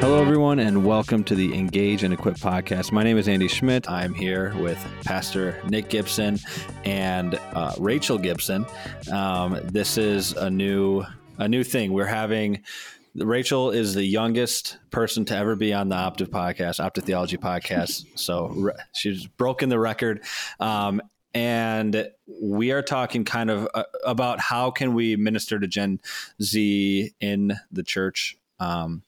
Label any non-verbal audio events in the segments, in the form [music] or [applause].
Hello, everyone, and welcome to the Engage and Equip podcast. My name is Andy Schmitt. I'm here with Pastor Nic Gibson and uh, Rachel Gibson. Um, this is a new a new thing. We're having Rachel is the youngest person to ever be on the Optive podcast, Optive Theology podcast. [laughs] So re- she's broken the record. Um, and we are talking kind of uh, about how can we minister to Gen Z in the church. Um,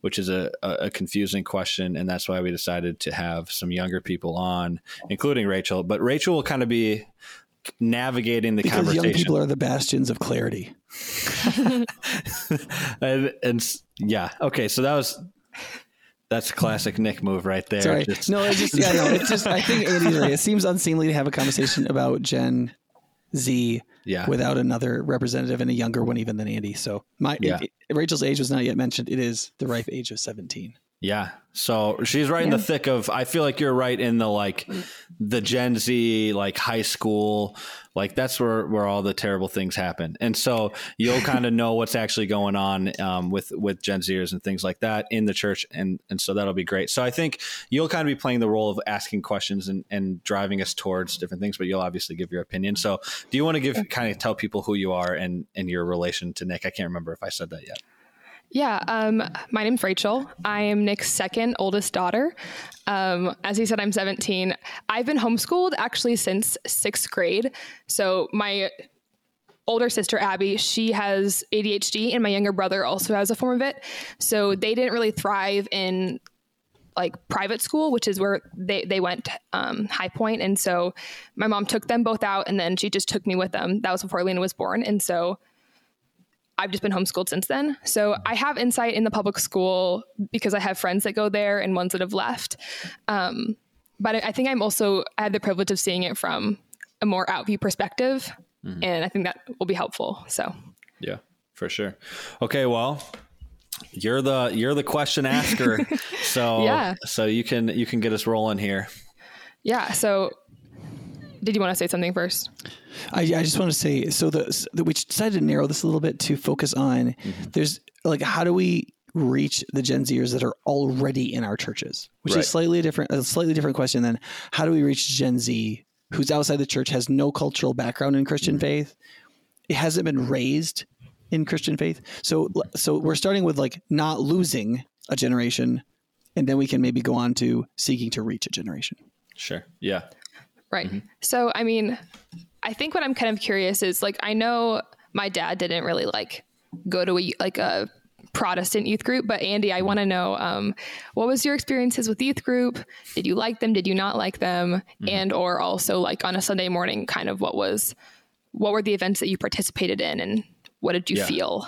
which is a, a confusing question. And that's why we decided to have some younger people on, including Rachel. But Rachel will kind of be navigating the because conversation. young people are the bastions of clarity. [laughs] and, and yeah, okay. So that was that's a classic Nic move right there. Sorry, Just- no, it's just yeah, no, it's just I think Andy's right. It seems unseemly to have a conversation about Gen Z yeah. without another representative and a younger one even than Andy. So my Yeah. it- Rachel's age was not yet mentioned. It is the ripe age of seventeen. Yeah. So she's right in the thick of I feel like you're right in the like the Gen Z like high school like that's where where all the terrible things happen. And so you'll kind of [laughs] know what's actually going on um, with with Gen Zers and things like that in the church and and so that'll be great. So I think you'll kind of be playing the role of asking questions and and driving us towards different things but you'll obviously give your opinion. So do you want to give kind of tell people who you are and and your relation to Nic? I can't remember if I said that yet. Yeah, um, my name's Rachel. I am Nic's second oldest daughter. Um, as he said, I'm 17. I've been homeschooled actually since sixth grade. So my older sister Abby, she has ADHD, and my younger brother also has a form of it. So they didn't really thrive in like private school, which is where they, they went um, High Point. And so my mom took them both out, and then she just took me with them. That was before Lena was born, and so I've just been homeschooled since then. So I have insight in the public school because I have friends that go there and ones that have left. Um, but I think I'm also I had the privilege of seeing it from a more outview perspective, and I think that will be helpful. So Yeah, for sure. Okay, well, you're the you're the question asker, [laughs] so Yeah. so you can you can get us rolling here. yeah. So did you want to say something first? I, I just want to say so the, the we decided to narrow this a little bit to focus on mm-hmm. there's like how do we reach the Gen Zers that are already in our churches, which Right. is slightly different a slightly different question than how do we reach Gen Z who's outside the church has no cultural background in Christian mm-hmm. faith, it hasn't been raised in Christian faith. So so we're starting with like not losing a generation, and then we can maybe go on to seeking to reach a generation. Sure. Yeah. Right. So, I mean, I think what I'm kind of curious is like, I know my dad didn't really like go to a, like a Protestant youth group, but Andy, I want to know, um, what was your experiences with youth group? Did you like them? Did you not like them? And, or also like on a Sunday morning, kind of what was, what were the events that you participated in and what did you Yeah. feel?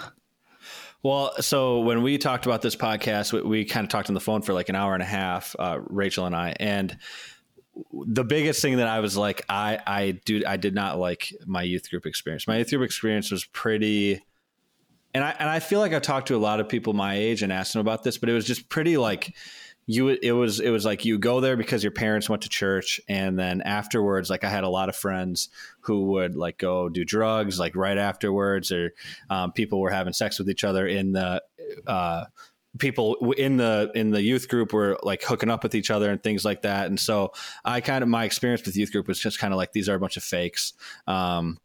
Well, so when we talked about this podcast, we, we kind of talked on the phone for like an hour and a half, uh, Rachel and I, and the biggest thing that I was like, I, I do, I did not like my youth group experience. My youth group experience was pretty, and I, and I feel like I talked to a lot of people my age and asked them about this, but it was just pretty like, you it was it was like you go there because your parents went to church and then afterwards like i had a lot of friends who would like go do drugs like right afterwards or um, people were having sex with each other in the uh, people in the in the youth group were like hooking up with each other and things like that and so i kind of my experience with youth group was just kind of like these are a bunch of fakes um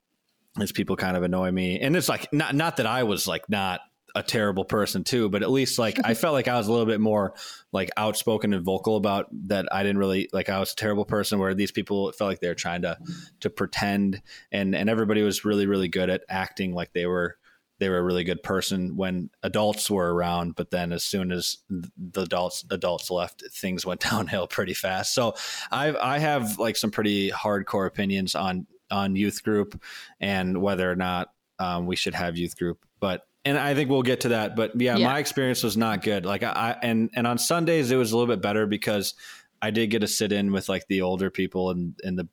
as people kind of annoy me and it's like not not that i was like not a terrible person too, but at least like I [laughs] felt like I was a little bit more like outspoken and vocal about that. I didn't really like I was a terrible person. Where these people felt like they were trying to to pretend, and and everybody was really really good at acting like they were they were a really good person when adults were around. But then as soon as the adults adults left, things went [laughs] downhill pretty fast. So I I have like some pretty hardcore opinions on on youth group and whether or not um, we should have youth group, but and I think we'll get to that. But yeah, Yeah. my experience was not good. Like I, I and and on Sundays it was a little bit better because I did get to sit in with like the older people and and the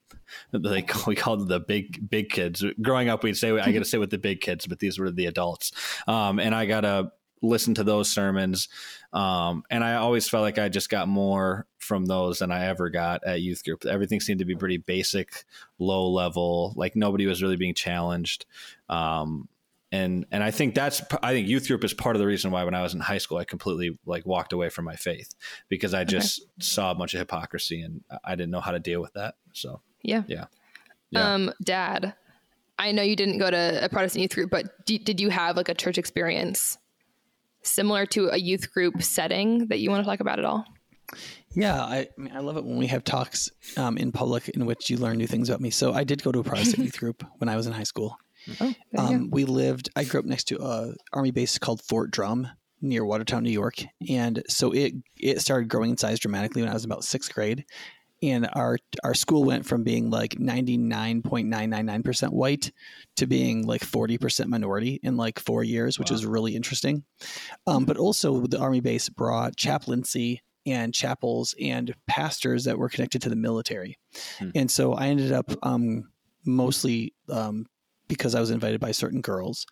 [laughs] like [laughs] we called the big big kids. Growing up, we'd say I get to sit with the big kids, but these were the adults. Um, and I got to listen to those sermons. Um, and I always felt like I just got more from those than I ever got at youth group. Everything seemed to be pretty basic, low level. Like nobody was really being challenged. Um, and and I think that's I think youth group is part of the reason why when I was in high school I completely like walked away from my faith because I just okay. saw a bunch of hypocrisy and I didn't know how to deal with that. So yeah, yeah. yeah. Um, Dad, I know you didn't go to a Protestant youth group, but d- did you have like a church experience similar to a youth group setting that you want to talk about at all? Yeah, I, I, mean, I love it when we have talks um, in public in which you learn new things about me. So I did go to a Protestant [laughs] youth group when I was in high school. Oh, um, we lived. I grew up next to a army base called Fort Drum near Watertown, New York, and so it it started growing in size dramatically when I was about sixth grade. And our our school went from being like ninety nine point nine nine nine percent white to being like forty percent minority in like four years, which wow. was really interesting. Um, but also, the army base brought chaplaincy and chapels and pastors that were connected to the military. Hmm. And so I ended up um, mostly um, because I was invited by certain girls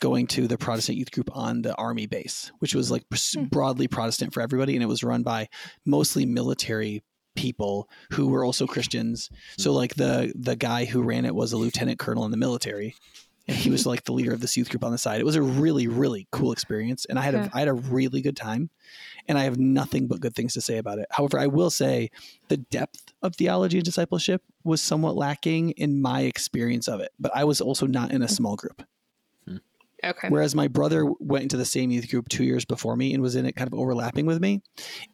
going to the Protestant youth group on the army base, which was like hmm. broadly Protestant for everybody. And it was run by mostly military people who were also Christians. So like the, the guy who ran it was a lieutenant colonel in the military and he was like the leader of this youth group on the side. It was a really, really cool experience. And I had a, I had a really good time and I have nothing but good things to say about it. However, I will say the depth of theology and discipleship was somewhat lacking in my experience of it, but I was also not in a small group. Hmm. Okay. Whereas my brother went into the same youth group two years before me and was in it kind of overlapping with me.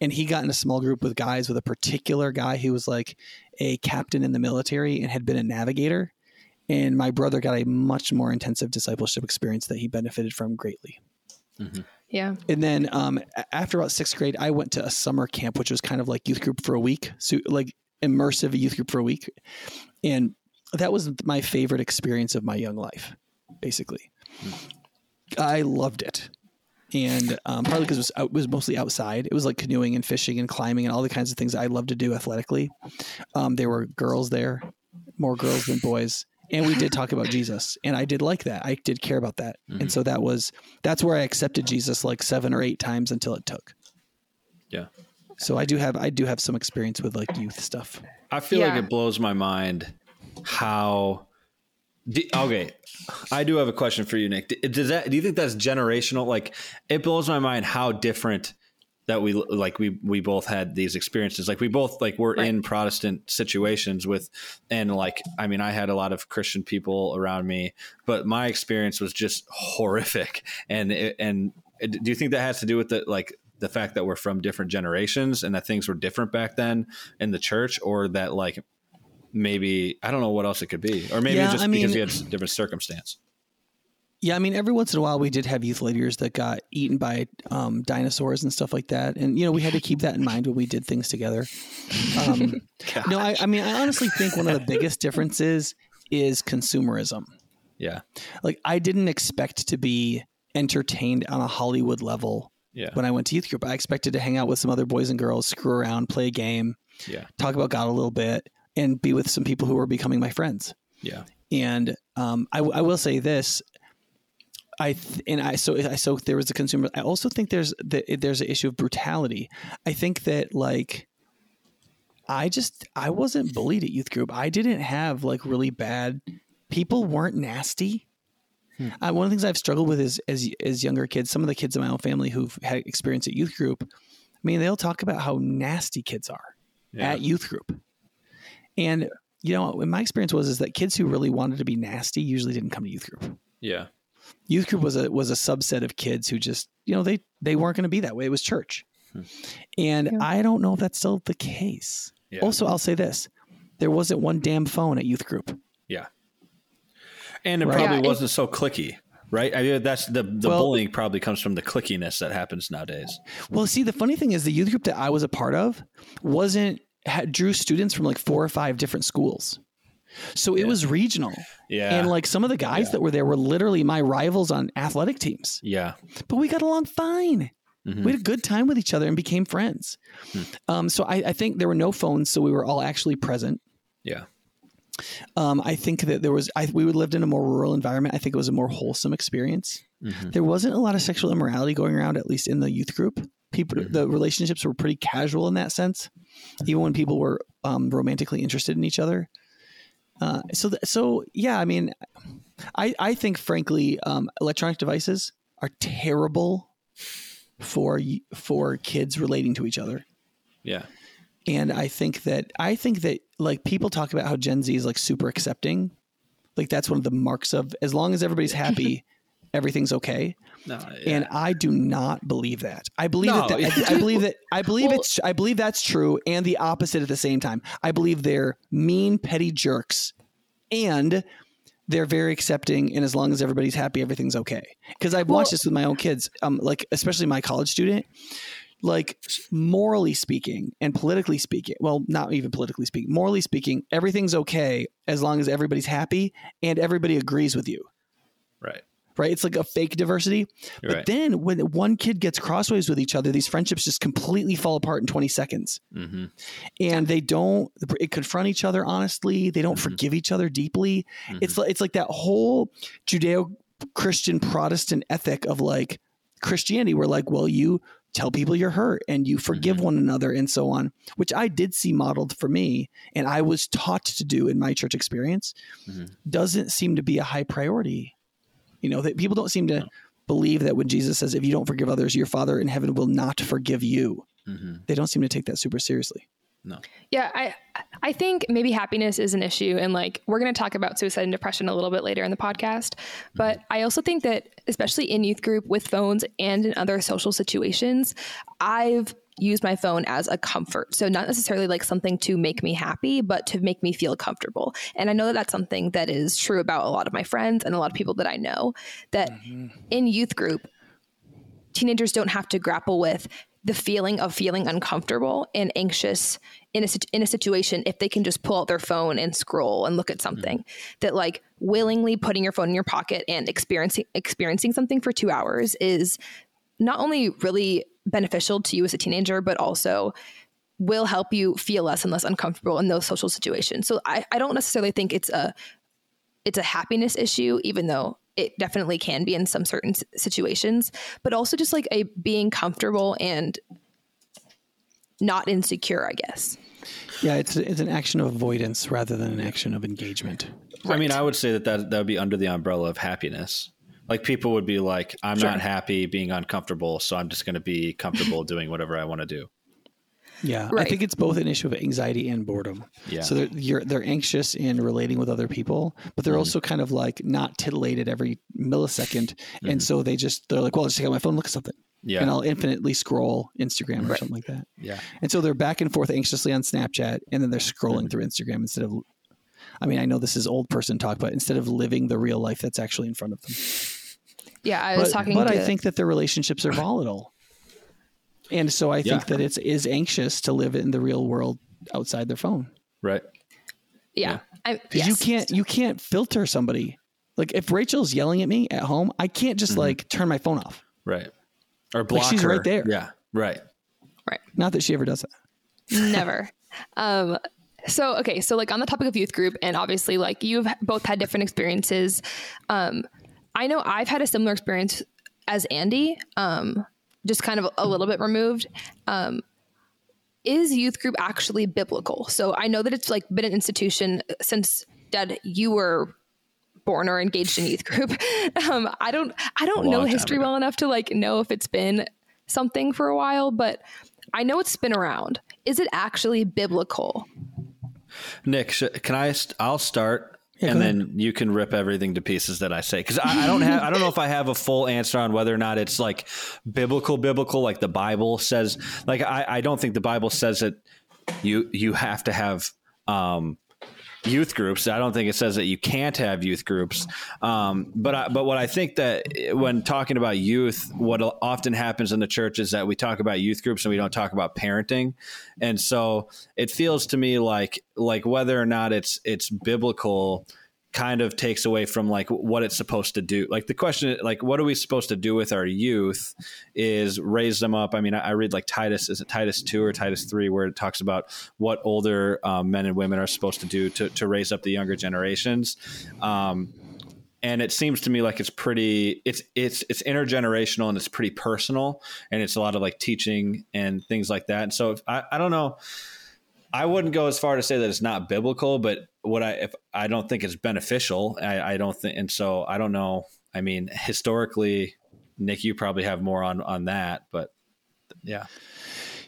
And he got in a small group with guys with a particular guy who was like a captain in the military and had been a navigator. And my brother got a much more intensive discipleship experience that he benefited from greatly. Mm-hmm. Yeah. And then um, after about sixth grade, I went to a summer camp, which was kind of like youth group for a week. So like immersive youth group for a week. And that was my favorite experience of my young life, basically. I loved it. And um, partly because it was, was mostly outside. It was like canoeing and fishing and climbing and all the kinds of things I love to do athletically. Um, there were girls there, more girls than boys and we did talk about Jesus and I did like that. I did care about that. Mm-hmm. And so that was that's where I accepted Jesus like 7 or 8 times until it took. Yeah. So I do have I do have some experience with like youth stuff. I feel yeah. like it blows my mind how okay, I do have a question for you, Nic. Does that do you think that's generational? Like, it blows my mind how different that we like we we both had these experiences. Like we both like were right. in protestant situations with and like i mean i had a lot of christian people around me but my experience was just horrific. And and do you think that has to do with the like the fact that we're from different generations and that things were different back then in the church or that like maybe i don't know what else it could be. Or maybe yeah, just I mean, because you had different circumstance yeah, I mean, every once in a while we did have youth leaders that got eaten by um, dinosaurs and stuff like that, and you know we had to keep that in [laughs] mind when we did things together. Um, [laughs] no, I, I mean, I honestly think one of the biggest differences is consumerism. Yeah, like I didn't expect to be entertained on a Hollywood level. Yeah. When I went to youth group, I expected to hang out with some other boys and girls, screw around, play a game, yeah, talk about God a little bit, and be with some people who were becoming my friends. Yeah. And um, I, I will say this: I th- and I so I so there was a consumer. I also think there's the, there's an issue of brutality. I think that like I just I wasn't bullied at youth group. I didn't have like really bad people weren't nasty. Hmm. Uh, one of the things I've struggled with is as as younger kids, some of the kids in my own family who've had experience at youth group. I mean, they'll talk about how nasty kids are yeah. at youth group, and you know, my experience was is that kids who really wanted to be nasty usually didn't come to youth group. Yeah youth group was a was a subset of kids who just you know they they weren't going to be that way. It was church, hmm. and yeah. I don't know if that's still the case. Yeah. Also, I'll say this: there wasn't one damn phone at youth group. Yeah, and it right? probably yeah, wasn't so cliquey. Right, I mean, that's the the well, bullying probably comes from the clickiness that happens nowadays. Well, see, the funny thing is, the youth group that I was a part of wasn't had, drew students from like four or five different schools. So it yeah. was regional. Yeah. And like some of the guys yeah. that were there were literally my rivals on athletic teams. Yeah. But we got along fine. Mm-hmm. We had a good time with each other and became friends. Hmm. Um, so I, I, think there were no phones, so we were all actually present. Yeah. Um, I think that there was I, we lived in a more rural environment. I think it was a more wholesome experience. Mm-hmm. There wasn't a lot of sexual immorality going around, at least in the youth group. People, Mhm. the relationships were pretty casual in that sense, even when people were um, romantically interested in each other. Uh, so, th- so yeah, I mean, I, I think frankly, um, electronic devices are terrible for for kids relating to each other. Yeah. And I think that I think that like people talk about how Gen Z is like super accepting. Like that's one of the marks of as long as everybody's happy, [laughs] everything's okay. No. And I do not believe that. I believe No, that, yeah. I, I believe that I believe Well- it's I believe that's true and the opposite at the same time. I believe they're mean petty jerks and they're very accepting and as long as everybody's happy everything's okay. Cuz I've Well- watched this with my own kids um like especially my college student like morally speaking and politically speaking, well, not even politically speaking, morally speaking, everything's okay as long as everybody's happy and everybody agrees with you right. Right? It's like a fake diversity. You're but right. then when one kid gets crossways with each other, these friendships just completely fall apart in 20 seconds. Mm-hmm. And they don't it confront each other honestly. They don't Mhm. forgive each other deeply. Mm-hmm. It's like it's like that whole Judeo-Christian Protestant ethic of like Christianity where like, well, you tell people you're hurt and you forgive Mhm. one another and so on, which I did see modeled for me and I was taught to do in my church experience, Mhm. doesn't seem to be a high priority. You know, that people don't seem to No. believe that when Jesus says, if you don't forgive others, your Father in heaven will not forgive you. Mm-hmm. They don't seem to take that super seriously. No. Yeah, I I think maybe happiness is an issue and like we're going to talk about suicide and depression a little bit later in the podcast, but I also think that especially in youth group with phones and in other social situations, I've used my phone as a comfort. So not necessarily like something to make me happy, but to make me feel comfortable. And I know that that's something that is true about a lot of my friends and a lot of people that I know that mm-hmm. in youth group teenagers don't have to grapple with the feeling of feeling uncomfortable and anxious in a, in a situation if they can just pull out their phone and scroll and look at something mm-hmm. that like willingly putting your phone in your pocket and experiencing experiencing something for two hours is not only really beneficial to you as a teenager but also will help you feel less and less uncomfortable in those social situations so i, I don't necessarily think it's a it's a happiness issue, even though it definitely can be in some certain situations, but also just like a being comfortable and not insecure, I guess. Yeah, it's it's an action of avoidance rather than an action of engagement. I mean, I would say that, that that would be under the umbrella of happiness. Like people would be like, I'm Sure. not happy being uncomfortable, so I'm just going to be comfortable [laughs] doing whatever I want to do. Yeah, I think it's both an issue of anxiety and boredom. Yeah. So they're you're, they're anxious in relating with other people, but they're Mhm. also kind of like not titillated every millisecond, Mhm. and so they just they're like, well, I'll just take out my phone, and look at something, Yeah. and I'll infinitely scroll Instagram or Right. something like that. Yeah. And so they're back and forth anxiously on Snapchat, and then they're scrolling Mhm. through Instagram instead of. I mean, I know this is old person talk, but instead of living the real life that's actually in front of them. Yeah, I was but, talking but to I think that their relationships are volatile, and so I think Yeah. that it's is anxious to live in the real world outside their phone Right. yeah, I, because yes. you can't you can't filter somebody. Like if Rachel's yelling at me at home, I can't just Mhm. like turn my phone off. Right. Or block she's her. right there. Yeah. Right. Right. Not that she ever does that. Never. [laughs] um, so okay, so like on the topic of youth group, and obviously like you've both had different experiences. Um, I know I've had a similar experience as Andy, um, just kind of a little bit removed. Um, is youth group actually biblical? So I know that it's like been an institution since Dad you were born or engaged in youth group. [laughs] Um, I don't I don't know history ago. well enough to like know if it's been something for a while, but I know it's been around. Is it actually biblical? Nic, can I? St- I'll start, Yeah, and then you can rip everything to pieces that I say because I, I don't have. I don't know if I have a full answer on whether or not it's like biblical, biblical, like the Bible says. Like I, I don't think the Bible says that you you have to have um, youth groups. I don't think it says that you can't have youth groups. Um, but I, but what I think that when talking about youth, what often happens in the church is that we talk about youth groups and we don't talk about parenting, and so it feels to me like like whether or not it's it's biblical kind of takes away from like what it's supposed to do. Like the question, like what are we supposed to do with our youth? Is raise them up. I mean, I, read like Titus, is it Titus two or Titus three, where it talks about what older um, men and women are supposed to do to to raise up the younger generations. Um, and it seems to me like it's pretty it's it's it's intergenerational and it's pretty personal and it's a lot of like teaching and things like that and so if, I, I don't know i wouldn't go as far to say that it's not biblical but what i if i don't think it's beneficial. I, I don't think and so i don't know. I mean historically nic you probably have more on on that but yeah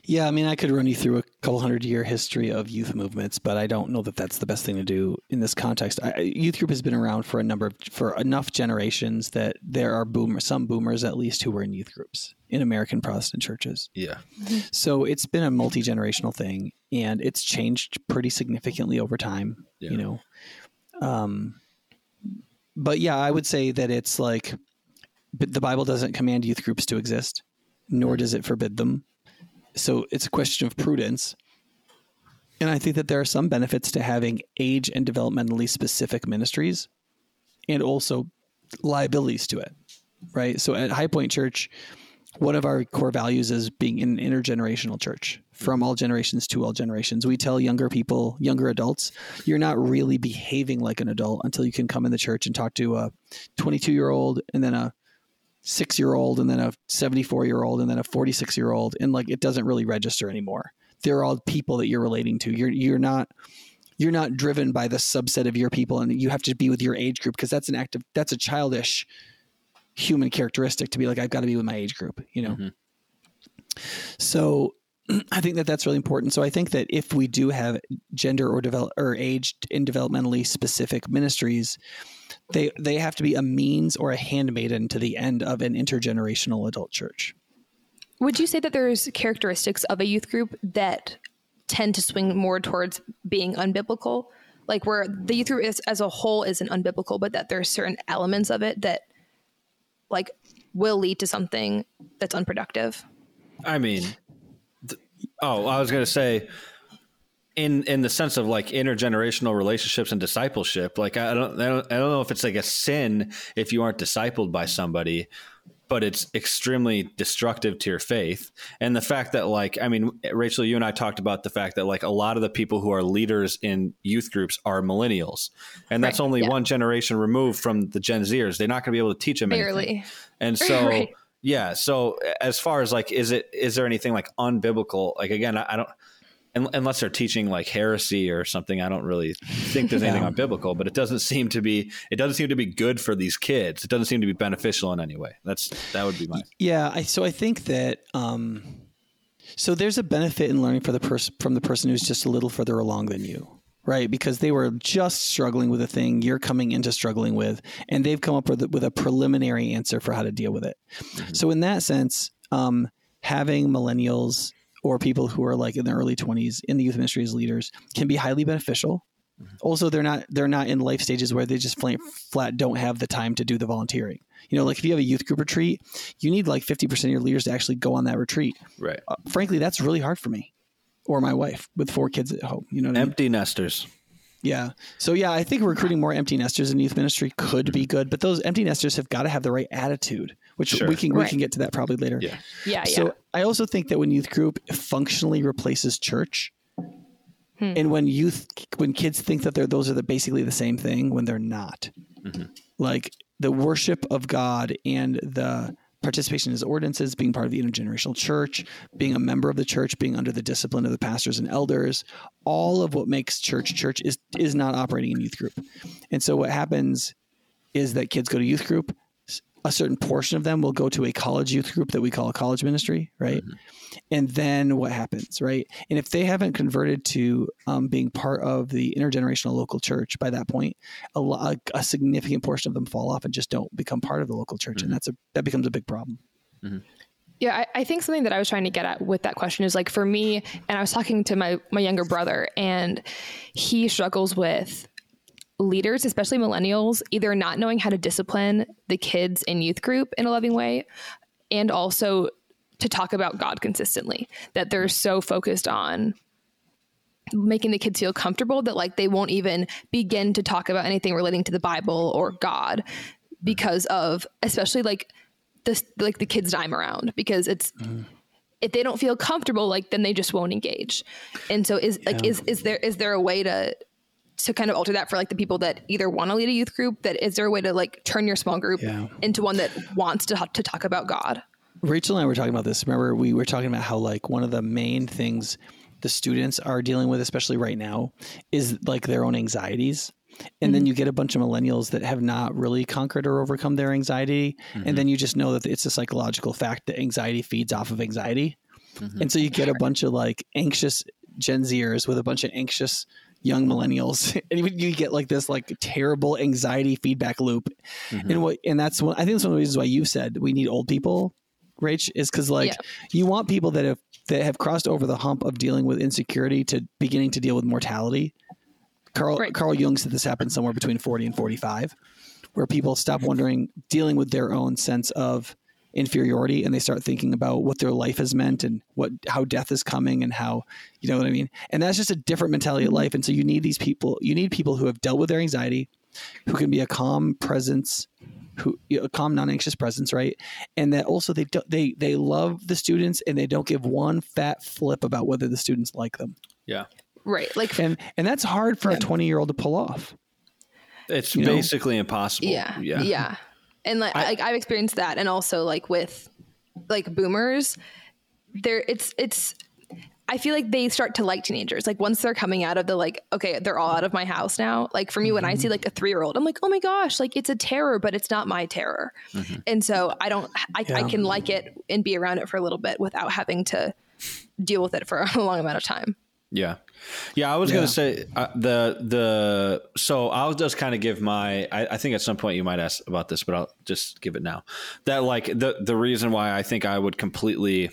Yeah, I mean, I could run you through a couple hundred year history of youth movements, but I don't know that that's the best thing to do in this context. I, youth group has been around for a number of for enough generations that there are boomers, some boomers at least, who were in youth groups in American Protestant churches. yeah So it's been a multi generational thing, and it's changed pretty significantly over time. Yeah. You know, um, but yeah, I would say that it's like, the Bible doesn't command youth groups to exist, nor does it forbid them. So it's a question of prudence. And I think that there are some benefits to having age and developmentally specific ministries and also liabilities to it, right? So at High Point Church, one of our core values is being an intergenerational church from all generations to all generations. We tell younger people, younger adults, you're not really behaving like an adult until you can come in the church and talk to a 22 year old and then a six year old and then a 74 year old and then a 46 year old. And like it doesn't really register anymore. They're all people that you're relating to. You're, you're not. You're not driven by the subset of your people, and you have to be with your age group because that's an active, that's a childish human characteristic to be like, I've got to be with my age group, you know? Mhm. So [clears throat] I think that that's really important. So I think that if we do have gender or develop or age and developmentally specific ministries, they they have to be a means or a handmaiden to the end of an intergenerational adult church. Would you say that there's characteristics of a youth group that tend to swing more towards being unbiblical? Like where the youth group is, as a whole isn't unbiblical, but that there's certain elements of it that like will lead to something that's unproductive. I mean, th- oh, I was going to say, in in the sense of like intergenerational relationships and discipleship, like I don't, I don't, I don't know if it's like a sin if you aren't discipled by somebody, but it's extremely destructive to your faith. And the fact that, like, I mean, Rachel, you and I talked about the fact that like a lot of the people who are leaders in youth groups are millennials, and that's Right, only yeah. one generation removed from the Gen Zers. They're not going to be able to teach them anything. And [laughs] so, Right. yeah. So as far as like, is it is there anything like unbiblical? Like again, I, I don't. Un- Unless they're teaching like heresy or something, I don't really think there's anything Yeah. unbiblical. But it doesn't seem to be. It doesn't seem to be good for these kids. It doesn't seem to be beneficial in any way. That's that would be my. Yeah, I, so I think that um, so there's a benefit in learning for the person from the person who's just a little further along than you, right? Because they were just struggling with a thing you're coming into struggling with, and they've come up with with a preliminary answer for how to deal with it. So in that sense, um, having millennials or people who are like in their early 20s in the youth ministry as leaders can be highly beneficial. Also, they're not they're not in life stages where they just flat, flat don't have the time to do the volunteering. You know, like if you have a youth group retreat, you need like 50% of your leaders to actually go on that retreat. Right. Uh, frankly, that's really hard for me or my wife with four kids at home. You know what I mean? Empty nesters. Yeah. So yeah, I think recruiting more empty nesters in youth ministry could be good, but those empty nesters have got to have the right attitude, which Sure. we can we can get to that probably later. Yeah. Yeah, yeah. So I also think that when youth group functionally replaces church, Hmm. and when youth when kids think that they're those are the basically the same thing when they're not, Mhm. like the worship of God and the participation in his ordinances, being part of the intergenerational church, being a member of the church, being under the discipline of the pastors and elders, all of what makes church church is is not operating in youth group. And so what happens is that kids go to youth group. S- A certain portion of them will go to a college youth group that we call a college ministry, right? Mm-hmm. And then what happens, right? And if they haven't converted to um, being part of the intergenerational local church by that point, a, lo- a, a significant portion of them fall off and just don't become part of the local church, and mm-hmm. that's a that becomes a big problem. Mm-hmm. Yeah, I, I think something that I was trying to get at with that question is like for me, and I was talking to my my younger brother, and he struggles with leaders, especially millennials, either not knowing how to discipline the kids in youth group in a loving way, and also to talk about God consistently. That they're so focused on making the kids feel comfortable that like they won't even begin to talk about anything relating to the Bible or God because of especially like this like the kids I'm around because it's mm. if they don't feel comfortable like then they just won't engage. And so is yeah. like is is there is there a way to to kind of alter that for like the people that either want to lead a youth group that is there a way to like turn your small group yeah. into one that wants to to talk about God? Rachel and I were talking about this. Remember we were talking about how like one of the main things the students are dealing with, especially right now, is like their own anxieties. And mm-hmm. then you get a bunch of millennials that have not really conquered or overcome their anxiety. Mm-hmm. And then you just know that it's a psychological fact that anxiety feeds off of anxiety. Mm-hmm. And so you get a bunch of like anxious Gen Zers with a bunch of anxious young millennials [laughs] and you get like this like terrible anxiety feedback loop mm-hmm. and what and that's one i think that's one of the reasons why you said we need old people Rach, is because like yeah. you want people that have that have crossed over the hump of dealing with insecurity to beginning to deal with mortality. Carl right. Carl Jung said this happens somewhere between forty and forty five, where people stop wondering, dealing with their own sense of inferiority, and they start thinking about what their life has meant and what how death is coming and how you know what I mean. And that's just a different mentality of mm-hmm. life. And so you need these people. You need people who have dealt with their anxiety, who can be a calm presence who you know, calm, non-anxious presence, right? And that also they do, they they love the students and they don't give one fat flip about whether the students like them. Yeah, right. Like, and and that's hard for yeah. a twenty-year-old to pull off. It's you basically know? impossible. Yeah, yeah, yeah. And like, I, like I've experienced that, and also like with like boomers, there it's it's I feel like they start to like teenagers. Like once they're coming out of the like, okay, they're all out of my house now. Like for me, mm-hmm. when I see mm-hmm. like a three year old, I'm like, oh my gosh, like it's a terror, but it's not my terror. Mm-hmm. And so I don't, I, yeah. I, can like it and be around it for a little bit without having to deal with it for [laughs] a long amount of time. Yeah. Yeah, I was yeah. going to say uh, the the so I'll just kind of give my I, I, think at some point you might ask about this, but I'll just give it now. That like the the reason why I think I would completely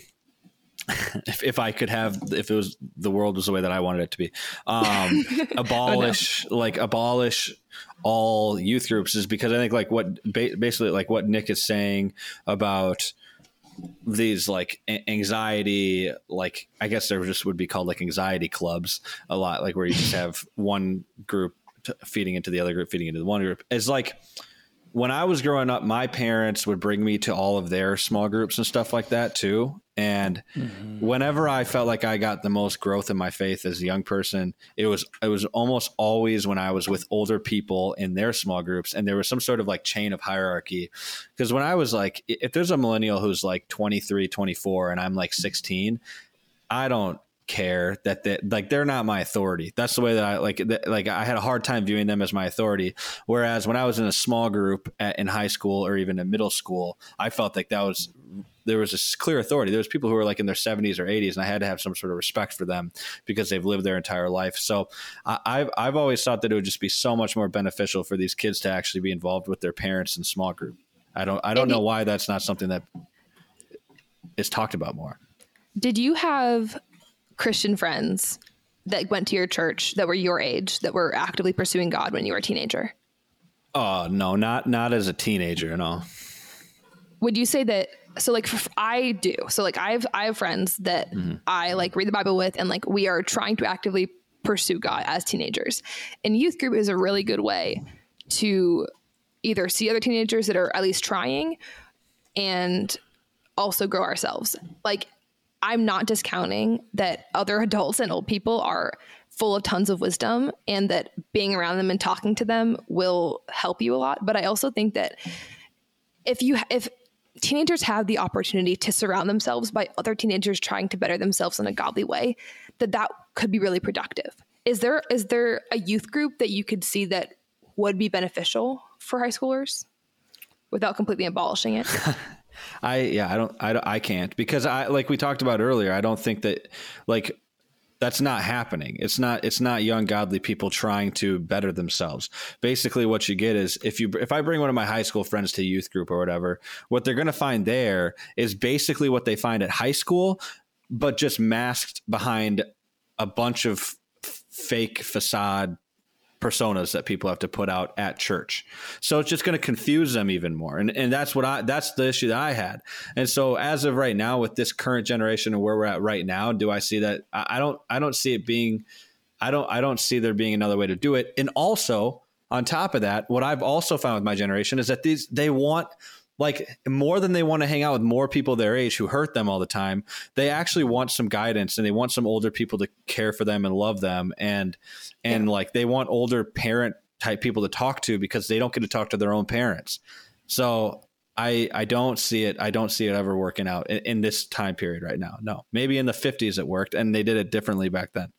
[laughs] if, if I could have, if it was the world was the way that I wanted it to be, um, [laughs] abolish, oh, no. like abolish all youth groups is because I think like what basically like what Nic is saying about these like anxiety, like I guess there just would be called like anxiety clubs a lot, like where you just [laughs] have one group feeding into the other group, feeding into the one group. Is like, when I was growing up, my parents would bring me to all of their small groups and stuff like that too. And mm-hmm. whenever I felt like I got the most growth in my faith as a young person, it was it was almost always when I was with older people in their small groups and there was some sort of like chain of hierarchy. Because when I was like if there's a millennial who's like 23, 24 and I'm like 16, I don't care that they like they're not my authority. That's the way that I like like I had a hard time viewing them as my authority. Whereas when I was in a small group at, in high school or even in middle school, I felt like that was there was a clear authority. There was people who were like in their 70s or 80s, and I had to have some sort of respect for them because they've lived their entire life. So I, have I've always thought that it would just be so much more beneficial for these kids to actually be involved with their parents in small group. I don't I don't know why that's not something that is talked about more. Did you have Christian friends that went to your church that were your age that were actively pursuing God when you were a teenager? Oh no, not not as a teenager, no. Would you say that so like I do. So like I have I have friends that mm-hmm. I like read the Bible with and like we are trying to actively pursue God as teenagers. And youth group is a really good way to either see other teenagers that are at least trying and also grow ourselves. Like I'm not discounting that other adults and old people are full of tons of wisdom and that being around them and talking to them will help you a lot, but I also think that if you if teenagers have the opportunity to surround themselves by other teenagers trying to better themselves in a godly way, that that could be really productive. Is there is there a youth group that you could see that would be beneficial for high schoolers without completely abolishing it? [laughs] I yeah, I don't I I can't because I like we talked about earlier, I don't think that like that's not happening. It's not it's not young godly people trying to better themselves. Basically what you get is if you if I bring one of my high school friends to youth group or whatever, what they're going to find there is basically what they find at high school but just masked behind a bunch of fake facade personas that people have to put out at church. So it's just going to confuse them even more. And and that's what I that's the issue that I had. And so as of right now with this current generation and where we're at right now, do I see that I don't I don't see it being I don't I don't see there being another way to do it. And also on top of that, what I've also found with my generation is that these they want like more than they want to hang out with more people their age who hurt them all the time they actually want some guidance and they want some older people to care for them and love them and and yeah. like they want older parent type people to talk to because they don't get to talk to their own parents. So i i don't see it i don't see it ever working out in, in this time period right now no. Maybe in the 50s it worked and they did it differently back then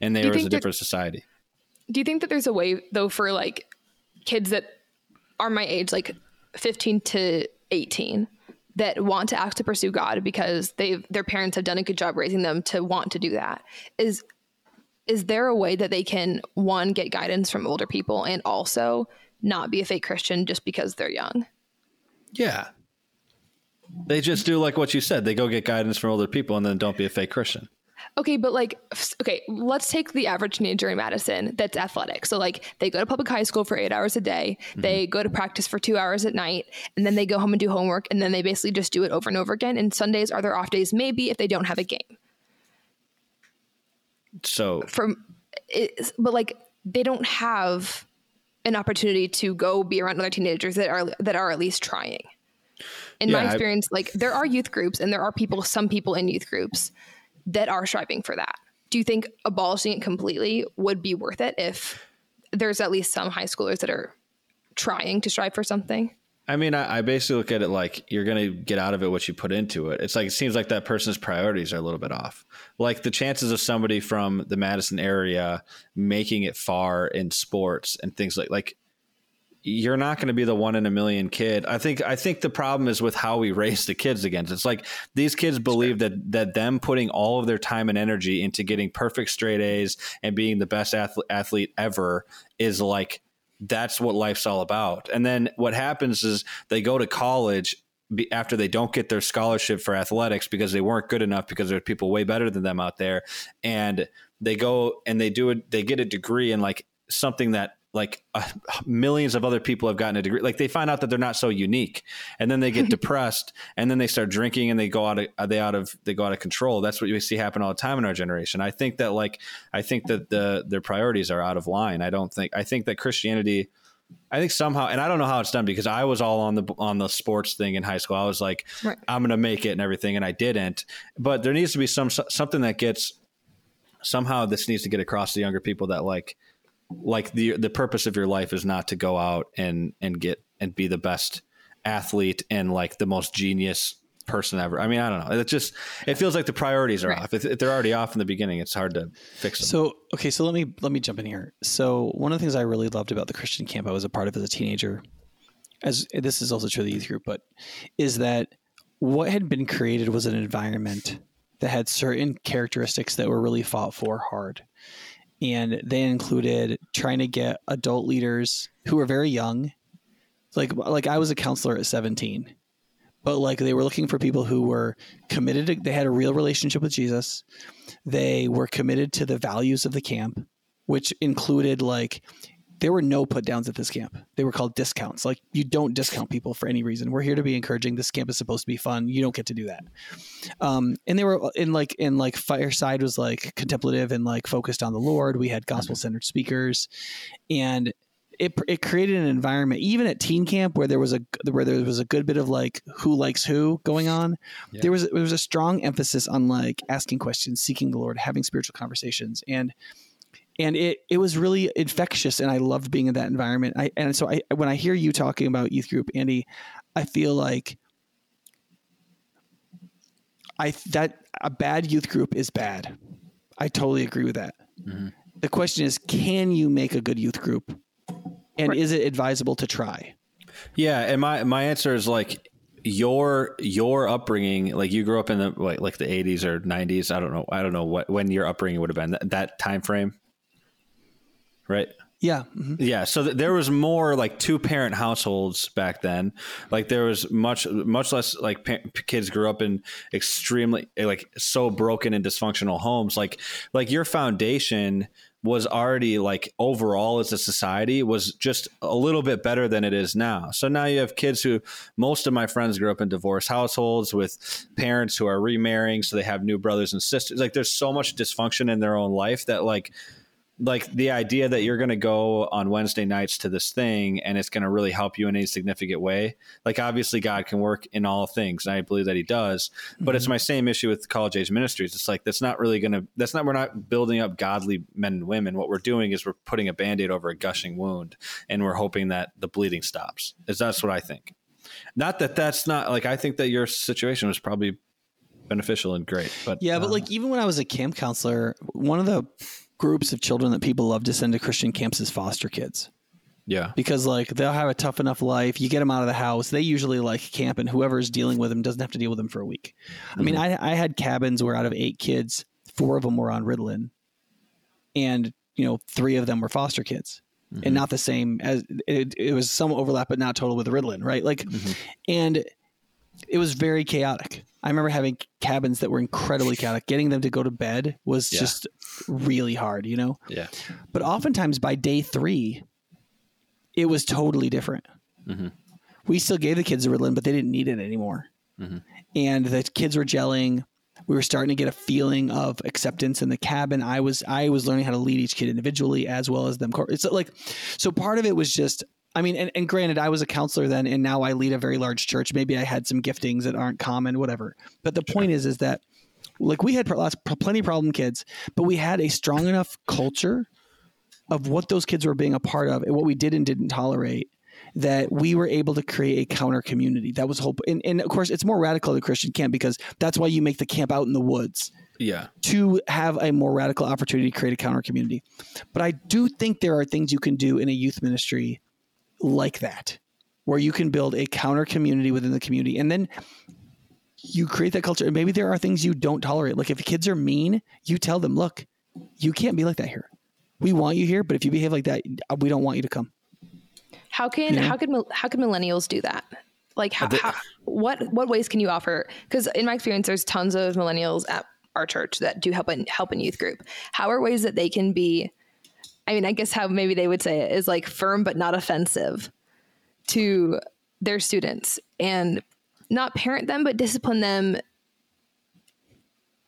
and there was a different society. Do you think that there's a way though for like kids that are my age like 15 to 18 that want to act to pursue God because they their parents have done a good job raising them to want to do that. Is is there a way that they can one get guidance from older people and also not be a fake Christian just because they're young? Yeah. They just do like what you said. They go get guidance from older people and then don't be a fake Christian. Okay, but like, okay, let's take the average teenager in Madison that's athletic. So, like, they go to public high school for eight hours a day, mm-hmm. they go to practice for two hours at night, and then they go home and do homework, and then they basically just do it over and over again. And Sundays are their off days, maybe if they don't have a game. So, from, but like, they don't have an opportunity to go be around other teenagers that are that are at least trying. In yeah, my experience, I, like there are youth groups and there are people, some people in youth groups that are striving for that. Do you think abolishing it completely would be worth it if there's at least some high schoolers that are trying to strive for something? I mean, I, I basically look at it like you're going to get out of it what you put into it. It's like it seems like that person's priorities are a little bit off. Like the chances of somebody from the Madison area making it far in sports and things like like you're not going to be the one in a million kid. I think I think the problem is with how we raise the kids against. It's like these kids believe that that them putting all of their time and energy into getting perfect straight A's and being the best athlete, athlete ever is like that's what life's all about. And then what happens is they go to college after they don't get their scholarship for athletics because they weren't good enough because there's people way better than them out there and they go and they do it they get a degree in like something that like uh, millions of other people have gotten a degree like they find out that they're not so unique and then they get [laughs] depressed and then they start drinking and they go out of uh, they out of they go out of control that's what we see happen all the time in our generation i think that like i think that the their priorities are out of line i don't think i think that christianity I think somehow, and I don't know how it's done because I was all on the on the sports thing in high school. I was like, right. I'm going to make it and everything, and I didn't. But there needs to be some something that gets somehow this needs to get across to younger people that like like the the purpose of your life is not to go out and and get and be the best athlete and like the most genius person ever. I mean, I don't know. It just it feels like the priorities are right. off. If, if, they're already off in the beginning, it's hard to fix them. So okay, so let me let me jump in here. So one of the things I really loved about the Christian camp I was a part of as a teenager, as this is also true of the youth group, but is that what had been created was an environment that had certain characteristics that were really fought for hard and they included trying to get adult leaders who were very young. Like like I was a counselor at 17 but like they were looking for people who were committed to, they had a real relationship with Jesus. They were committed to the values of the camp which included like there were no put downs at this camp. They were called discounts. Like you don't discount people for any reason. We're here to be encouraging. This camp is supposed to be fun. You don't get to do that. Um, and they were in like in like Fireside was like contemplative and like focused on the Lord. We had gospel centered speakers, and it, it created an environment even at teen camp where there was a where there was a good bit of like who likes who going on yeah. there was there was a strong emphasis on like asking questions seeking the lord having spiritual conversations and and it it was really infectious and i loved being in that environment. I and so i when i hear you talking about youth group andy i feel like i that a bad youth group is bad. I totally agree with that. Mm-hmm. the question is can you make a good youth group? And right. is it advisable to try? Yeah and my my answer is like your your upbringing like you grew up in the like, like the 80s or 90s i don't know i don't know what when your upbringing would have been that, that time frame right? Yeah. Mm-hmm. Yeah. So th- there was more like two parent households back then. Like there was much, much less like pa- kids grew up in extremely like so broken and dysfunctional homes. Like, like your foundation was already like overall as a society was just a little bit better than it is now. So now you have kids who most of my friends grew up in divorced households with parents who are remarrying. So they have new brothers and sisters. Like there's so much dysfunction in their own life that like, like the idea that you're going to go on Wednesday nights to this thing and it's going to really help you in a significant way. Like obviously God can work in all things, and I believe that He does. But mm-hmm. it's my same issue with college age ministries. It's like that's not really going to. That's not. We're not building up godly men and women. What we're doing is we're putting a band aid over a gushing wound, and we're hoping that the bleeding stops. Is that's what I think. Not that that's not like I think that your situation was probably beneficial and great. But yeah, but um, like even when I was a camp counselor, one of the groups of children that people love to send to Christian camps is foster kids. Yeah. Because like they'll have a tough enough life. You get them out of the house. They usually like camp and whoever's dealing with them doesn't have to deal with them for a week. Mm-hmm. I mean, mm-hmm. I, I had cabins where out of eight kids, four of them were on Ritalin and, you know, three of them were foster kids mm-hmm. and not the same as it, it was some overlap, but not total with Ritalin. Right. Like, mm-hmm. and it was very chaotic. I remember having cabins that were incredibly [laughs] chaotic. Getting them to go to bed was yeah. just really hard, you know? Yeah. But oftentimes by day three, it was totally different. Mm-hmm. We still gave the kids a Ritalin, but they didn't need it anymore. Mm-hmm. And the kids were gelling. We were starting to get a feeling of acceptance in the cabin. I was I was learning how to lead each kid individually as well as them. It's like so part of it was just I mean, and, and granted, I was a counselor then, and now I lead a very large church. Maybe I had some giftings that aren't common, whatever. But the sure. point is, is that like we had lots, plenty of problem kids, but we had a strong enough culture of what those kids were being a part of and what we did and didn't tolerate that we were able to create a counter community. That was hope. And, and of course, it's more radical than Christian camp because that's why you make the camp out in the woods. Yeah. To have a more radical opportunity to create a counter community. But I do think there are things you can do in a youth ministry like that, where you can build a counter community within the community. And then you create that culture. And maybe there are things you don't tolerate. Like if kids are mean, you tell them, look, you can't be like that here. We want you here, but if you behave like that, we don't want you to come. How can you know? how can how can millennials do that? Like how, how what what ways can you offer? Because in my experience, there's tons of millennials at our church that do help in help in youth group. How are ways that they can be I mean, I guess how maybe they would say it is like firm but not offensive to their students and not parent them but discipline them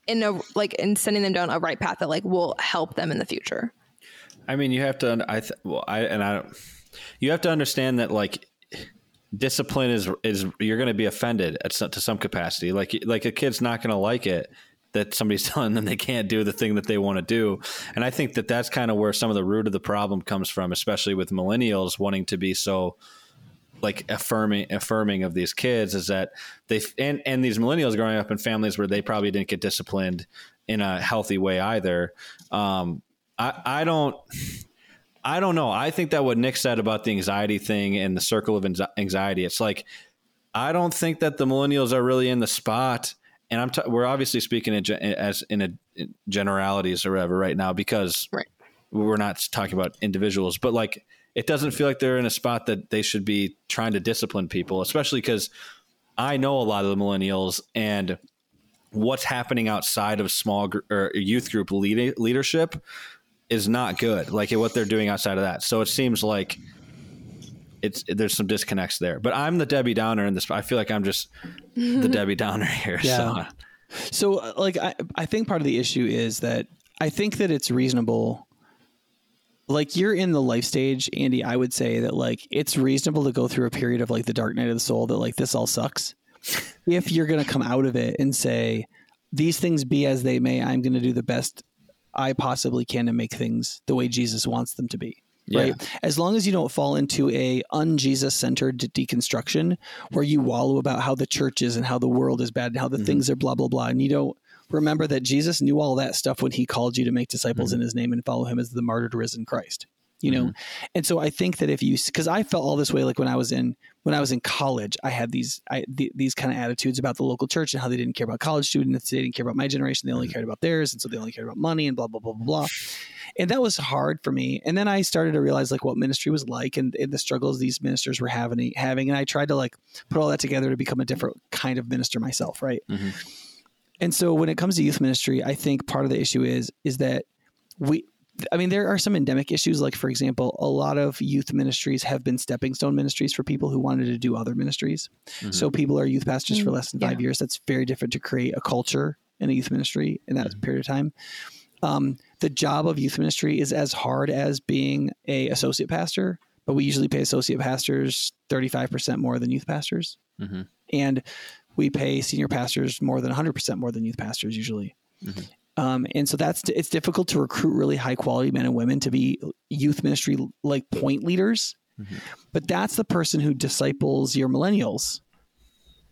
in a like in sending them down a right path that like will help them in the future. I mean, you have to I th- well I and I you have to understand that like discipline is is you're going to be offended at some, to some capacity. Like like a kid's not going to like it that somebody's [laughs] telling them they can't do the thing that they want to do. And I think that that's kind of where some of the root of the problem comes from, especially with millennials wanting to be so like affirming affirming of these kids is that they and and these millennials growing up in families where they probably didn't get disciplined in a healthy way either. Um, I I don't. I don't know. I think that what Nic said about the anxiety thing and the circle of anxiety, it's like I don't think that the millennials are really in the spot and I'm t- we're obviously speaking in, as in a in generalities or whatever right now because right. we're not talking about individuals, but like it doesn't feel like they're in a spot that they should be trying to discipline people, especially because I know a lot of the millennials and what's happening outside of small gr- or youth group lead- leadership is not good. Like what they're doing outside of that. So it seems like it's there's some disconnects there. But I'm the Debbie Downer in this. I feel like I'm just the [laughs] Debbie Downer here. Yeah. So, so uh, like I I think part of the issue is that I think that it's reasonable. Like you're in the life stage, Andy. I would say that like it's reasonable to go through a period of like the dark night of the soul that like this all sucks. if you're gonna come out of it and say these things be as they may, I'm gonna do the best I possibly can to make things the way Jesus wants them to be yeah. right as long as you don't fall into a un-jesus centered deconstruction where you wallow about how the church is and how the world is bad and how the mm-hmm. things are blah blah blah and you don't remember that jesus knew all that stuff when he called you to make disciples mm-hmm. in his name and follow him as the martyred risen christ you know mm-hmm. and so i think that if you because i felt all this way like when i was in when i was in college i had these I, th- these kind of attitudes about the local church and how they didn't care about college students they didn't care about my generation they only mm-hmm. cared about theirs and so they only cared about money and blah blah blah blah blah [sighs] and that was hard for me and then i started to realize like what ministry was like and, and the struggles these ministers were having having and i tried to like put all that together to become a different kind of minister myself right mm-hmm. and so when it comes to youth ministry i think part of the issue is is that we I mean, there are some endemic issues. Like, for example, a lot of youth ministries have been stepping stone ministries for people who wanted to do other ministries. Mm-hmm. So, people are youth pastors mm-hmm. for less than five yeah. years. That's very different to create a culture in a youth ministry in that mm-hmm. period of time. Um, the job of youth ministry is as hard as being a associate pastor, but we usually pay associate pastors 35% more than youth pastors. Mm-hmm. And we pay senior pastors more than 100% more than youth pastors usually. Mm-hmm. Um, and so that's it's difficult to recruit really high quality men and women to be youth ministry like point leaders. Mhm. But that's the person who disciples your millennials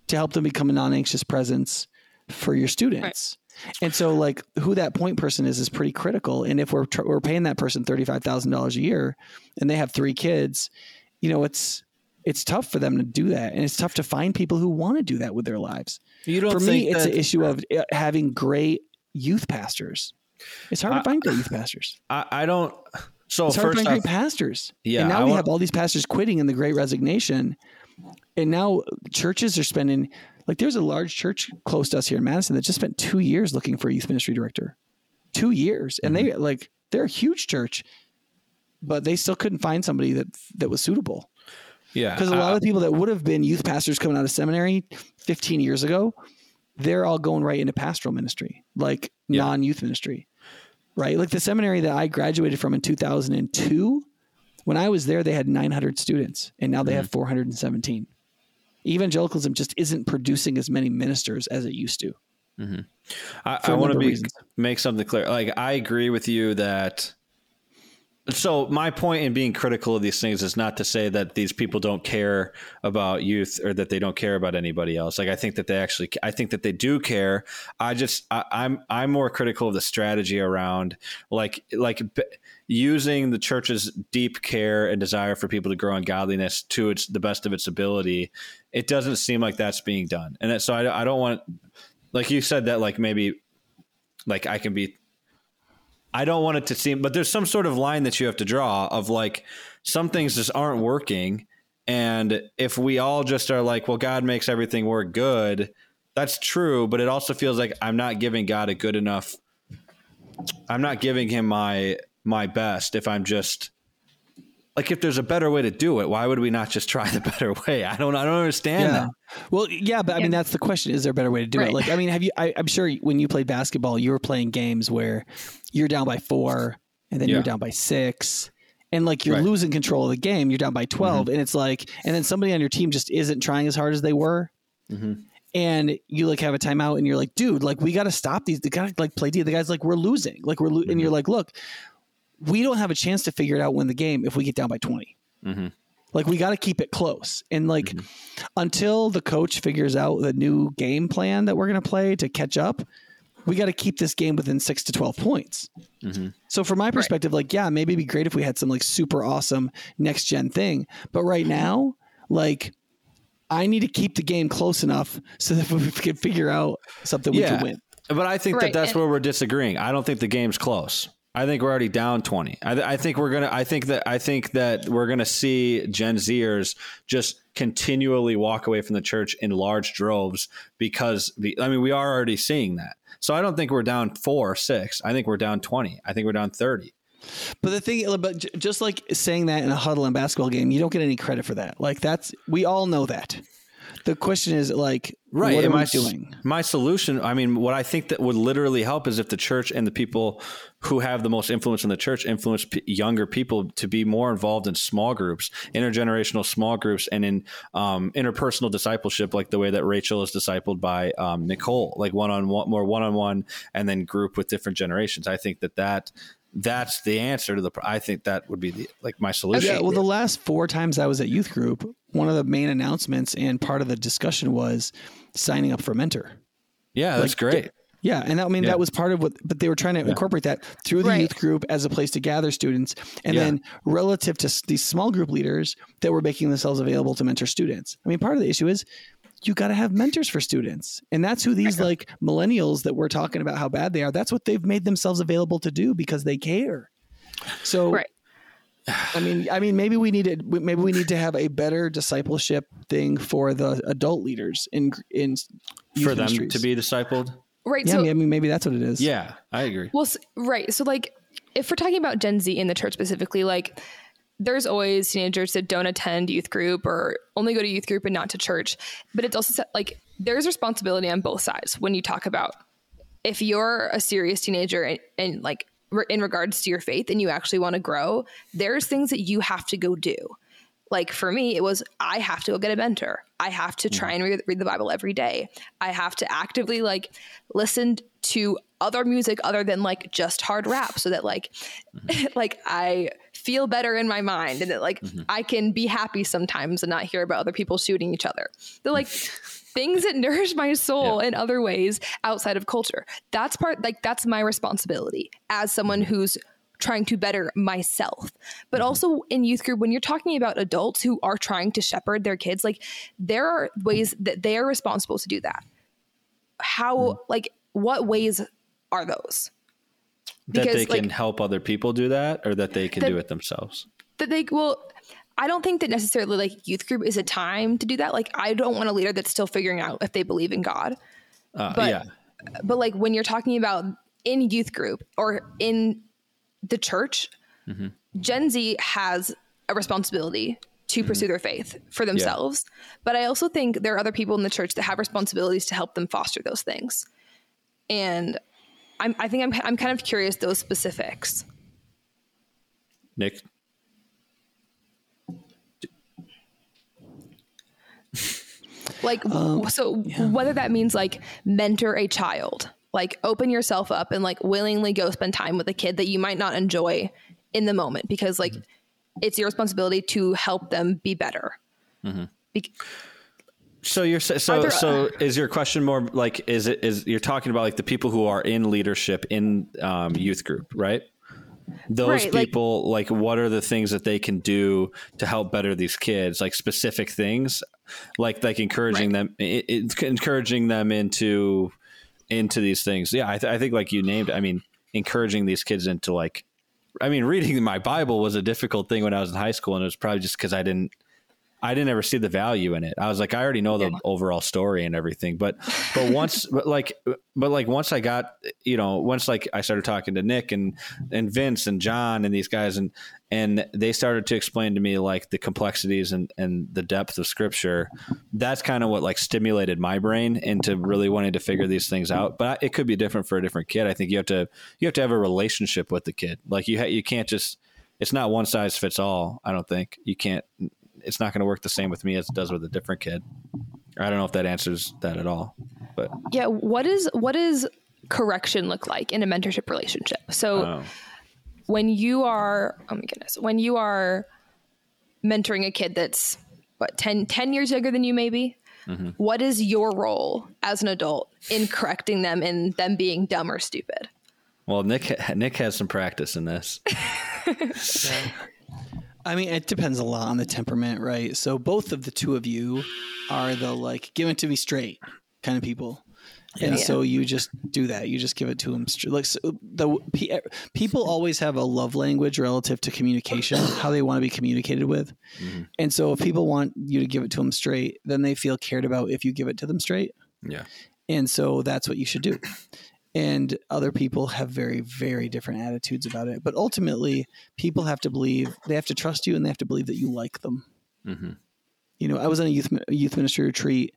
to help them become a non-anxious presence for your students. And so, like, who that point person is is pretty critical. And if we're tr- we're paying that person thirty five thousand dollars a year, and they have three kids, you know, it's it's tough for them to do that, and it's tough to find people who want to do that with their lives. You don't For me, it's an issue of uh, having great youth pastors. It's hard I- to find great youth pastors. I, I don't. So It's hard to find off, great pastors. Yeah, and now I we want- have all these pastors quitting in the Great Resignation, and now churches are spending like there's a large church close to us here in Madison that just spent two years looking for a youth ministry director, two years, and Mm-hmm. they like they're a huge church, but they still couldn't find somebody that that was suitable yeah, because a lot of the people that would have been youth pastors coming out of seminary 15 years ago, they're all going right into pastoral ministry, like Yeah. non-youth ministry, right? Like the seminary that I graduated from in 2002, when I was there, they had 900 students, and now they have mm-hmm. 417. Evangelicalism just isn't producing as many ministers as it used to. Mm-hmm. I, for I a want to number of be reasons. make something clear. Like I agree with you that. So my point in being critical of these things is not to say that these people don't care about youth or that they don't care about anybody else. Like I think that they actually, I think that they do care. I just, I, I'm, I'm more critical of the strategy around like, like using the church's deep care and desire for people to grow in godliness to its the best of its ability. It doesn't seem like that's being done, and that, so I, I don't want like you said that like maybe like I can be I don't want it to seem but there's some sort of line that you have to draw of like some things just aren't working. And if we all just are like well God makes everything work good that's true but it also feels like I'm not giving God a good enough I'm not giving him my my best if I'm just like if there's a better way to do it why would we not just try the [laughs] better way I don't I don't understand that Well, yeah, but I mean, that's the question. Is there a better way to do it? Like, I mean, have you, I, I'm sure when you played basketball, you were playing games where you're down by four and then Yeah. you're down by six. And like you're Right. losing control of the game, you're down by 12. And it's like, and then somebody on your team just isn't trying as hard as they were. Mhm. And you like have a timeout and you're like, dude, like we got to stop these. They got to like play D. The guy's like, we're losing. Like we're, lo-. and you're like, look, we don't have a chance to figure it out, win the game if we get down by 20. Mhm. Like we got to keep it close. And like until the coach figures out the new game plan that we're going to play to catch up, we got to keep this game within six to 12 points. Mhm. So from my perspective, like, yeah, maybe it'd be great if we had some like super awesome next gen thing. But right now, like, I need to keep the game close enough so that [laughs] we can figure out something we can win. But I think Right, that that's and- where we're disagreeing. I don't think the game's close. I think we're already down twenty. I, th- I think we're gonna. I think that. I think that we're gonna see Gen Zers just continually walk away from the church in large droves because. the- I mean, we are already seeing that. So I don't think we're down four or six. I think we're down twenty. I think we're down thirty. But the thing, but just like saying that in a huddle and basketball game, you don't get any credit for that. Like that's we all know that. The question is like, Right. What are and we my, s- doing? My solution, I mean, what I think that would literally help is if the church and the people who have the most influence in the church influence p- younger people to be more involved in small groups, intergenerational small groups, and in um, interpersonal discipleship, like the way that Rachel is discipled by um, Nicole, like one on one, more one on one, and then group with different generations. I think that that that's the answer to the. I think that would be the like my solution. Yeah, well, the last four times I was at youth group, one of the main announcements and part of the discussion was signing up for mentor. yeah, that's like, great. Yeah, and that, I mean Yeah. that was part of what, but they were trying to incorporate that through the Right. youth group as a place to gather students, and Yeah. then relative to these small group leaders that were making themselves available to mentor students. I mean, part of the issue is you got to have mentors for students, and that's who these like millennials that we're talking about how bad they are. That's what they've made themselves available to do because they care. So Right. I mean, I mean, maybe we need to maybe we need to have a better discipleship thing for the adult leaders in in youth For them ministries. to be discipled. Right. Yeah, so I mean, maybe that's what it is. Yeah, I agree. Well, s- right. So, like, if we're talking about Gen Z in the church specifically, like, there's always teenagers that don't attend youth group or only go to youth group and not to church. But it's also like there's responsibility on both sides when you talk about if you're a serious teenager and, and like in regards to your faith and you actually want to grow, there's things that you have to go do. Like for me, it was I have to go get a mentor. I have to try and read, read the Bible every day. I have to actively like listen to other music other than like just hard rap so that like mm-hmm. [laughs] like I feel better in my mind and that like mm-hmm. I can be happy sometimes and not hear about other people shooting each other. They're like [laughs] things that nourish my soul yeah. in other ways outside of culture. That's part like that's my responsibility as someone mm-hmm. who's trying to better myself. But mm-hmm. also in youth group, when you're talking about adults who are trying to shepherd their kids, like there are ways that they are responsible to do that. How, mm. like, what ways are those? Because, that they can like, help other people do that or that they can that, do it themselves? That they, well, I don't think that necessarily like youth group is a time to do that. Like, I don't want a leader that's still figuring out if they believe in God. Uh, but, yeah. But like when you're talking about in youth group or in the church, mm-hmm. Gen Z has a responsibility to mm-hmm. pursue their faith for themselves. Yeah. But I also think there are other people in the church that have responsibilities to help them foster those things. And I'm, I think I'm, I'm kind of curious those specifics. Nic? like, um, so yeah. whether that means like mentor a child like open yourself up and like willingly go spend time with a kid that you might not enjoy in the moment because like mm-hmm. it's your responsibility to help them be better. Mm-hmm. Be- so you're so there, so is your question more like is it is you're talking about like the people who are in leadership in um, youth group, right? Those right, people like, like what are the things that they can do to help better these kids? Like specific things, like like encouraging right. them, it, it, encouraging them into into these things. Yeah, I, th- I think like you named. I mean, encouraging these kids into like, I mean, reading my Bible was a difficult thing when I was in high school, and it was probably just because I didn't I didn't ever see the value in it. I was like, I already know the yeah. overall story and everything, but [laughs] but once, but like, but like once I got, you know, once like I started talking to Nic and and Vince and John and these guys, and and they started to explain to me like the complexities and and the depth of Scripture. That's kind of what like stimulated my brain into really wanting to figure these things out. But it could be different for a different kid. I think you have to you have to have a relationship with the kid. Like you ha- you can't just it's not one size fits all. I don't think you can't it's not going to work the same with me as it does with a different kid. I don't know if that answers that at all, but yeah, what is what is correction look like in a mentorship relationship? So oh. when you are, oh my goodness, when you are mentoring a kid that's what 10, 10 years younger than you, maybe. Mm-hmm. What is your role as an adult in correcting them in them being dumb or stupid? Well, Nic Nic has some practice in this. [laughs] I mean, it depends a lot on the temperament, right? So both of the two of you are the like give it to me straight kind of people. And yeah. so you just do that. You just give it to them. Straight. Like so the people always have a love language relative to communication, [coughs] how they want to be communicated with. Mm-hmm. And so if people want you to give it to them straight, then they feel cared about if you give it to them straight. Yeah. And so that's what you should do and other people have very very different attitudes about it. But ultimately people have to believe they have to trust you and they have to believe that you like them. Mm-hmm. you know i was on a youth youth ministry retreat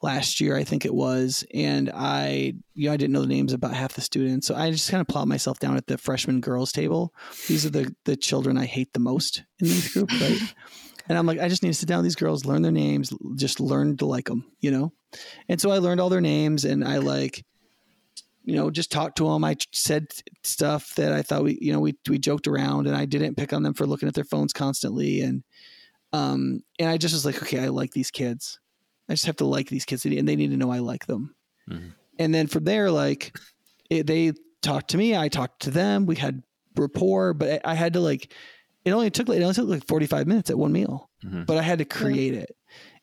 last year i think it was and i you know i didn't know the names about half the students so i just kind of plowed myself down at the freshman girls table. These are the the children i hate the most in the youth group [laughs] right? And i'm like i just need to sit down with these girls learn their names just learn to like them you know? And so i learned all their names and i like you know, just talked to them. I said stuff that I thought we, you know, we we joked around, and I didn't pick on them for looking at their phones constantly, and um, and I just was like, okay, I like these kids. I just have to like these kids, and they need to know I like them. Mm-hmm. And then from there, like, it, they talked to me, I talked to them. We had rapport, but I had to like, it only took it only took like forty five minutes at one meal, mm-hmm. but I had to create yeah. it,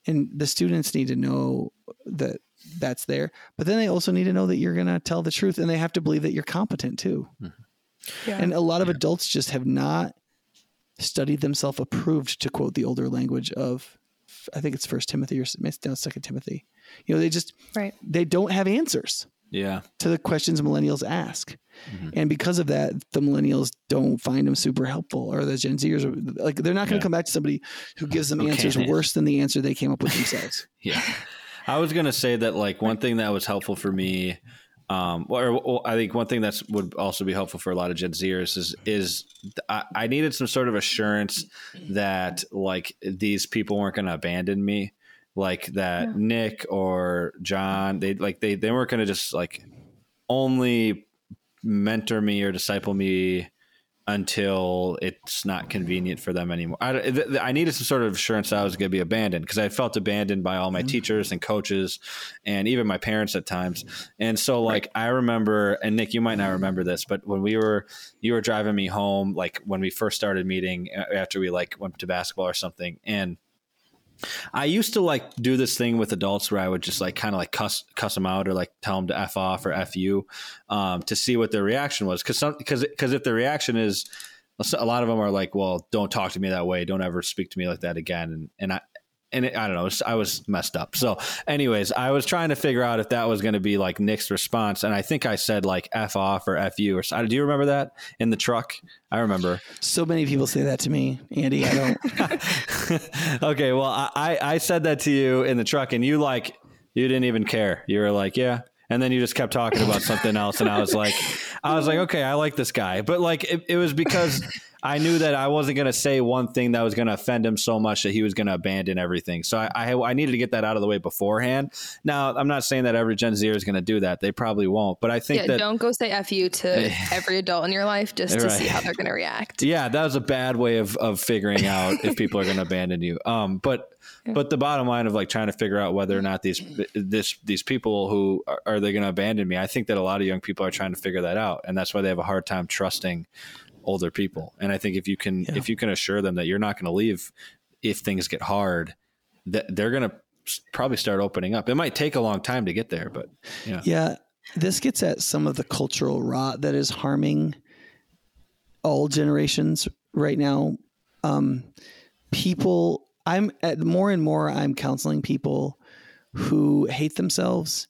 and the students need to know that that's there. But then they also need to know that you're going to tell the truth and they have to believe that you're competent too. Mm-hmm. Yeah. And a lot of yeah. adults just have not studied themselves approved to quote the older language of I think it's first Timothy or no, second Timothy. You know, they just right. they don't have answers. Yeah. To the questions millennials ask. Mm-hmm. And because of that, the millennials don't find them super helpful or the Gen Zers are like they're not going to yeah. come back to somebody who gives them answers worse than the answer they came up with themselves. [laughs] yeah. I was gonna say that like one thing that was helpful for me um, or, or, I think one thing that would also be helpful for a lot of Gen Zers is is I, I needed some sort of assurance that like these people weren't going to abandon me, like that yeah. Nic or John they like they they weren't going to just like only mentor me or disciple me until it's not convenient for them anymore. I, I needed some sort of assurance that I was going to be abandoned because I felt abandoned by all my mm-hmm. teachers and coaches and even my parents at times. And so, like, right. I remember, and Nic, you might not remember this, but when we were, you were driving me home, like when we first started meeting after we like went to basketball or something, and I used to like do this thing with adults where I would just like kind of like cuss cuss them out or like tell them to f off or f you um, to see what their reaction was. Because because because if the reaction is a lot of them are like well don't talk to me that way. Don't ever speak to me like that again. And and I and it, I don't know, I was messed up. So, anyways, I was trying to figure out if that was going to be like Nic's response, and I think I said like "f off" or "f you" or do you remember that in the truck? I remember. So many people say that to me, Andy. I don't. [laughs] okay, well, I I said that to you in the truck, and you like you didn't even care. You were like, "Yeah," and then you just kept talking about something else, and I was like, I was like, okay, I like this guy, but like it, it was because. I knew that I wasn't going to say one thing that was going to offend him so much that he was going to abandon everything. So I, I, I needed to get that out of the way beforehand. Now I'm not saying that every Gen Zer is going to do that. They probably won't. But I think yeah, that don't go say "f you" to [laughs] every adult in your life just to right. see how they're going to react. Yeah, that was a bad way of of figuring out if people are going [laughs] to abandon you. Um, but but the bottom line of like trying to figure out whether or not these this these people who are, are they going to abandon me, I think that a lot of young people are trying to figure that out, and that's why they have a hard time trusting older people. And I think if you can yeah. if you can assure them that you're not going to leave if things get hard, that they're going to probably start opening up. It might take a long time to get there, but yeah. Yeah, this gets at some of the cultural rot that is harming all generations right now. Um, people, I'm at more and more. I'm counseling people who hate themselves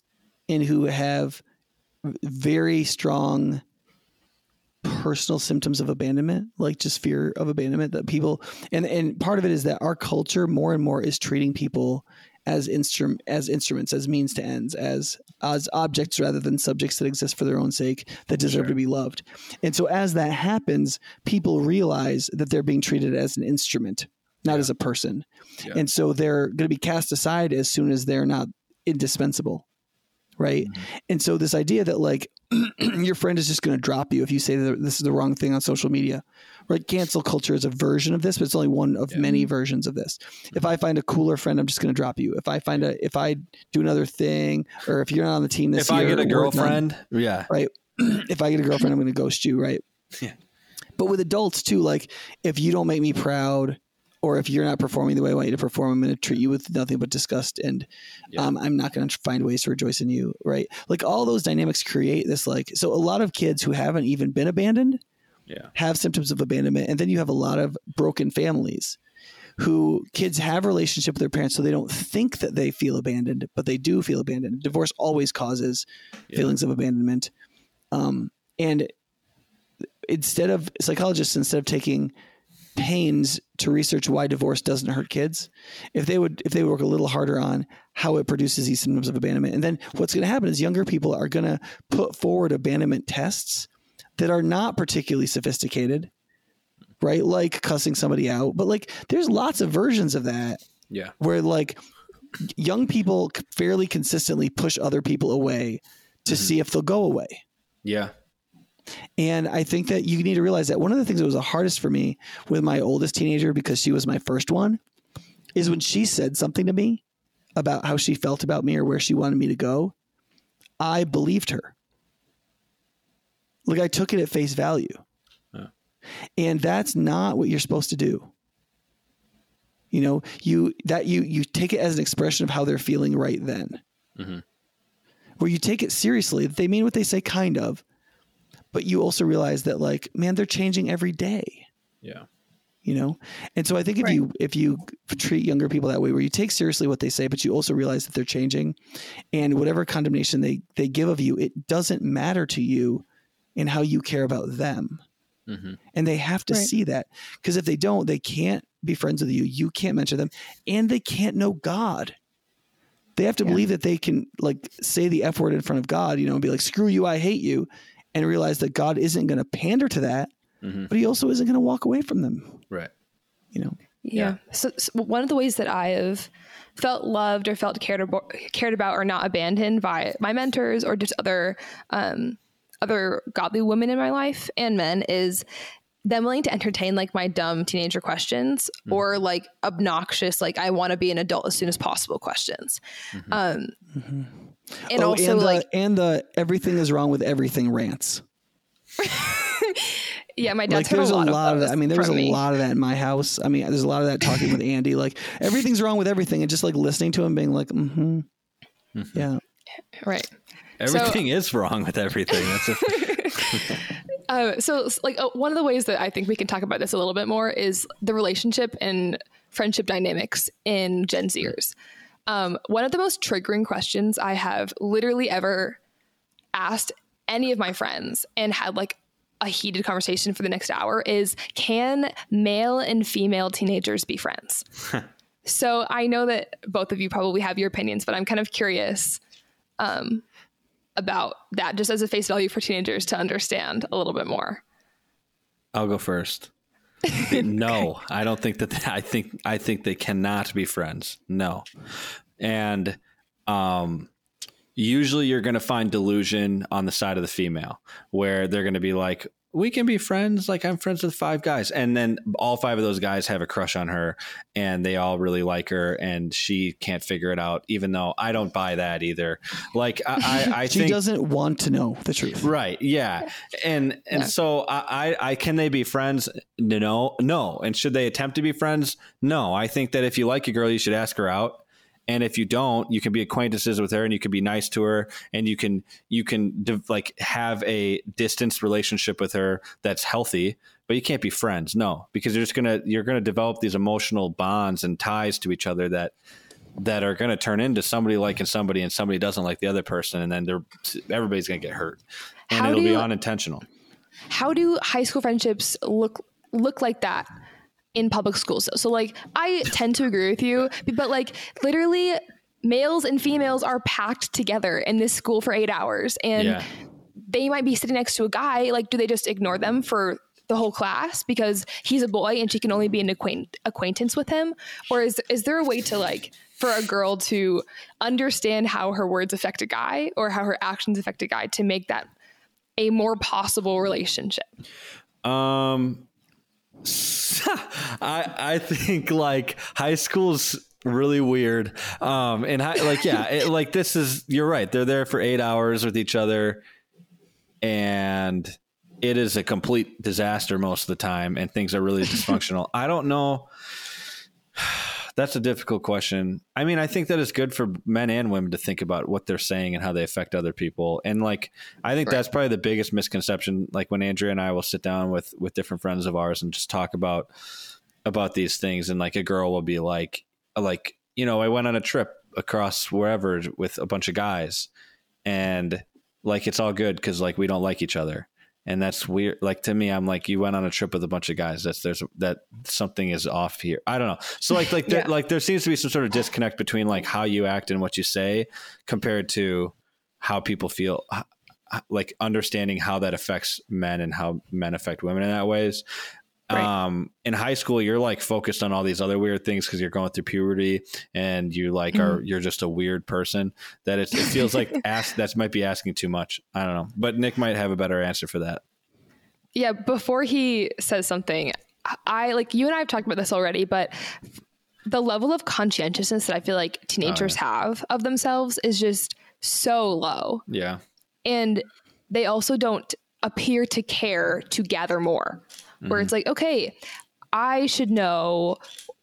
and who have very strong personal symptoms of abandonment, like just fear of abandonment that people and and part of it is that our culture more and more is treating people as instrument as instruments, as means to ends, as as objects rather than subjects that exist for their own sake that deserve sure. to be loved. And so as that happens, people realize that they're being treated as an instrument, not yeah. as a person. Yeah. And so they're going to be cast aside as soon as they're not indispensable right? Mm-hmm. And so this idea that like [clears throat] your friend is just going to drop you if you say that this is the wrong thing on social media, right? Cancel culture is a version of this, but it's only one of yeah. many versions of this. Mm-hmm. If I find a cooler friend, I'm just going to drop you. If I find a, if I do another thing, or if you're not on the team this if year, if I get a girlfriend, yeah, right. [clears throat] if I get a girlfriend, I'm going to ghost you, right? Yeah. But with adults too, like if you don't make me proud, or if you're not performing the way I want you to perform, I'm going to treat you with nothing but disgust, and yeah. um, I'm not going to find ways to rejoice in you. Right? Like all those dynamics create this. Like so, a lot of kids who haven't even been abandoned, yeah. have symptoms of abandonment, and then you have a lot of broken families who kids have relationship with their parents so they don't think that they feel abandoned but they do feel abandoned divorce always causes yeah. feelings of abandonment um, and instead of psychologists instead of taking pains to research why divorce doesn't hurt kids. If they would if they work a little harder on how it produces these symptoms of abandonment. And then what's going to happen is younger people are going to put forward abandonment tests that are not particularly sophisticated right? Like cussing somebody out. But like there's lots of versions of that yeah. where like young people fairly consistently push other people away to mm-hmm. see if they'll go away. Yeah and I think that you need to realize that one of the things that was the hardest for me with my oldest teenager, because she was my first one, is when she said something to me about how she felt about me or where she wanted me to go, I believed her. Like I took it at face value. And that's not what you're supposed to do. You know, you that you you take it as an expression of how they're feeling right then. Mm-hmm. Where you take it seriously, they mean what they say, kind of, but you also realize that like man they're changing every day. Yeah. You know? And so i think if right. you if you treat younger people that way where you take seriously what they say but you also realize that they're changing and whatever condemnation they they give of you it doesn't matter to you in how you care about them. Mm-hmm. and they have to right. see that because if they don't they can't be friends with you. You can't mention them and they can't know god. They have to believe that they can like say the F word in front of God, you know, and be like, screw you, I hate you, and realize that God isn't going to pander to that, Mhm. but he also isn't going to walk away from them, Right. you know. Yeah. So, so one of the ways that I have felt loved or felt cared about, cared about or not abandoned by my mentors or just other um, other godly women in my life and men is them willing to entertain like my dumb teenager questions or like obnoxious like I want to be an adult as soon as possible questions. Um, And oh, also and the, like and the everything is wrong with everything rants. [laughs] yeah, my dad like there's a lot, of, those that. I mean, there was a me. lot of that in my house. I mean, there's a lot of that talking with Andy. Like everything's wrong with everything, and just like listening to him being like, mm-hmm. yeah. [laughs] right. Everything is wrong with everything. That's a, [laughs] Uh, so, like, uh, one of the ways that I think we can talk about this a little bit more is the relationship and friendship dynamics in Gen Zers. Um, one of the most triggering questions I have literally ever asked any of my friends and had like a heated conversation for the next hour is can male and female teenagers be friends? [laughs] so, I know that both of you probably have your opinions, but I'm kind of curious um, about that just as a face value for teenagers to understand a little bit more. I'll go first. [laughs] no, I don't think that. [laughs] I think I think they cannot be friends. No, and um, usually you're going to find delusion on the side of the female, where they're going to be like, "We can be friends. Like I'm friends with five guys," and then all five of those guys have a crush on her, and they all really like her, and she can't figure it out. Even though I don't buy that either. Like I, I, [laughs] I She think doesn't want to know the truth. Right. Yeah. And and Yeah. so I, I I can they be friends? No. No. And should they attempt to be friends? No. I think that if you like a girl, you should ask her out. And if you don't, you can be acquaintances with her and you can be nice to her and you can you can div- like have a distanced relationship with her that's healthy, but you can't be friends. No, because you're just going to you're to develop these emotional bonds and ties to each other that that are going to turn into somebody liking somebody and somebody doesn't like the other person and then they're everybody's going to get hurt and How it'll do be unintentional How do high school friendships look look like that in public schools? So, like, I tend to agree with you, but like, literally, males and females are packed together in this school for eight hours, and yeah they might be sitting next to a guy. Like, do they just ignore them for the whole class because he's a boy and she can only be an acquaint- acquaintance with him? Or is is there a way to like for a girl to understand how her words affect a guy or how her actions affect a guy to make that a more possible relationship? um [laughs] i i think like high school's really weird. Um and high, like yeah [laughs] it, like this is you're right. They're there for eight hours with each other and it is a complete disaster most of the time and things are really [laughs] dysfunctional. I don't know that's a difficult question. I mean i think that it's good for men and women to think about what they're saying and how they affect other people. And like i think Right. that's probably the biggest misconception like when andrea and i will sit down with with different friends of ours and just talk about about these things. And like a girl will be like like you know i went on a trip across wherever with a bunch of guys and like it's all good because like we don't like each other and that's weird. Like to me i'm like you went on a trip with a bunch of guys. That's there's that something is off here. I don't know. So like like there, like there seems to be some sort of disconnect between like how you act and what you say compared to how people feel like understanding how that affects men and how men affect women in that ways Right. um in high school you're like focused on all these other weird things because you're going through puberty and you like are you're just a weird person that it's, it feels like [laughs] ask that might be asking too much i don't know but nic might have a better answer for that Yeah, before he says something, I like you and I have talked about this already, but the level of conscientiousness that I feel like teenagers have of themselves is just so low. yeah And they also don't appear to care to gather more. Where it's mm-hmm. like, okay, I should know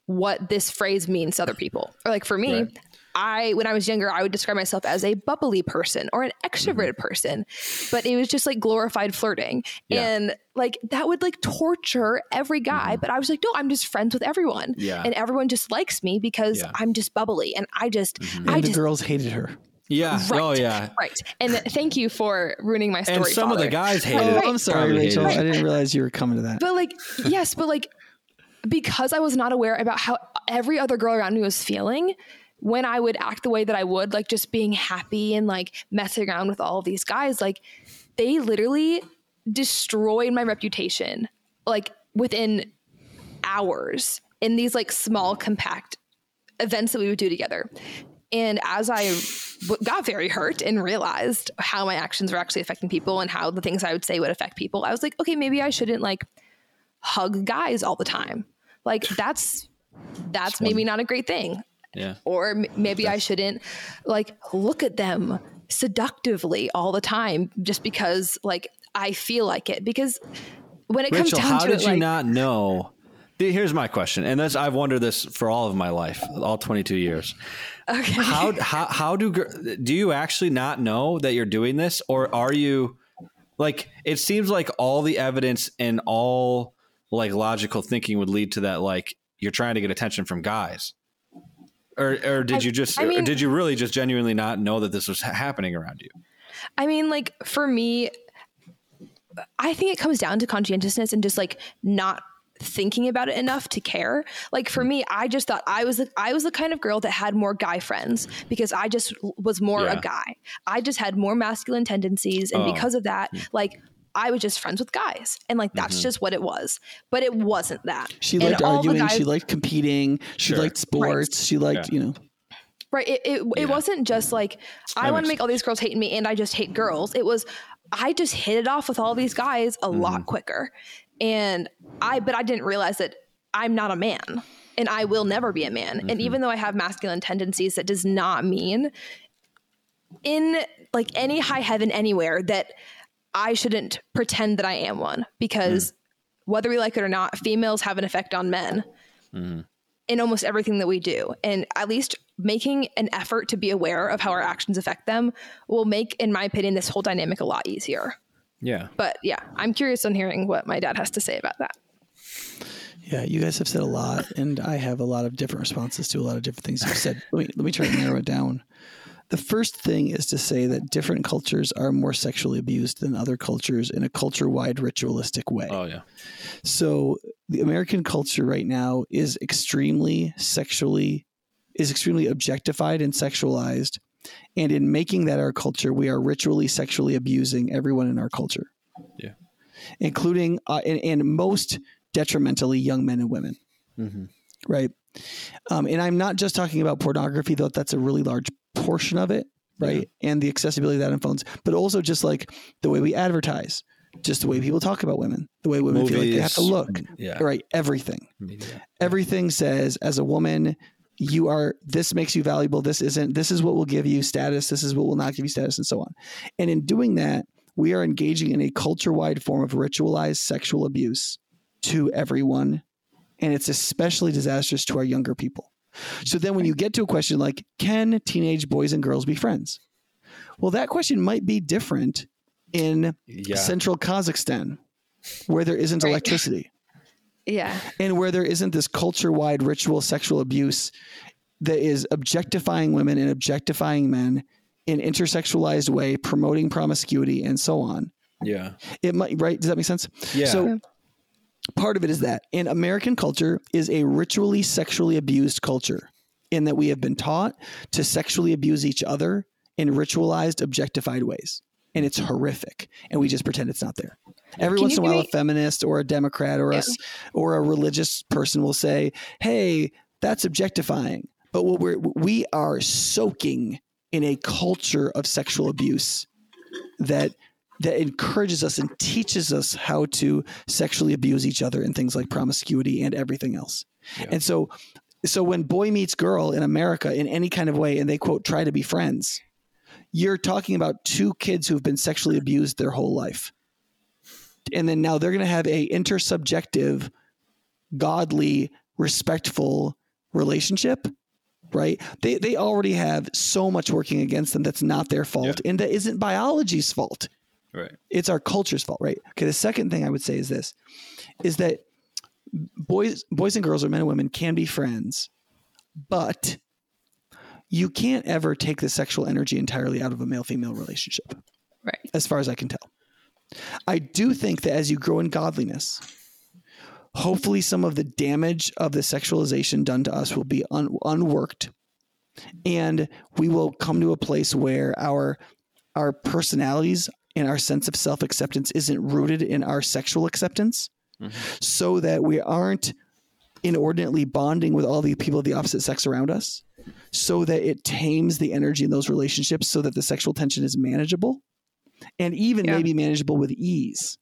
what this phrase means to other people. Or like for me, Right. I when I was younger, I would describe myself as a bubbly person or an mm-hmm. extroverted person, but it was just like glorified flirting. Yeah. And like that would like torture every guy, mm-hmm. but I was like, no, I'm just friends with everyone. Yeah. And everyone just likes me because Yeah. I'm just bubbly and I just And I the just girls hated her. Yeah Right. oh yeah Right. And thank you for ruining my story. and some of the guys hated Oh, it. I'm sorry, Probably Rachel. hated I didn't realize you were coming to that. But like, [laughs] yes, but like, because I was not aware about how every other girl around me was feeling, when I would act the way that I would, like just being happy and like messing around with all of these guys, like they literally destroyed my reputation like within hours in these like small compact events that we would do together. And as I got very hurt and realized how my actions were actually affecting people and how the things I would say would affect people, I was like, okay, maybe I shouldn't like hug guys all the time. Like that's that's maybe not a great thing. Yeah. Or m- maybe I shouldn't like look at them seductively all the time just because like I feel like it because when it Rachel, comes down how to did it, you like, not know? Here's my question, and this I've wondered this for all of my life, all 22 years. okay. How how how do do you actually not know that you're doing this, or are you like? It seems like all the evidence and all like logical thinking would lead to that. Like you're trying to get attention from guys, or or did I- you just I or mean- did you really just genuinely not know that this was happening around you? I mean, like for me, I think it comes down to conscientiousness and just like not thinking about it enough to care. Like for me, I just thought I was the, I was the kind of girl that had more guy friends because I just was more Yeah. a guy. I just had more masculine tendencies, and Oh. because of that, like. I was just friends with guys, and like that's Mm-hmm. just what it was. But it wasn't that. She And liked all arguing. guys- she liked competing. She Sure. liked sports. She liked, you know. Right. It it, Yeah. it wasn't just like I That want to make all these girls hate me and I just hate girls. It was I just hit it off with all these guys a Mm-hmm. lot quicker. And I but I didn't realize that I'm not a man and I will never be a man. Mm-hmm. And even though I have masculine tendencies, that does not mean in like any high heaven anywhere that I shouldn't pretend that I am one because whether we like it or not, females have an effect on men in almost everything that we do. And at least making an effort to be aware of how our actions affect them will make, in my opinion, this whole dynamic a lot easier. Yeah. But yeah, I'm curious on hearing what my dad has to say about that. Yeah, you guys have said a lot, and I have a lot of different responses to a lot of different things you've said. Let me let me try to narrow it down. The first thing is to say that different cultures are more sexually abused than other cultures in a culture-wide ritualistic way. Oh yeah. So the American culture right now is extremely sexually is extremely objectified and sexualized. And in making that our culture, we are ritually sexually abusing everyone in our culture. Yeah. Including uh, and, and most detrimentally young men and women. Mm-hmm. Right. Um, and I'm not just talking about pornography, though that's a really large portion of it, right? And the accessibility of that in phones, but also just like the way we advertise, just the way people talk about women, the way women feel like they have to look, Yeah. right? Everything. Media. Everything says, as a woman, you are, this makes you valuable. This isn't, this is what will give you status. This is what will not give you status, and so on. And in doing that, we are engaging in a culture wide form of ritualized sexual abuse to everyone. And it's especially disastrous to our younger people. So then when you get to a question like, can teenage boys and girls be friends? Well, that question might be different in Yeah. central Kazakhstan, where there isn't Right. electricity Yeah. and where there isn't this culture wide ritual sexual abuse that is objectifying women and objectifying men in intersexualized way, promoting promiscuity and so on. yeah. It might right? Does that make sense? Yeah. So part of it is that in American culture is a ritually sexually abused culture in that we have been taught to sexually abuse each other in ritualized, objectified ways. And it's horrific. And we just pretend it's not there. Every Can once in a while, a feminist or a Democrat or Yeah. us or a religious person will say, Hey, that's objectifying. But what we're we are soaking in a culture of sexual abuse that that encourages us and teaches us how to sexually abuse each other and things like promiscuity and everything else. Yeah. And so so when boy meets girl in America in any kind of way and they quote try to be friends, you're talking about two kids who've been sexually abused their whole life. And then now they're going to have a intersubjective godly respectful relationship right they they already have so much working against them that's not their fault and that isn't biology's fault Right. it's our culture's fault, right? Okay. The second thing I would say is this: is that boys, boys and girls, or men and women can be friends, but you can't ever take the sexual energy entirely out of a male-female relationship, Right. as far as I can tell. I do think that as you grow in godliness, hopefully some of the damage of the sexualization done to us will be un- unworked, and we will come to a place where our our personalities and our sense of self acceptance isn't rooted in our sexual acceptance, mm-hmm. so that we aren't inordinately bonding with all the people of the opposite sex around us, so that it tames the energy in those relationships, so that the sexual tension is manageable, and even yeah. maybe manageable with ease,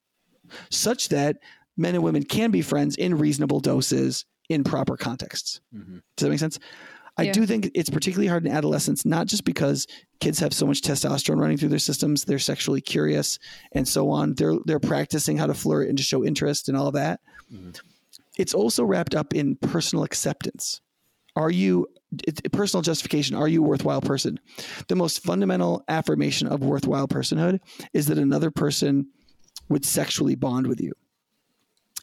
such that men and women can be friends in reasonable doses in proper contexts. Mm-hmm. Does that make sense? I yeah. do think it's particularly hard in adolescence, not just because kids have so much testosterone running through their systems, they're sexually curious and so on. They're they're practicing how to flirt and to show interest and all of that. Mm-hmm. It's also wrapped up in personal acceptance. Are you personal justification? Are you a worthwhile person? The most fundamental affirmation of worthwhile personhood is that another person would sexually bond with you.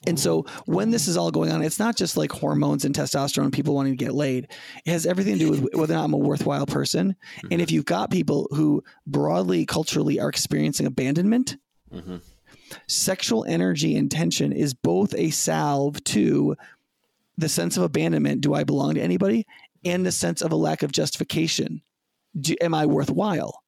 And so when this is all going on, it's not just like hormones and testosterone, people wanting to get laid. It has everything to do with whether or not I'm a worthwhile person. Mm-hmm. And if you've got people who broadly, culturally are experiencing abandonment, mm-hmm. sexual energy and tension is both a salve to the sense of abandonment. Do I belong to anybody? And the sense of a lack of justification. Do, am I worthwhile?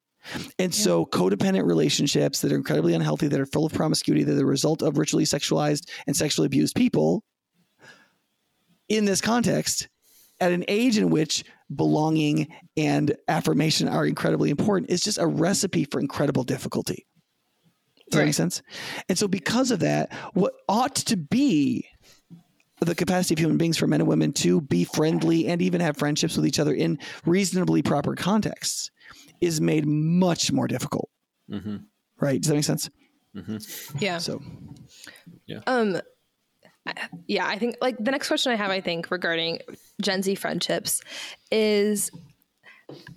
And yeah. so codependent relationships that are incredibly unhealthy, that are full of promiscuity, that are the result of ritually sexualized and sexually abused people in this context, at an age in which belonging and affirmation are incredibly important, is just a recipe for incredible difficulty. Does right. that make sense? And so because of that, what ought to be the capacity of human beings for men and women to be friendly and even have friendships with each other in reasonably proper contexts is made much more difficult. Mm-hmm. Right? Does that make sense? Mm-hmm. Yeah. So, yeah. Um, yeah, I think like the next question I have, I think, regarding Gen Z friendships is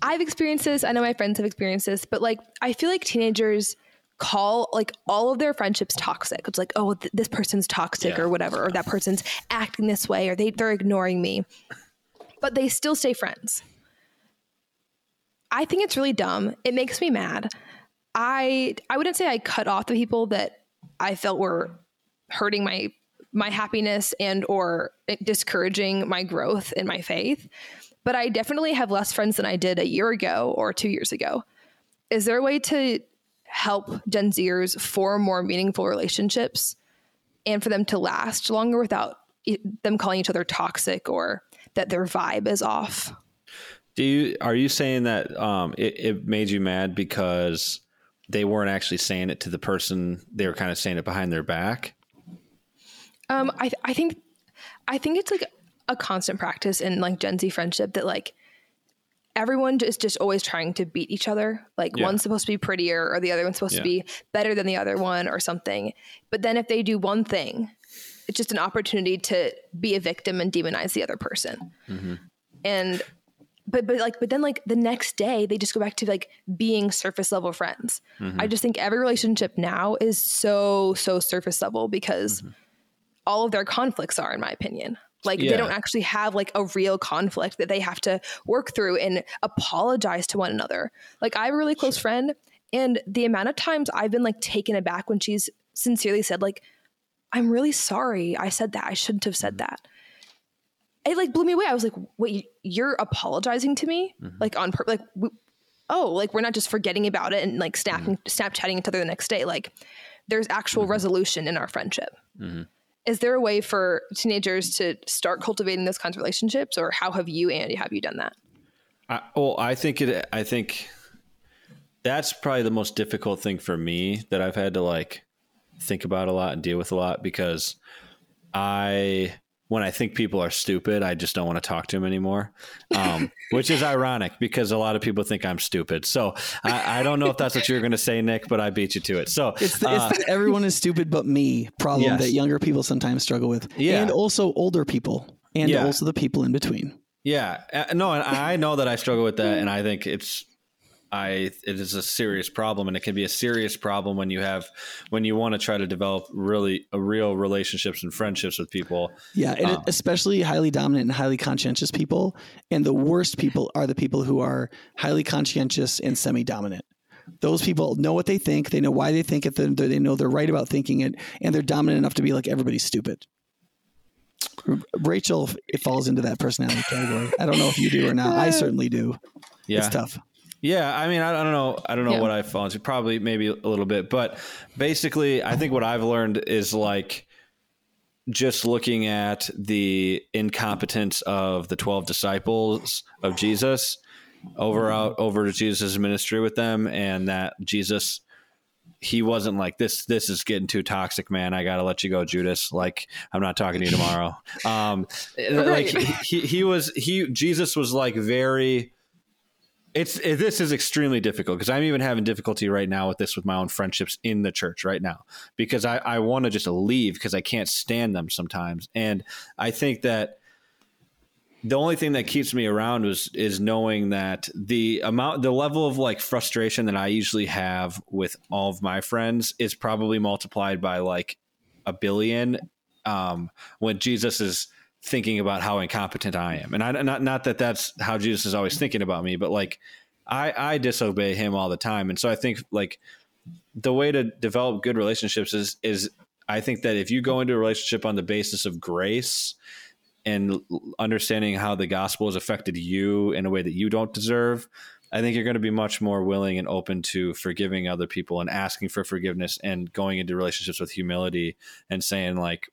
I've experienced this. I know my friends have experienced this, but like I feel like teenagers call like all of their friendships toxic. It's like, oh, th- this person's toxic yeah. or whatever, or that person's acting this way, or they they're ignoring me, but they still stay friends. I think it's really dumb. It makes me mad. I I wouldn't say I cut off the people that I felt were hurting my my happiness and or eh, discouraging my growth in my faith, but I definitely have less friends than I did a year ago or 2 years ago. Is there a way to help Gen Zers form more meaningful relationships and for them to last longer without them calling each other toxic or that their vibe is off? Do you are you saying that um, it, it made you mad because they weren't actually saying it to the person they were kind of saying it behind their back? Um, I I think I think it's like a constant practice in like Gen Z friendship that like everyone is just always trying to beat each other. Like yeah. one's supposed to be prettier or the other one's supposed yeah. to be better than the other one or something. But then if they do one thing, it's just an opportunity to be a victim and demonize the other person. Mm-hmm. And but but like but then like the next day they just go back to like being surface level friends. Mm-hmm. I just think every relationship now is so so surface level because mm-hmm. all of their conflicts are in my opinion. Like yeah. they don't actually have like a real conflict that they have to work through and apologize to one another. Like I have a really close sure. friend and the amount of times I've been like taken aback when she's sincerely said like I'm really sorry I said that. I shouldn't have said mm-hmm. that it like blew me away. I was like, wait, you're apologizing to me? Mm-hmm. Like on purpose? Like, we, oh, like we're not just forgetting about it and like snapping, mm-hmm. Snapchatting each other the next day. Like there's actual mm-hmm. resolution in our friendship. Is there a way for teenagers to start cultivating those kinds of relationships or how have you, Andy, have you done that? I, well, I think it, I think that's probably the most difficult thing for me that I've had to like think about a lot and deal with a lot because I, when I think people are stupid, I just don't want to talk to them anymore. Um, [laughs] which is ironic because a lot of people think I'm stupid. So I, I don't know if that's what you're going to say, Nic, but I beat you to it. So it's the, uh, it's everyone is stupid but me problem yes. that younger people sometimes struggle with, yeah. and also older people, and yeah. also the people in between. Yeah, uh, no, and I know that I struggle with that, and I think it's I it is a serious problem, and it can be a serious problem when you have when you want to try to develop really a real relationships and friendships with people. Yeah, and um, especially highly dominant and highly conscientious people. And the worst people are the people who are highly conscientious and semi-dominant. Those people know what they think. They know why they think it. They know they're right about thinking it, and they're dominant enough to be like everybody's stupid. Rachel it falls into that personality category. I don't know if you do or not. I [laughs] certainly do. Yeah. It's tough. Yeah, I mean, I, don't know. I don't know Yeah. what I fall into. Probably, maybe a little bit, but basically, I think what I've learned is like just looking at the incompetence of the twelve disciples of Jesus over out over to Jesus' ministry with them, and that Jesus he wasn't like this this is getting too toxic man i gotta let you go judas like i'm not talking to you tomorrow um [laughs] like he, he was he jesus was like very it's it, this is extremely difficult because i'm even having difficulty right now with this with my own friendships in the church right now because i i want to just leave because i can't stand them sometimes. And i think that the only thing that keeps me around was is knowing that the amount the level of like frustration that I usually have with all of my friends is probably multiplied by like a billion um, when Jesus is thinking about how incompetent I am. And I not not that that's how Jesus is always thinking about me, but like I I disobey him all the time. And so I think like the way to develop good relationships is is I think that if you go into a relationship on the basis of grace and understanding how the gospel has affected you in a way that you don't deserve, I think you're going to be much more willing and open to forgiving other people and asking for forgiveness and going into relationships with humility and saying like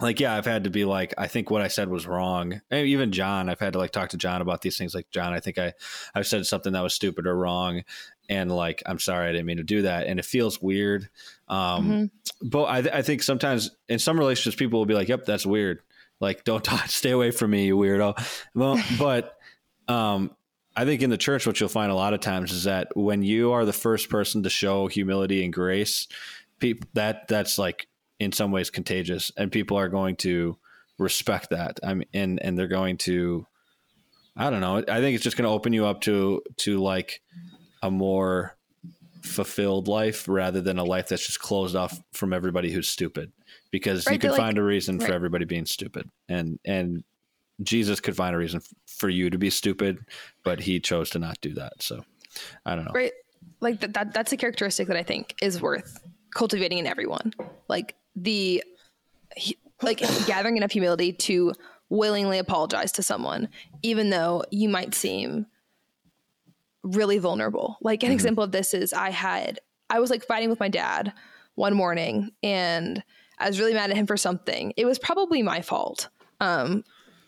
like yeah i've had to be like i think what i said was wrong. And even john i've had to like talk to john about these things. Like john i think i i've said something that was stupid or wrong. And like i'm sorry i didn't mean to do that. And it feels weird. Um but I, I think sometimes in some relationships people will be like yep that's weird. Like don't [laughs] talk stay away from me you weirdo. Well, [laughs] but um I think in the church, what you'll find a lot of times is that when you are the first person to show humility and grace, people that that's like in some ways contagious, and people are going to respect that. I mean, and and they're going to, I don't know. I think it's just going to open you up to to like a more fulfilled life rather than a life that's just closed off from everybody who's stupid because you can like- find a reason for everybody being stupid and and Jesus could find a reason f- for you to be stupid, but he chose to not do that. So I don't know. right like that, that that's a characteristic that i think is worth cultivating in everyone like the like [coughs] gathering enough humility to willingly apologize to someone even though you might seem really vulnerable like an example of this is i had i was like fighting with my dad one morning and i was really mad at him for something it was probably my fault um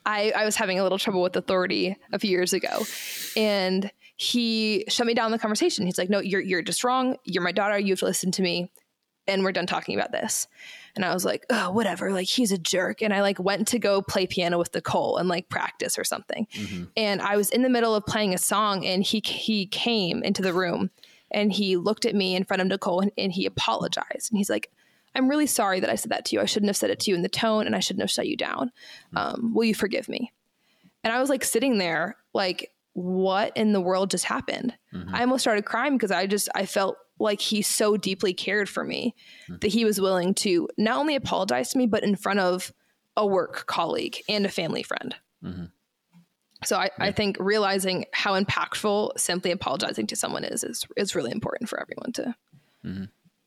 I, I was having a little trouble with authority a few years ago and he shut me down the conversation. He's like, no, you're, you're just wrong. You're my daughter. You have to listen to me. And we're done talking about this. And I was like, oh, whatever. Like he's a jerk. And I like went to go play piano with Nicole and like practice or something. Mm-hmm. And I was in the middle of playing a song and he, he came into the room and he looked at me in front of Nicole and, and he apologized. And he's like, I'm really sorry that I said that to you. I shouldn't have said it to you in the tone and I shouldn't have shut you down. Mm-hmm. Um, will you forgive me? And I was like sitting there, like, what in the world just happened? Mm-hmm. I almost started crying because I just, I felt like he so deeply cared for me hmm. that he was willing to not only apologize to me, but in front of a work colleague and a family friend. Mm-hmm. So I, I think realizing how impactful simply apologizing to someone is is, is really important for everyone to mm-hmm.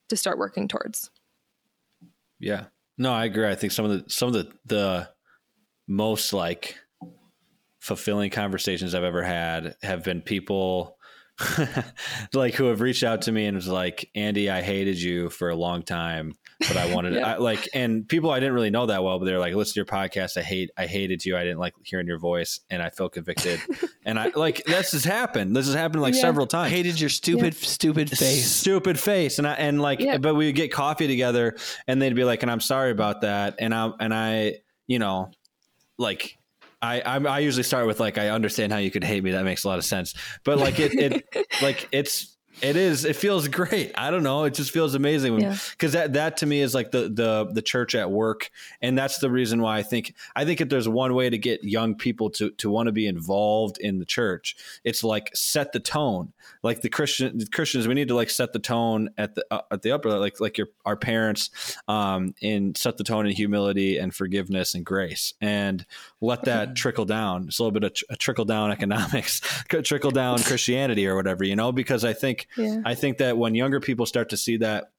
to start working towards. Yeah. No, I agree. I think some of the some of the the most like fulfilling conversations I've ever had have been people [laughs] like who have reached out to me and was like, Andy, I hated you for a long time, but I wanted [laughs] Yeah. I, like, and people I didn't really know that well, but they're like, listen to your podcast. I hate, I hated you. I didn't like hearing your voice and I felt convicted. [laughs] and I like, this has happened. This has happened like Yeah. several I times hated your stupid, stupid face. stupid face and I and like Yeah. but we would get coffee together and they'd be like and I'm sorry about that and I and I you know like I, I I usually start with like I understand how you could hate me. That makes a lot of sense. But like it it [laughs] like it's it is. It feels great. I don't know. It just feels amazing. Yeah. because that that to me is like the the the church at work and that's the reason why I think I think if there's one way to get young people to to want to be involved in the church it's like set the tone. Like the Christian the Christians we need to like set the tone at the uh, at the upper like like your our parents um and set the tone in humility and forgiveness and grace and let that trickle down. It's a little bit of tr- a trickle down [laughs] economics trickle down Christianity or whatever you know because I think Yeah. I think that when younger people start to see that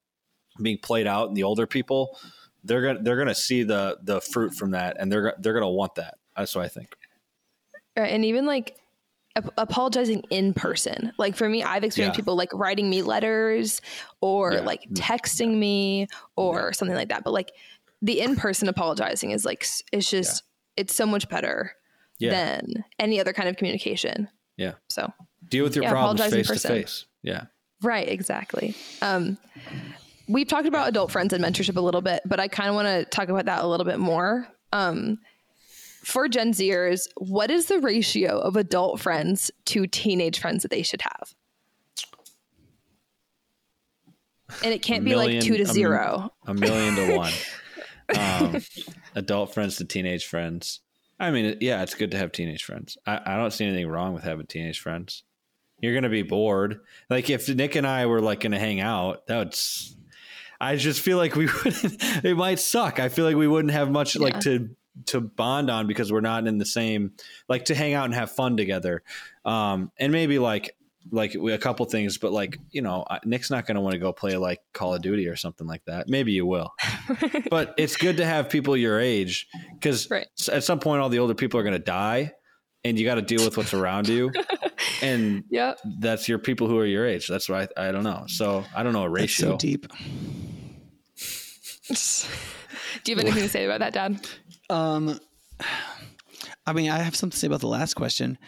being played out in the older people they're gonna they're gonna see the the fruit from that, and they're they're gonna want that. That's what I think. Right, and even like ap- apologizing in person. Like for me, I've experienced Yeah. people like writing me letters or Yeah. like mm. texting me or something like that. But like the in person apologizing is like it's just it's so much better than any other kind of communication. yeah. So Deal with your Yeah, problems face to face. Yeah. Right, exactly. Um, we've talked about adult friends and mentorship a little bit, but I kind of want to talk about that a little bit more. Um, for Gen Zers, what is the ratio of adult friends to teenage friends that they should have? And it can't A be like two to a m- zero. A million to one. [laughs] um, adult friends to teenage friends. I mean, yeah, it's good to have teenage friends. I, I don't see anything wrong with having teenage friends. You're gonna be bored. Like if Nic and I were like gonna hang out, that would. I just feel like we [laughs] wouldn't. It might suck. I feel like we wouldn't have much like to to bond on because we're not in the same like to hang out and have fun together. Um, and maybe like like we- a couple things, but like you know, Nic's not going to want to go play like Call of Duty or something like that. Maybe you will, [laughs] but it's good to have people your age because Right. at some point all the older people are going to die, and you got to deal with what's around you, [laughs] and yeah, that's your people who are your age. That's why I, I don't know. So I don't know a That's ratio. so deep. Do you have anything to say about that, Dad? Um, I mean, I have something to say about the last question.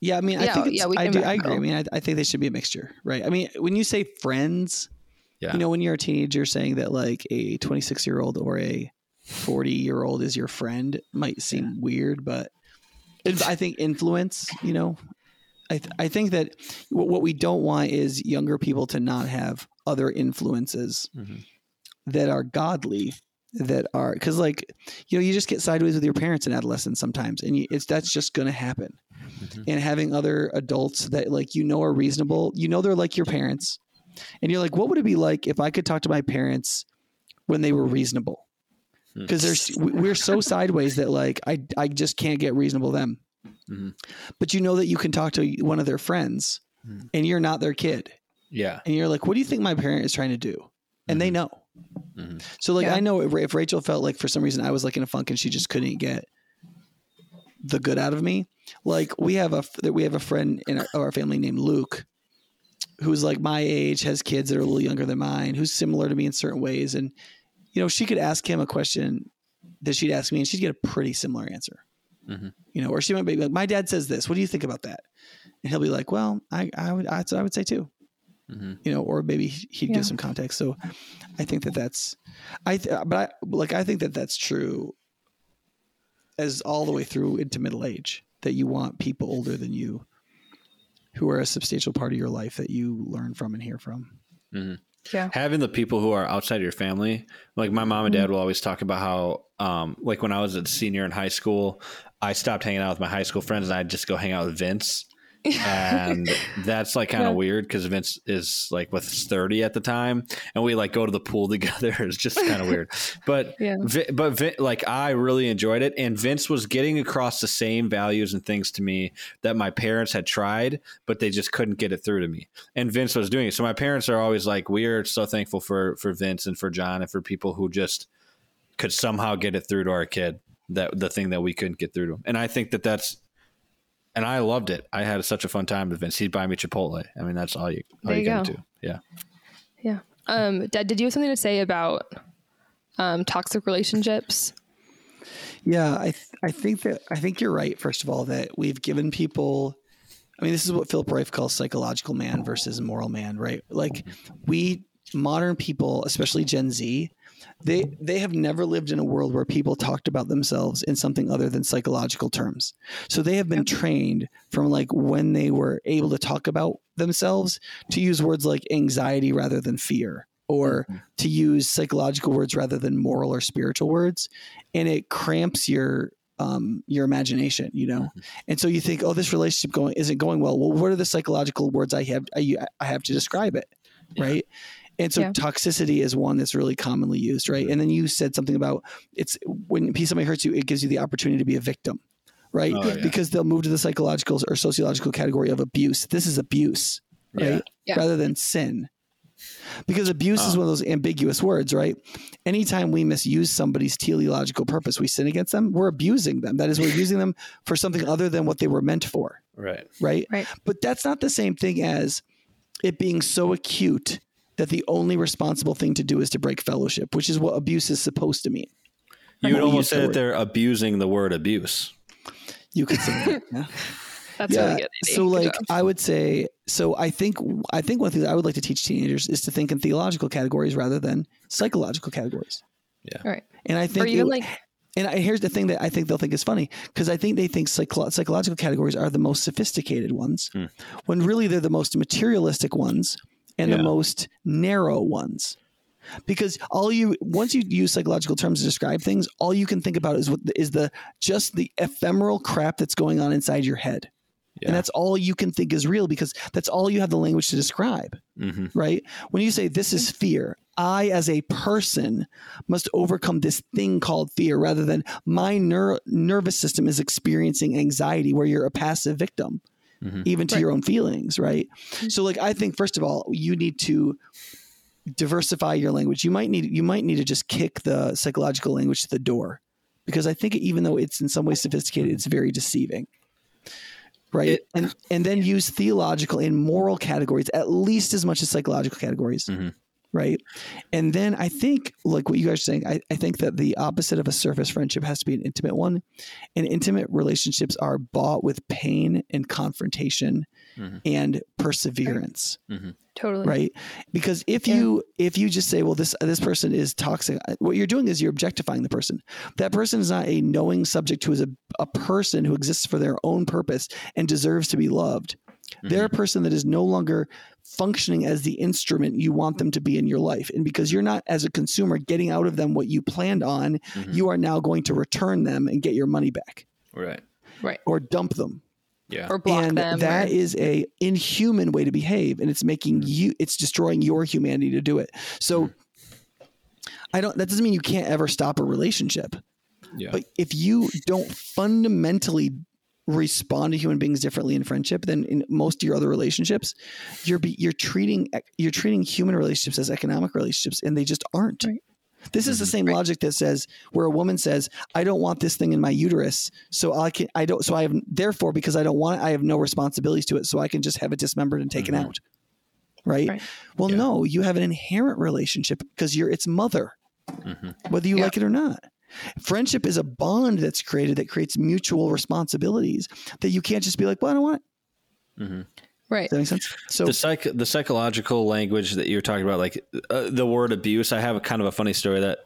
Yeah, I mean, I think it's, yeah, we I do. I agree. I mean, I, I think they should be a mixture, right? I mean, when you say friends, Yeah. you know, when you're a teenager, saying that like a 26 year old or a 40 year old is your friend might seem weird, but it, I think influence. You know, I th- I think that what what we don't want is younger people to not have other influences Mhm. that are godly that are because like you know you just get sideways with your parents in adolescence sometimes and you, it's that's just going to happen Mhm. and having other adults that like you know are reasonable you know they're like your parents and you're like what would it be like if i could talk to my parents when they were reasonable. Because there's we- we're so sideways that like i i just can't get reasonable them Mhm. but you know that you can talk to one of their friends Hmm. and you're not their kid Yeah. and you're like what do you think my parent is trying to do and they know Mhm. so like Yeah. I know if, if Rachel felt like for some reason I was like in a funk and she just couldn't get the good out of me. Like we have a that we have a friend in our, our family named Luke, who's like my age, has kids that are a little younger than mine, who's similar to me in certain ways, and you know she could ask him a question that she'd ask me, and she'd get a pretty similar answer. Mhm. You know, or she might be like, "My dad says this. What do you think about that?" And he'll be like, "Well, I I would that's what I would say too." Mhm. you know, or maybe he'd Yeah. give some context. So I think that that's, I, th- but I, like, I think that that's true as all the way through into middle age that you want people older than you who are a substantial part of your life that you learn from and hear from. Yeah. having the people who are outside of your family like my mom and Mm-hmm. dad will always talk about how um like when i was a senior in high school i stopped hanging out with my high school friends and i'd just go hang out with vince and that's like kind of Yeah. weird because vince is like with 30 at the time and we like go to the pool [laughs] together it's just kind of weird but Yeah. But Vin, like I really enjoyed it, and Vince was getting across the same values and things to me that my parents had tried, but they just couldn't get it through to me. And Vince was doing it, so my parents are always like, "We are so thankful for for Vince and for John and for people who just could somehow get it through to our kid that the thing that we couldn't get through to him." And I think that that's. And I loved it. I had such a fun time with Vince. He'd buy me Chipotle. I mean, that's all you, all There you, you come go. to. Yeah. Yeah. Um, Dad, did you have something to say about um, toxic relationships? Yeah, I th- I think that I think you're right. First of all, that we've given people. I mean, this is what Philip Rieff calls psychological man versus moral man, right? Like we modern people, especially Gen Z, they they have never lived in a world where people talked about themselves in something other than psychological terms. So they have been trained from like when they were able to talk about themselves to use words like anxiety rather than fear or to use psychological words rather than moral or spiritual words and it cramps your um, your imagination, you know. And so you think, oh, this relationship going isn't going well. Well, what are the psychological words I have I, I have to describe it, right? And so Yeah. toxicity is one that's really commonly used, right? And then you said something about it's when somebody hurts you, it gives you the opportunity to be a victim, right? Oh, yeah. Because they'll move to the psychological or sociological category of abuse. This is abuse, right? Yeah. Yeah. Rather than sin. because abuse is oh. one of those ambiguous words, right? Anytime we misuse somebody's teleological purpose, we sin against them, we're abusing them. That is, we're using them for something other than what they were meant for, Right. right? Right. But that's not the same thing as it being so acute that the only responsible thing to do is to break fellowship, which is what abuse is supposed to mean. You would we almost use the say that they're abusing the word abuse. You could say that. [laughs] Yeah. That's yeah. really good. So like job. I would say so I think I think one thing that I would like to teach teenagers is to think in theological categories rather than psychological categories. Yeah. All right. And I think Or even it- like and I, here's the thing that I think they'll think is funny because I think they think psycho- psychological categories are the most sophisticated ones, Hmm. when really they're the most materialistic ones and the most narrow ones. Because all you once you use psychological terms to describe things, all you can think about is what is the just the ephemeral crap that's going on inside your head, Yeah. and that's all you can think is real because that's all you have the language to describe hmm right? When you say this is fear, I as a person must overcome this thing called fear rather than my ner- nervous system is experiencing anxiety where you're a passive victim, Mhm. even to Right. your own feelings, right? So like I think first of all, you need to diversify your language. You might need you might need to just kick the psychological language to the door because I think even though it's in some ways sophisticated, it's very deceiving. Right. It- and and then use theological and moral categories at least as much as psychological categories. Mhm. Right. And then I think, like what you guys are saying, I, I think that the opposite of a surface friendship has to be an intimate one. And intimate relationships are bought with pain and confrontation Mhm. and perseverance mm-hmm. totally. right because if Yeah. you if you just say well this this person is toxic uh, what you're doing is you're objectifying the person that person is not a knowing subject who is a, a person who exists for their own purpose and deserves to be loved mm-hmm. they're a person that is no longer functioning as the instrument you want them to be in your life and because you're not as a consumer getting out of them what you planned on Mhm. you are now going to return them and get your money back Right. Right. Or dump them Yeah. Or block and them. that or, is a inhuman way to behave and it's making you it's destroying your humanity to do it so i don't that doesn't mean you can't ever stop a relationship yeah. but if you don't fundamentally respond to human beings differently in friendship than in most of your other relationships you're be, you're treating you're treating human relationships as economic relationships and they just aren't Right. this is the same logic that says where a woman says i don't want this thing in my uterus so i can i don't so i have therefore because i don't want it i have no responsibilities to it so i can just have it dismembered and taken Mhm. out right, Right. well Yeah. no you have an inherent relationship because you're its mother Mhm. whether you Yeah. like it or not. Friendship is a bond that's created that creates mutual responsibilities that you can't just be like, well, I don't want it. Mhm. right. Does that make sense? So, the psych the psychological language that you're talking about, like uh, the word abuse. I have a kind of a funny story that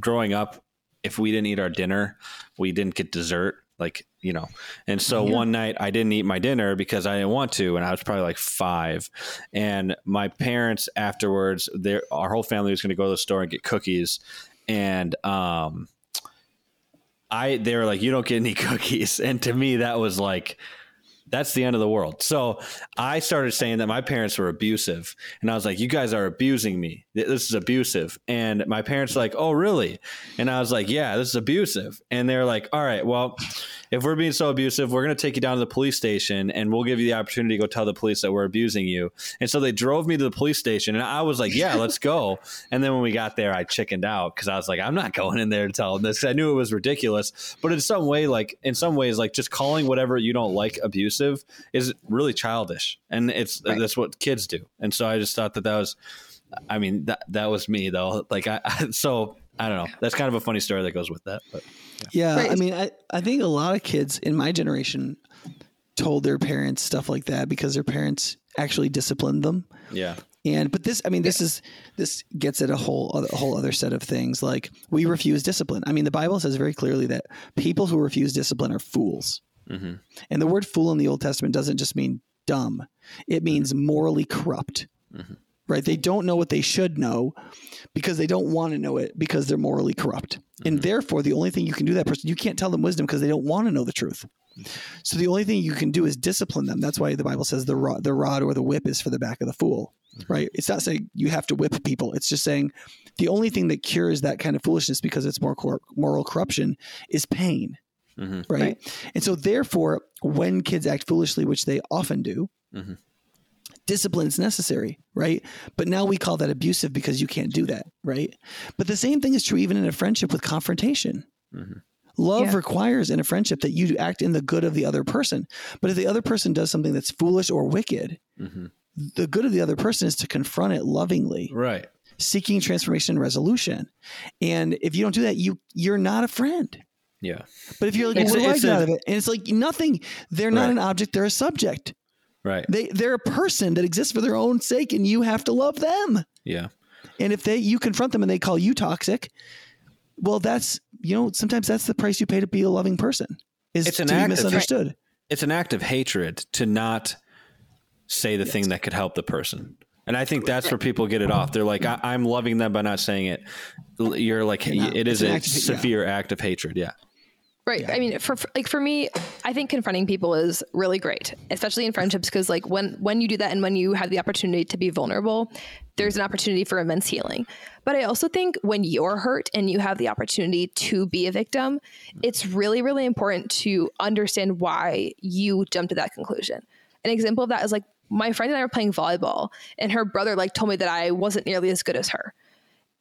growing up, if we didn't eat our dinner, we didn't get dessert. Like you know, and so Yeah. one night I didn't eat my dinner because I didn't want to, and I was probably like five. And my parents afterwards, their our whole family was going to go to the store and get cookies, and um, I they were like, "You don't get any [laughs] cookies," and to me that was like that's the end of the world. So I started saying that my parents were abusive, and I was like, "You guys are abusing me. This is abusive." And my parents were like, "Oh, really?" And I was like, "Yeah, this is abusive." And they're like, "All right, well, if we're being so abusive, we're going to take you down to the police station, and we'll give you the opportunity to go tell the police that we're abusing you." And so they drove me to the police station, and I was like, "Yeah, let's go." [laughs] And then when we got there, I chickened out because I was like, "I'm not going in there to tell them this." I knew it was ridiculous, but in some way, like in some ways, like just calling whatever you don't like abusive is really childish, and it's Right. that's what kids do. And so I just thought that that was, I mean, that that was me though. Like I, I so I don't know. That's kind of a funny story that goes with that, but yeah, Right. I mean, I, I think a lot of kids in my generation told their parents stuff like that because their parents actually disciplined them. yeah, And but this, I mean, this is this gets at a whole other, a whole other set of things. Like we refuse discipline. I mean, the Bible says very clearly that people who refuse discipline are fools. hmm And the word fool in the Old Testament doesn't just mean dumb; it means morally corrupt. Mhm. Right? They don't know what they should know because they don't want to know it because they're morally corrupt. And therefore, the only thing you can do that person, you can't tell them wisdom because they don't want to know the truth. So the only thing you can do is discipline them. That's why the Bible says the rod, the rod or the whip is for the back of the fool. Right? It's not saying you have to whip people. It's just saying the only thing that cures that kind of foolishness because it's more cor- moral corruption is pain hmm right? Right. And so, therefore, when kids act foolishly, which they often do, Mhm. Discipline is necessary, right? But now we call that abusive because you can't do that, right? But the same thing is true even in a friendship with confrontation. Mm-hmm. Love yeah. requires in a friendship that you act in the good of the other person. But if the other person does something that's foolish or wicked, mm-hmm. the good of the other person is to confront it lovingly. Right. Seeking transformation and resolution. And if you don't do that, you you're not a friend. Yeah. But if you're like, it's, what do I get out of it? And it's like nothing. They're not right. an object, they're a subject. Right. They they're a person that exists for their own sake and you have to love them. Yeah. And if they you confront them and they call you toxic, well that's you know, sometimes that's the price you pay to be a loving person. Is it's an to be misunderstood. Of, it's an act of hatred to not say the yes. thing that could help the person. And I think that's where people get it off. They're like, I, am loving them by not saying it. You're like, it is a severe yeah. act of hatred. Yeah. Right. Yeah. I mean, for, for, like for me, I think confronting people is really great, especially in friendships, because like when when you do that and when you have the opportunity to be vulnerable, there's an opportunity for immense healing. But I also think when you're hurt and you have the opportunity to be a victim, mm-hmm. it's really really important to understand why you jumped to that conclusion. An example of that is like my friend and I were playing volleyball, and her brother like told me that I wasn't nearly as good as her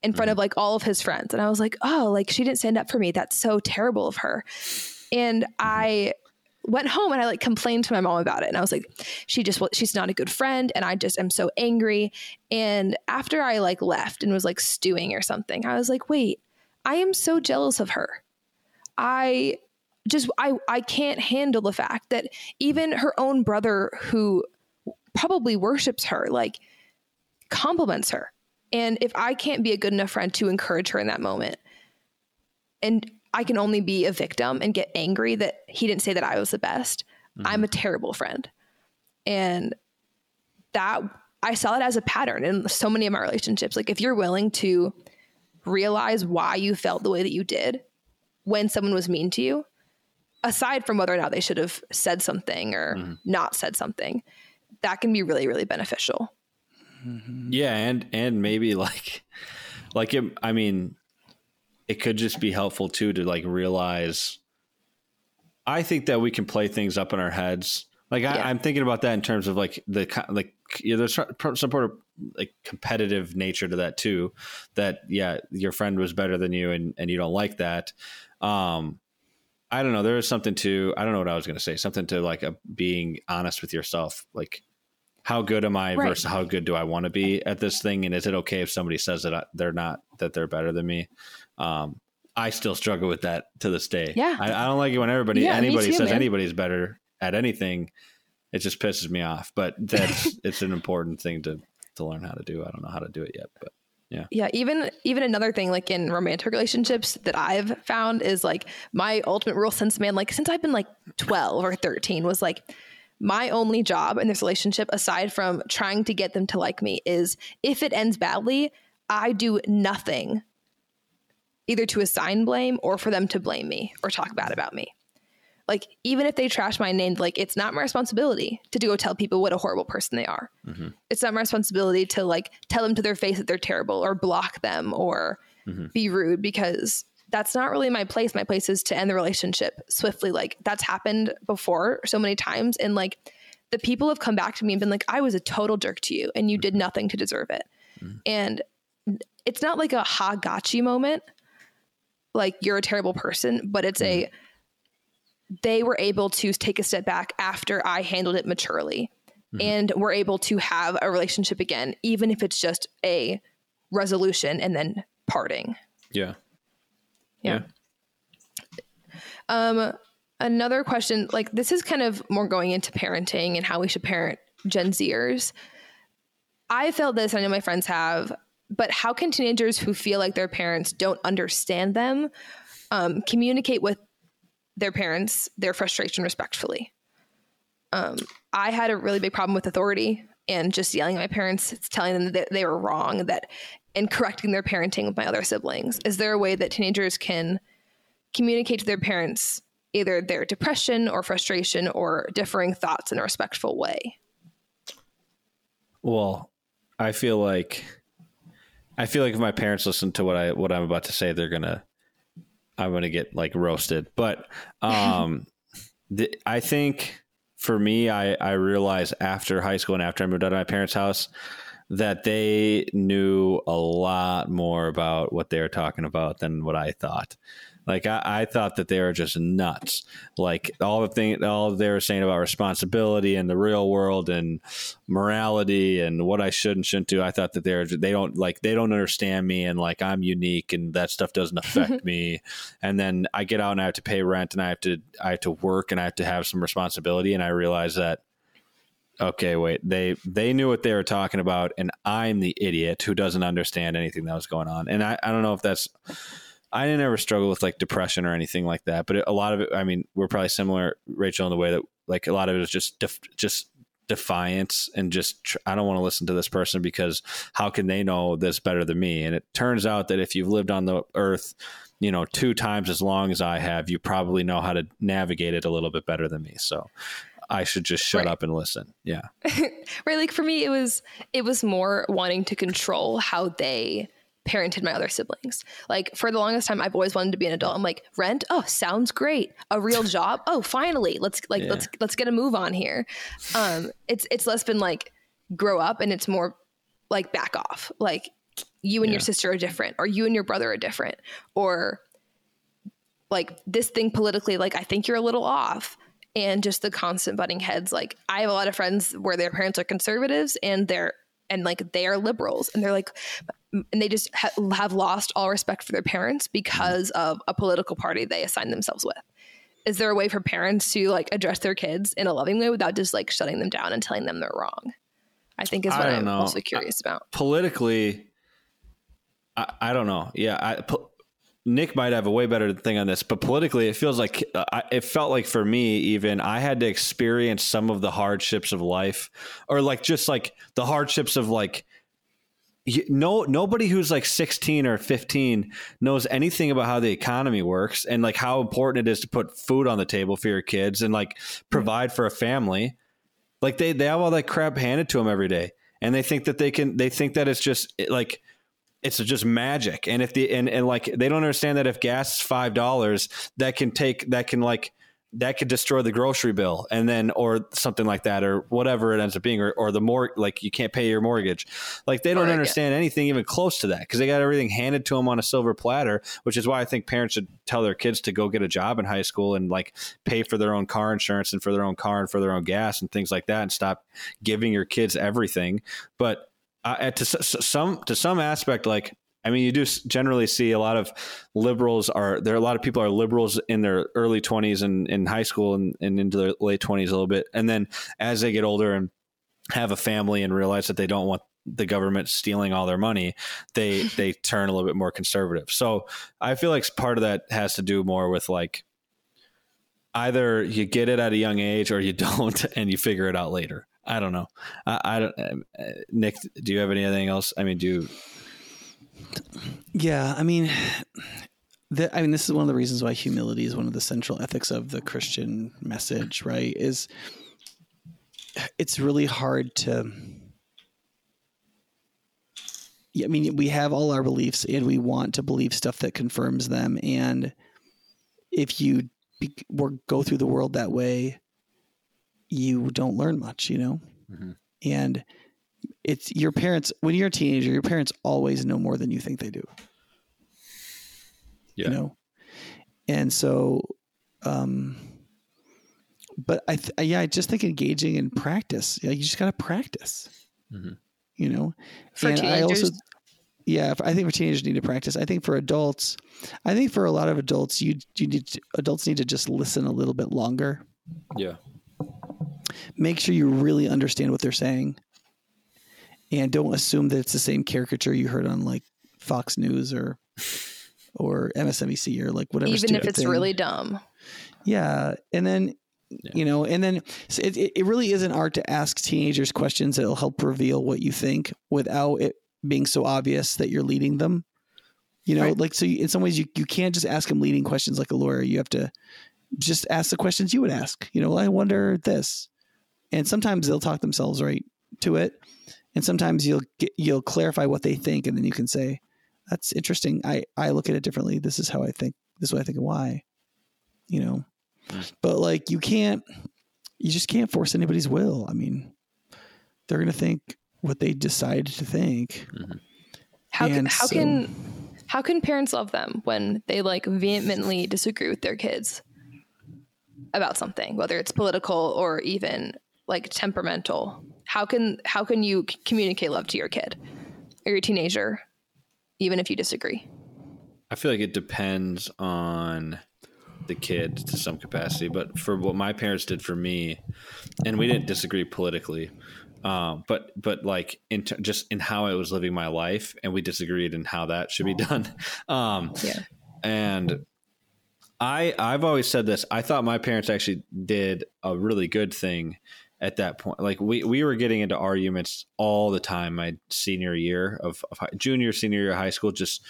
in front of mm-hmm. like all of his friends. And I was like, oh, like she didn't stand up for me. That's so terrible of her. And mm-hmm. I went home and I like complained to my mom about it. And I was like, she just, she's not a good friend. And I just am so angry. And after I like left and was like stewing or something, I was like, wait, I am so jealous of her. I just, I, I can't handle the fact that even her own brother who probably worships her, like compliments her and if I can't be a good enough friend to encourage her in that moment, and I can only be a victim and get angry that he didn't say that I was the best, mm-hmm. I'm a terrible friend. And that I saw it as a pattern in so many of my relationships. Like if you're willing to realize why you felt the way that you did when someone was mean to you, aside from whether or not they should have said something or mm-hmm. not said something, that can be really, really beneficial. Mm-hmm. Yeah, and and maybe like like it, I mean, it could just be helpful too to like realize. I think that we can play things up in our heads. Like. I, am thinking about that in terms of like the like yeah, there's some sort of like competitive nature to that too. That yeah, your friend was better than you, and and you don't like that. Um, I don't know. There is something to I don't know what I was going to say. Something to like a, being honest with yourself. Like how good am I right. versus how good do I want to be at this thing? And is it okay if somebody says that they're not, that they're better than me? Um, I still struggle with that to this day. Yeah. I, I don't like it when everybody, yeah, anybody too, says man. anybody's better at anything. It just pisses me off, but that's, [laughs] it's an important thing to, to learn how to do. I don't know how to do it yet, but yeah. Yeah. Even even another thing like in romantic relationships that I've found is like my ultimate rule since man, like since I've been like 12 or 13 was like my only job in this relationship, aside from trying to get them to like me, is if it ends badly, I do nothing either to assign blame or for them to blame me or talk bad about me. Like, even if they trash my name, like, it's not my responsibility to go tell people what a horrible person they are. Mm-hmm. It's not my responsibility to, like, tell them to their face that they're terrible or block them or mm-hmm. be rude because that's not really my place. My place is to end the relationship swiftly. Like that's happened before so many times. And like the people have come back to me and been like, I was a total jerk to you and you did nothing to deserve it. Mm-hmm. And it's not like a ha gotchi moment, like you're a terrible person, but it's mm-hmm. a they were able to take a step back after I handled it maturely mm-hmm. and were able to have a relationship again, even if it's just a resolution and then parting. Yeah. Yeah. Um, another question, like this is kind of more going into parenting and how we should parent Gen Zers. I felt this, I know my friends have, but how can teenagers who feel like their parents don't understand them um, communicate with their parents their frustration respectfully? Um, I had a really big problem with authority and just yelling at my parents, telling them that they were wrong, that and correcting their parenting with my other siblings? Is there a way that teenagers can communicate to their parents either their depression or frustration or differing thoughts in a respectful way? Well, I feel like I feel like if my parents listen to what I what I'm about to say, they're gonna I'm gonna get like roasted. But [laughs] um, the, I think for me, I, I realized after high school and after I moved out of my parents' house that they knew a lot more about what they were talking about than what I thought. Like I, I thought that they were just nuts. Like all the thing, all they were saying about responsibility and the real world and morality and what I should and shouldn't do. I thought that they're they don't like they don't understand me and like I'm unique and that stuff doesn't affect [laughs] me. And then I get out and I have to pay rent and I have to I have to work and I have to have some responsibility. And I realize that okay, wait, they they knew what they were talking about, and I'm the idiot who doesn't understand anything that was going on. And I, I don't know if that's I didn't ever struggle with like depression or anything like that, but a lot of it, I mean, we're probably similar, Rachel, in the way that like a lot of it is just def- just defiance and just tr- I don't want to listen to this person because how can they know this better than me? And it turns out that if you've lived on the earth, you know, two times as long as I have, you probably know how to navigate it a little bit better than me. So I should just shut right. up and listen. Yeah. [laughs] right. Like for me, it was, it was more wanting to control how they parented my other siblings. Like for the longest time, I've always wanted to be an adult. I'm like, rent, oh, sounds great. A real [laughs] job, oh, finally, let's like yeah. let's let's get a move on here. Um, it's it's less been like grow up, and it's more like back off. Like you and yeah. your sister are different, or you and your brother are different, or like this thing politically. Like I think you're a little off. And just the constant butting heads. Like I have a lot of friends where their parents are conservatives and they're and like they are liberals and they're like and they just ha- have lost all respect for their parents because of a political party they assign themselves with. Is there a way for parents to like address their kids in a loving way without just like shutting them down and telling them they're wrong? I think is what i'm know. also curious about. politically i, I don't know. Yeah I, po- Nic might have a way better thing on this, but politically, it feels like uh, it felt like for me, even I had to experience some of the hardships of life, or like just like the hardships of like no nobody who's like 16 or 15 knows anything about how the economy works and like how important it is to put food on the table for your kids and like mm-hmm. provide for a family. Like they they have all that crap handed to them every day and they think that they can they think that it's just like it's just magic. And if the and, and like they don't understand that if gas is five dollars that can take that can like that could destroy the grocery bill and then or something like that or whatever it ends up being or, or the more like you can't pay your mortgage like they don't understand yeah. anything even close to that because they got everything handed to them on a silver platter which is why i think parents should tell their kids to go get a job in high school and like pay for their own car insurance and for their own car and for their own gas and things like that and stop giving your kids everything but uh, to some to some aspect like I mean, you do generally see a lot of liberals are there. Are a lot of people are liberals in their early twenties and in high school and, and into their late twenties a little bit, and then as they get older and have a family and realize that they don't want the government stealing all their money, they [laughs] they turn a little bit more conservative. So I feel like part of that has to do more with like either you get it at a young age or you [laughs] don't, and you figure it out later. I don't know. I, I don't. Uh, Nic, do you have anything else? I mean, do you, yeah, I mean, the, I mean, this is one of the reasons why humility is one of the central ethics of the Christian message, right? Is it's really hard to. I mean, we have all our beliefs, and we want to believe stuff that confirms them. And if you be, go through the world that way, you don't learn much, you know. Mm-hmm. And it's your parents when you're a teenager your parents always know more than you think they do. Yeah. you know? And so um but i th- yeah i just think engaging in practice yeah you just got to practice. Mm-hmm. you know? For and teenagers. i also yeah i think for teenagers need to practice. I think for adults i think for a lot of adults you you need to, adults need to just listen a little bit longer. Yeah. Make sure you really understand what they're saying and don't assume that it's the same caricature you heard on like Fox News or or MSNBC or like whatever. Even if it's thing. really dumb. Yeah, and then yeah. you know, and then it it really is an art to ask teenagers questions that'll help reveal what you think without it being so obvious that you're leading them. You know, right. like so. You, in some ways, you you can't just ask them leading questions like a lawyer. You have to just ask the questions you would ask. You know, I wonder this, and sometimes they'll talk themselves right to it and sometimes you'll get, you'll clarify what they think and then you can say that's interesting i i look at it differently this is how i think this is what i think and why you know mm. but like you can't you just can't force anybody's will. I mean, they're going to think what they decide to think. Mm-hmm. How can, how so- can how can parents love them when they like vehemently disagree with their kids about something, whether it's political or even like temperamental? How can how can you communicate love to your kid or your teenager, even if you disagree? I feel like it depends on the kid to some capacity, but for what my parents did for me, and we didn't disagree politically, um, but but like in ter- just in how I was living my life, and we disagreed in how that should be done. [laughs] Um, Yeah. and I I've always said this. I thought my parents actually did a really good thing at that point. Like we we were getting into arguments all the time. My senior year of, of high, junior senior year of high school, just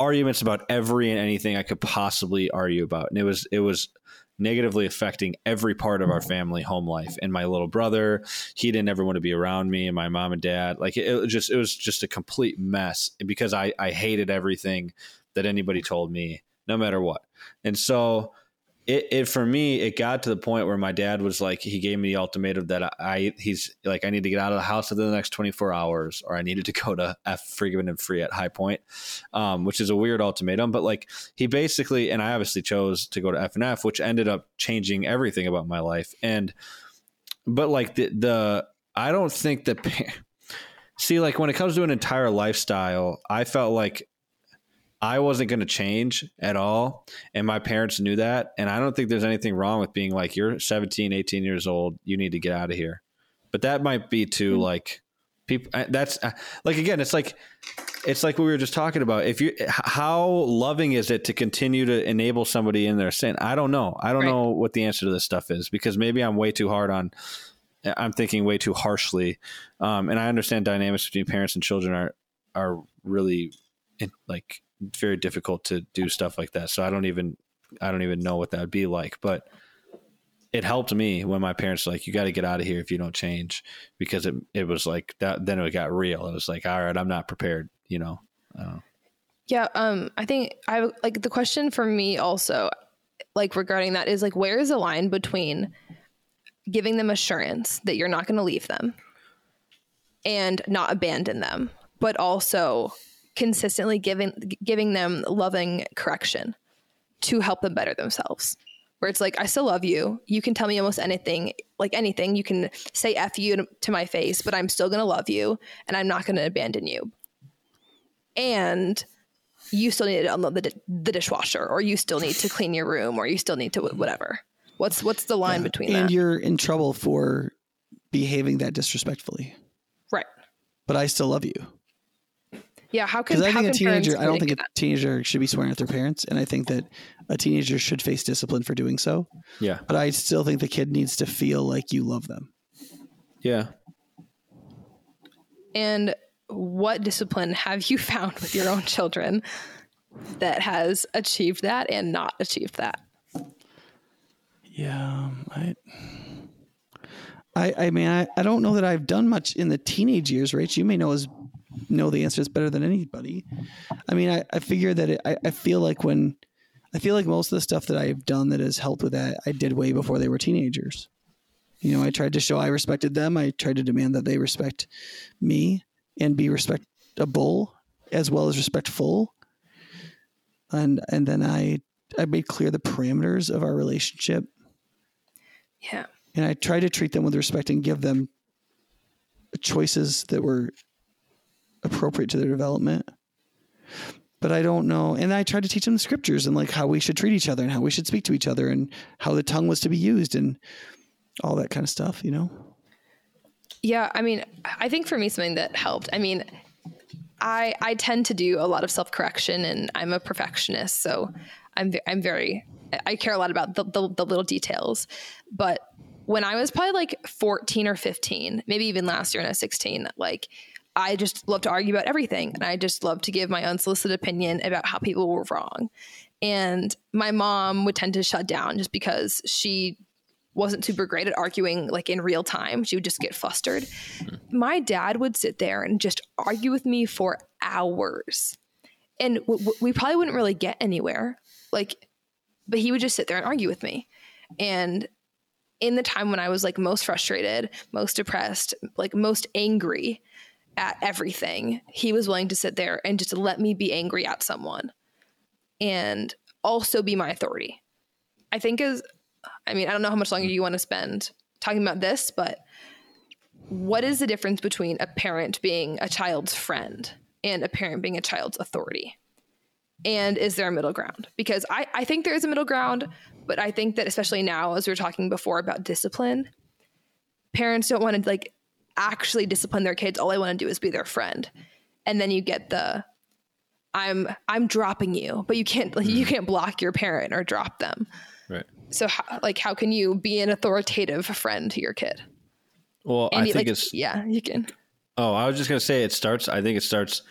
arguments about every and anything I could possibly argue about, and it was it was negatively affecting every part of our mm. family home life and my little brother he didn't ever want to be around me and my mom and dad like it, it was just it was just a complete mess because i i hated everything that anybody told me no matter what and so it, it for me it got to the point where my dad was like he gave me the ultimatum that I he's like I need to get out of the house within the next 24 hours or I needed to go to F Freeman and Free at High Point um, which is a weird ultimatum but like he basically and I obviously chose to go to F and F which ended up changing everything about my life. And but like the the I don't think that [laughs] see like when it comes to an entire lifestyle I felt like I wasn't going to change at all. And my parents knew that. And I don't think there's anything wrong with being like, you're 17, 18 years old. You need to get out of here. But that might be too like people. That's like, again, it's like, it's like what we were just talking about. If you, how loving is it to continue to enable somebody in their sin? I don't know. I don't Right. know what the answer to this stuff is because maybe I'm way too hard on, I'm thinking way too harshly. Um, and I understand dynamics between parents and children are, are really in, like very difficult to do stuff like that. So I don't even I don't even know what that would be like. But it helped me when my parents were like, you got to get out of here if you don't change, because it it was like that. Then it got real. It was like, all right, I'm not prepared. You know. Know. Yeah, um, I think I like the question for me also, like regarding that is like, where is the line between giving them assurance that you're not going to leave them and not abandon them, but also consistently giving giving them loving correction to help them better themselves. Where it's like, I still love you. You can tell me almost anything, like anything. You can say "f you" to- my face, but I'm still going to love you, and I'm not going to abandon you. And you still need to unload the, di- the dishwasher or you still need to clean your room or you still need to whatever what's what's the line between and that you're in trouble for behaving that disrespectfully. right But I still love you. Yeah how can Because I think a can parents teenager, I don't think a communicate teenager should be swearing at their parents, and I think that a teenager should face discipline for doing so. Yeah. But I still think the kid needs to feel like you love them. Yeah. and what discipline have you [laughs] found with your own children that has achieved that and not achieved that Yeah, um, I, I, I mean, I, I don't know that I've done much in the teenage years, Rach. You may know as know the answers better than anybody. I mean, I, I figure that it, I, I feel like when I feel like most of the stuff that I've done that has helped with that, I did way before they were teenagers. You know, I tried to show I respected them. I tried to demand that they respect me and be respectable as well as respectful. And and then I I made clear the parameters of our relationship yeah and I tried to treat them with respect and give them choices that were appropriate to their development. But I don't know, and I try to teach them the scriptures and like how we should treat each other and how we should speak to each other and how the tongue was to be used and all that kind of stuff, you know. Yeah, I mean, I think for me something that helped. I mean, I I tend to do a lot of self correction, and I'm a perfectionist, so I'm I'm very I care a lot about the, the the little details. But when I was probably like 14 or 15, maybe even last year when I was 16, like I just love to argue about everything, and I just love to give my unsolicited opinion about how people were wrong. And my mom would tend to shut down just because she wasn't super great at arguing like in real time. She would just get flustered. Hmm. My dad would sit there and just argue with me for hours. And w- w- we probably wouldn't really get anywhere. Like, but he would just sit there and argue with me. And in the time when I was like most frustrated, most depressed, like most angry at everything, he was willing to sit there and just let me be angry at someone and also be my authority. I think is I mean, I don't know how much longer you want to spend talking about this, but what is the difference between a parent being a child's friend and a parent being a child's authority? And is there a middle ground? Because I, I think there is a middle ground, but I think that especially now, as we were talking before about discipline, parents don't want to like actually discipline their kids. All I want to do is be their friend. And then you get the I'm I'm dropping you, but you can't like, you mm-hmm. can't block your parent or drop them. Right. So how, like how can you be an authoritative friend to your kid? Well, and I think like, it's yeah, you can. Oh, I was just going to say it starts I think it starts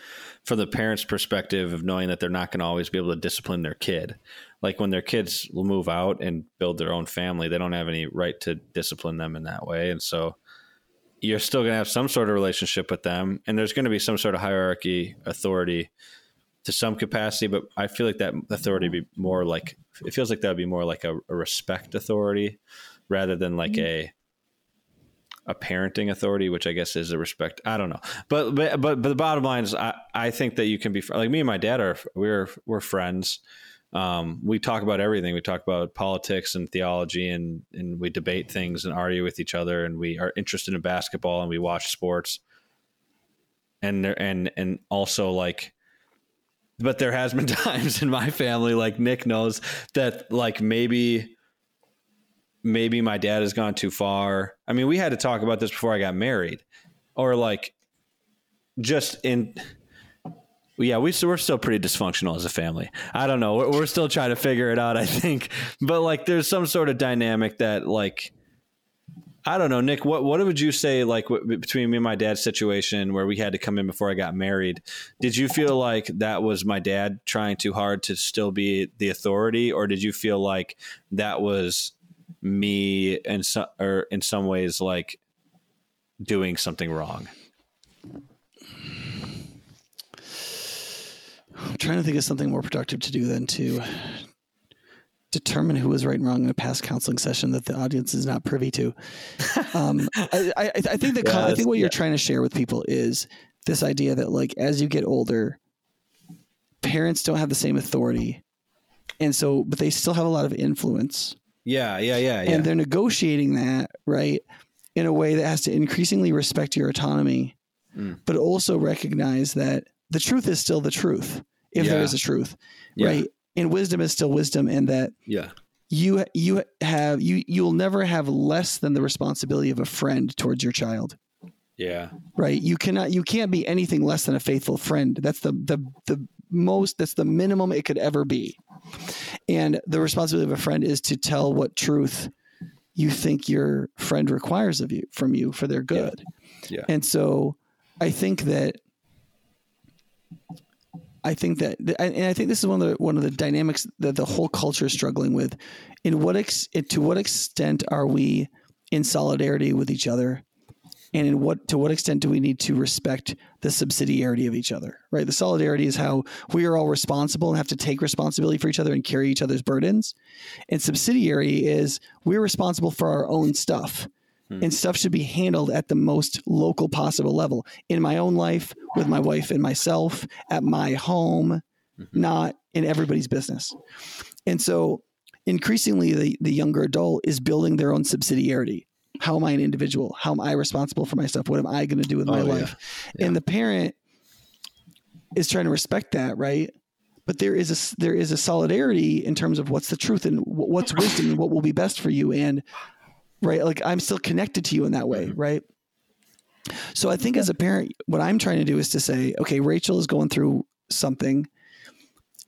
from the parents' perspective of knowing that they're not going to always be able to discipline their kid. Like when their kids will move out and build their own family, they don't have any right to discipline them in that way. And so you're still going to have some sort of relationship with them and there's going to be some sort of hierarchy, authority to some capacity, but I feel like that authority be more like it feels like that would be more like a, a respect authority rather than like mm-hmm. a a parenting authority, which I guess is a respect. I don't know, but but but, but the bottom line is, I, I think that you can be like me and my dad are we're we're friends. Um, we talk about everything. We talk about politics and theology, and and we debate things and argue with each other, and we are interested in basketball and we watch sports, and there and and also like but there has been [laughs] times in my family like nic knows that like maybe maybe my dad has gone too far. I mean we had to talk about this before i got married. Or like just in yeah we, we're still pretty dysfunctional as a family i don't know we're, we're still trying to figure it out i think but like there's some sort of dynamic that like I don't know, Nic. What what would you say like w- between me and my dad's situation where we had to come in before I got married? Did you feel like that was my dad trying too hard to still be the authority, or did you feel like that was me in some or in some ways like doing something wrong? I'm trying to think of something more productive to do than to determine who was right and wrong in a past counseling session that the audience is not privy to. Um, [laughs] I, I, I, think the yeah, I think what yeah. you're trying to share with people is this idea that like as you get older, parents don't have the same authority, and so but they still have a lot of influence. Yeah, yeah, yeah, yeah. And they're negotiating that right in a way that has to increasingly respect your autonomy, mm. but also recognize that the truth is still the truth if yeah. there is a truth, right? and wisdom is still wisdom in that yeah you you have you you'll never have less than the responsibility of a friend towards your child yeah right you cannot you can't be anything less than a faithful friend that's the the the most that's the minimum it could ever be and the responsibility of a friend is to tell what truth you think your friend requires of you from you for their good yeah. yeah. and so i think that I think that, and I think this is one of the one of the dynamics that the whole culture is struggling with. In what ex, to what extent are we in solidarity with each other, and in what to what extent do we need to respect the subsidiarity of each other? Right, the solidarity is how we are all responsible and have to take responsibility for each other and carry each other's burdens, and subsidiary is we're responsible for our own stuff Hmm. And stuff should be handled at the most local possible level in my own life, with my wife and myself, at my home, mm-hmm. not in everybody's business. And so increasingly, the, the younger adult is building their own subsidiarity. How am I an individual? How am I responsible for myself? What am I going to do with my oh, life? Yeah. Yeah. And the parent is trying to respect that, right? But there is a there is a solidarity in terms of what's the truth and what's wisdom and what will be best for you. And right? Like I'm still connected to you in that way, mm-hmm. right? So I think as a parent, what I'm trying to do is to say, okay, Rachel is going through something.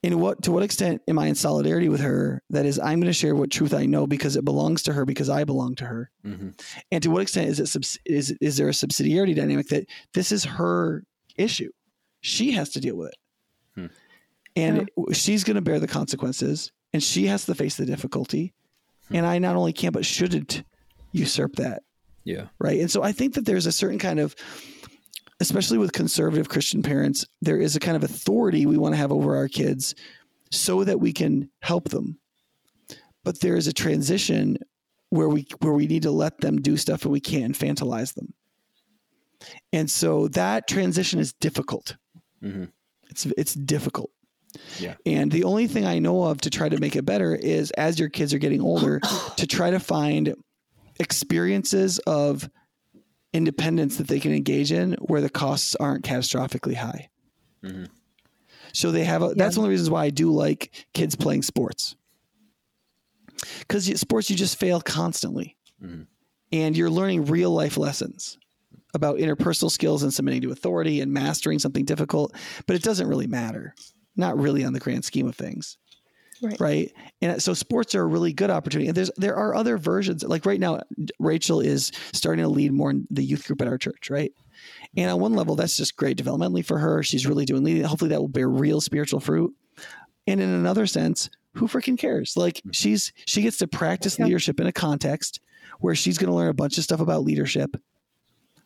In what to what extent am I in solidarity with her? That is, I'm going to share what truth I know because it belongs to her because I belong to her. Mm-hmm. And to what extent is it is is there a subsidiarity dynamic that this is her issue? She has to deal with it, hmm. and yeah. she's going to bear the consequences, and she has to face the difficulty. Hmm. And I not only can but shouldn't usurp that. Yeah. Right. And so I think that there's a certain kind of, especially with conservative Christian parents, there is a kind of authority we want to have over our kids so that we can help them. But there is a transition where we where we need to let them do stuff and we can't infantilize them. And so that transition is difficult. Mm-hmm. It's it's difficult. Yeah. And the only thing I know of to try to make it better is as your kids are getting older to try to find experiences of independence that they can engage in where the costs aren't catastrophically high. Mhm. So they have a, that's one of the reasons why I do like kids playing sports. Cuz sports you just fail constantly. Mhm. And you're learning real life lessons about interpersonal skills and submitting to authority and mastering something difficult, but it doesn't really matter. Not really on the grand scheme of things Right. right? And so sports are a really good opportunity. And there's there are other versions like right now rachel is starting to lead more in the youth group at our church right? And on one level that's just great developmentally for her. She's really doing leading. Hopefully that will bear real spiritual fruit. And in another sense who freaking cares? Like mm-hmm. she's she gets to practice Yeah. leadership in a context where she's going to learn a bunch of stuff about leadership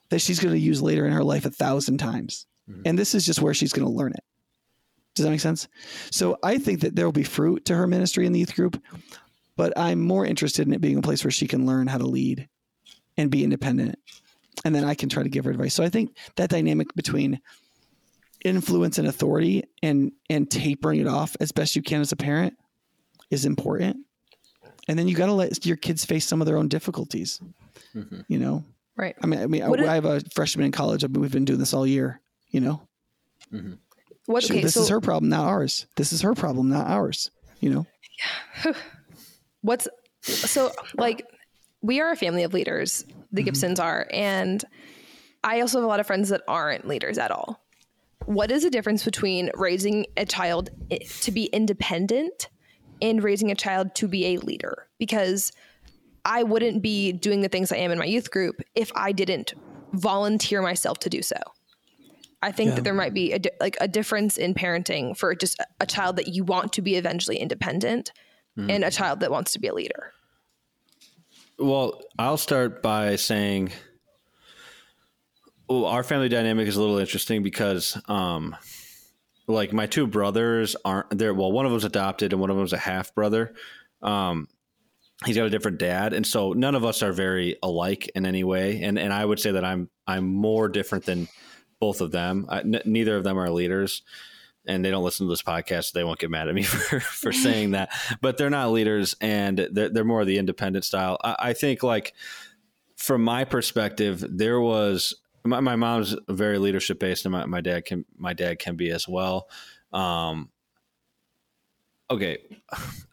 that she's going to use later in her life a thousand times. Mm-hmm. And this is just where she's going to learn it does that make sense? So I think that there will be fruit to her ministry in the youth group, but I'm more interested in it being a place where she can learn how to lead and be independent. And then I can try to give her advice. So I think that dynamic between influence and authority and and tapering it off as best you can as a parent is important. And then you got to let your kids face some of their own difficulties. Mhm. You know, Right. I mean, I mean, I, What I have a freshman in college. I mean, we've been doing this all year. You know, What? Shoot, Okay. this so is her problem, not ours. This is her problem, not ours. You know, Yeah. [laughs] what's so like we are a family of leaders the Mm-hmm. gibsons are and i also have a lot of friends that aren't leaders at all what is the difference between raising a child to be independent and raising a child to be a leader because i wouldn't be doing the things i am in my youth group if i didn't volunteer myself to do so i think Yeah. that there might be a di- like a difference in parenting for just a- a child that you want to be eventually independent and a child that wants to be a leader Well, I'll start by saying well, our family dynamic is a little interesting because um like my two brothers aren't there well one of them's adopted and one of them's a half brother. Um he's got a different dad and so none of us are very alike in any way and and I would say that I'm I'm more different than both of them. I, n- neither of them are leaders and they don't listen to this podcast, so they won't get mad at me [laughs] for, for saying that. But they're not leaders, and they're, they're more of the independent style. I, I think, like, from my perspective, there was my, my mom's very leadership based, and my, my dad can my dad can be as well. Um, okay,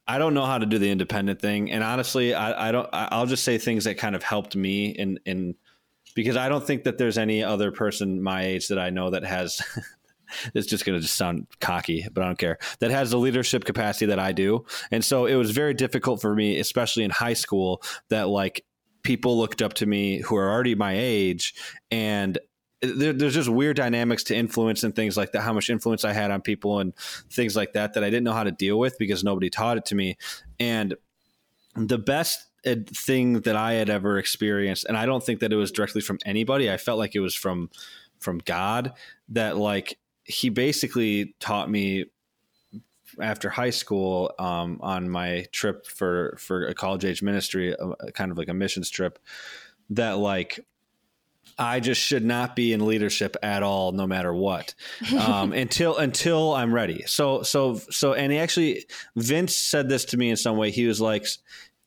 I don't know how to do the independent thing, and honestly, I, I don't. I'll just say things that kind of helped me in in because I don't think that there's any other person my age that I know that has. [laughs] it's just going to just sound cocky, but I don't care. That has the leadership capacity that I do, and so it was very difficult for me, especially in high school, that like people looked up to me who are already my age, and there, there's just weird dynamics to influence and things like that. How much influence I had on people and things like that that I didn't know how to deal with because nobody taught it to me, and the best thing that I had ever experienced, and I don't think that it was directly from anybody. I felt like it was from from God that like he basically taught me after high school um, on my trip for for a college age ministry, uh, kind of like a missions trip, that like I just should not be in leadership at all, no matter what, um, [laughs] until until I'm ready. So so so, and he actually, Vince said this to me in some way. He was like,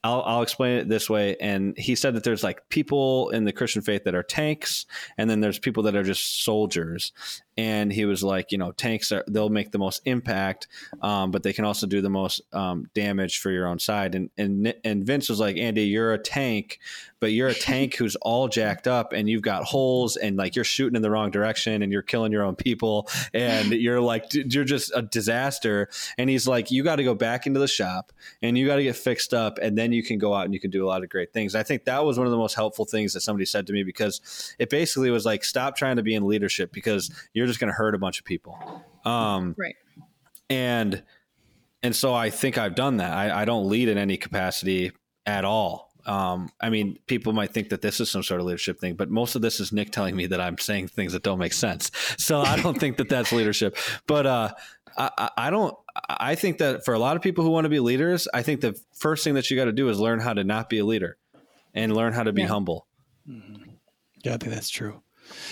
I'll, I'll explain it this way. And he said that there's like people in the Christian faith that are tanks, and then there's people that are just soldiers. And he was like, you know, tanks are they'll make the most impact, um, but they can also do the most um, damage for your own side. And and and Vince was like, Andy, you're a tank, but you're a [laughs] tank who's all jacked up, and you've got holes, and like you're shooting in the wrong direction, and you're killing your own people, and [laughs] you're like you're just a disaster. And he's like, you got to go back into the shop, and you got to get fixed up, and then you can go out and you can do a lot of great things. I think that was one of the most helpful things that somebody said to me because it basically was like, stop trying to be in leadership because you're just going to hurt a bunch of people. Um, Right. and and so I think I've done that. I, I don't lead in any capacity at all. Um, I mean, people might think that this is some sort of leadership thing, but most of this is Nic telling me that I'm saying things that don't make sense. So I don't think that that's leadership. But uh, I, I- I don't. I think that for a lot of people who want to be leaders, I think the first thing that you got to do is learn how to not be a leader. and learn how to be Yeah. humble. Yeah, I think that's true.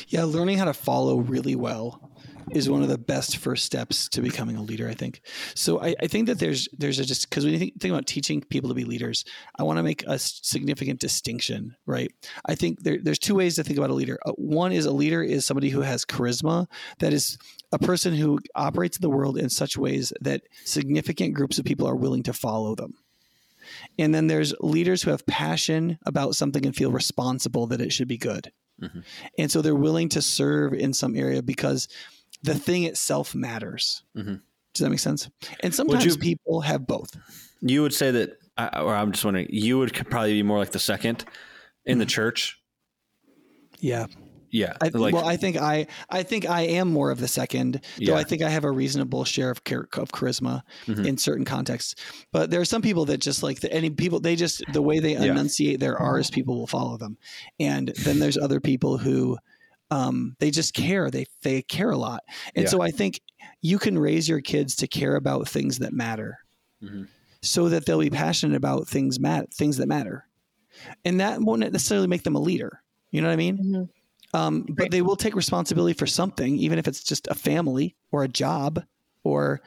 Yeah, learning how to follow really well is one of the best first steps to becoming a leader. I think. So I, I think that there's there's a just because when you think, think about teaching people to be leaders, I want to make a significant distinction. Right. I think there, there's two ways to think about a leader. Uh, one is a leader is somebody who has charisma, that is a person who operates in the world in such ways that significant groups of people are willing to follow them. And then there's leaders who have passion about something and feel responsible that it should be good. And so they're willing to serve in some area because the thing itself matters. Mhm. Does that make sense? And sometimes you- people have both. You would say that, or I'm just wondering, you would probably be more like the second in the [sighs] church. Yeah. Yeah, I, like well, I think I, I think I am more of the second, though Yeah. I think I have a reasonable share of char- of charisma Mhm. in certain contexts. But there are some people that just like the, any people they just the way they Yeah. enunciate their R's, people will follow them. And then there's other people who um, they just care. They they care a lot. And Yeah. so I think you can raise your kids to care about things that matter, Mhm. so that they'll be passionate about things mat things that matter, and that won't necessarily make them a leader. You know what I mean? Mhm. Um, but they will take responsibility for something, even if it's just a family or a job or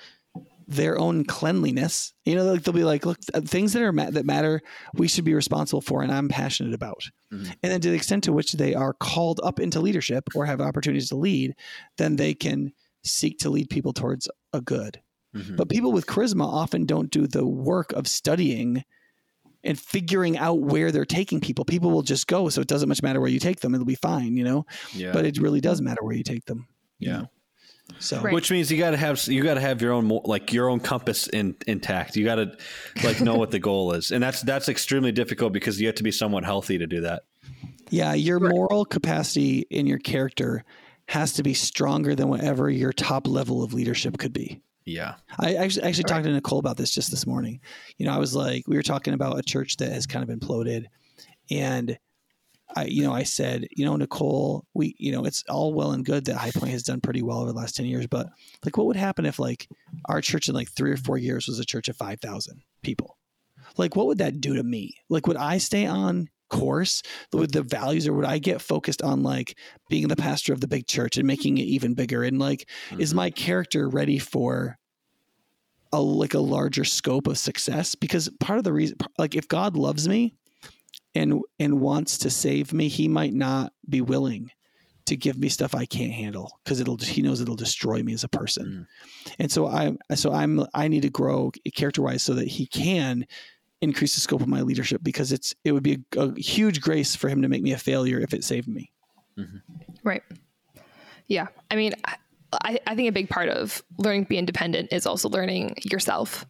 their own cleanliness. You know, like they'll be like, look, th- things that are ma- that matter, we should be responsible for, and I'm passionate about. Mhm. And then to the extent to which they are called up into leadership or have opportunities to lead, then they can seek to lead people towards a good. Mhm. But people with charisma often don't do the work of studying and figuring out where they're taking people. People will just go, so it doesn't much matter where you take them; it'll be fine, you know. yeah, But it really does matter where you take them. you yeah. know? So Right. Which means you got to have you got to have your own like your own compass in, intact. You got to like know what the goal is, and that's that's extremely difficult because you have to be somewhat healthy to do that. yeah, your moral capacity in your character has to be stronger than whatever your top level of leadership could be. Yeah, I actually actually talked to Nicole about this just this morning. You know, I was like, we were talking about a church that has kind of imploded, and I, you know, I said, you know, Nicole, we, you know, it's all well and good that High Point has done pretty well over the last ten years, but like, what would happen if like our church in like three or four years was a church of five thousand people? Like, what would that do to me? Like, would I stay on course with the values, or would I get focused on like being the pastor of the big church and making it even bigger? And like, is mm-hmm. my character ready for a like a larger scope of success? Because part of the reason like if god loves me and and wants to save me he might not be willing to give me stuff i can't handle because it'll he knows it'll destroy me as a person. Mm. And so i'm so i'm i need to grow character wise so that he can increase the scope of my leadership because it's it would be a, a huge grace for him to make me a failure if it saved me mm-hmm. Right. Yeah. I mean, I, I think a big part of learning to be independent is also learning yourself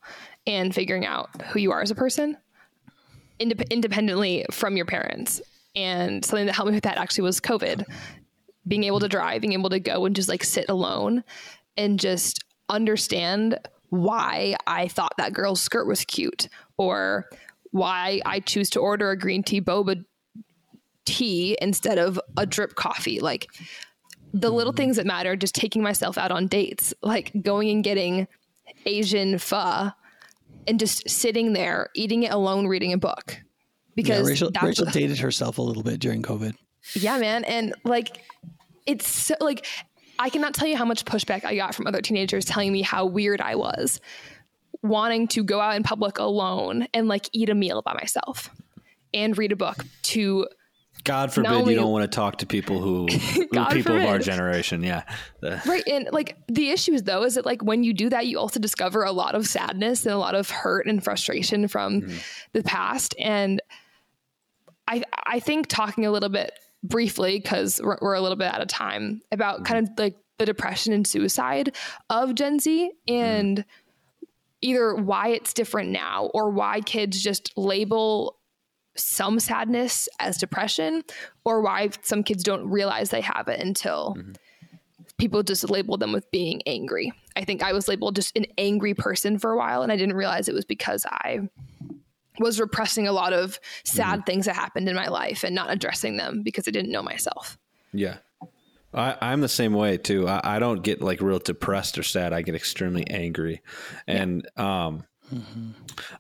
and figuring out who you are as a person indep- independently from your parents. And something that helped me with that actually was COVID. Being able to drive, being able to go and just like sit alone and just understand why I thought that girl's skirt was cute or why I choose to order a green tea boba tea instead of a drip coffee. Like the little mm. things that matter, just taking myself out on dates, like going and getting Asian pho and just sitting there, eating it alone, reading a book. yeah Because rachel, that's rachel [laughs] dated herself a little bit during covid yeah, man. And like, it's so, like, I cannot tell you how much pushback I got from other teenagers telling me how weird I was wanting to go out in public alone and like eat a meal by myself and read a book to God forbid only- you don't want to talk to people who, [laughs] who people of our generation. Yeah, right and like the issue is though is that like when you do that you also discover a lot of sadness and a lot of hurt and frustration from mm-hmm. the past and i i think talking a little bit briefly because we're, we're a little bit out of time about mm-hmm. kind of like the depression and suicide of gen z and mm-hmm. Either why it's different now or why kids just label some sadness as depression or why some kids don't realize they have it until mm-hmm. people just label them with being angry. I think I was labeled just an angry person for a while and I didn't realize it was because I was repressing a lot of sad mm-hmm. things that happened in my life and not addressing them because I didn't know myself. yeah. I, I'm the same way too. I, I don't get like real depressed or sad. I get extremely angry, and um,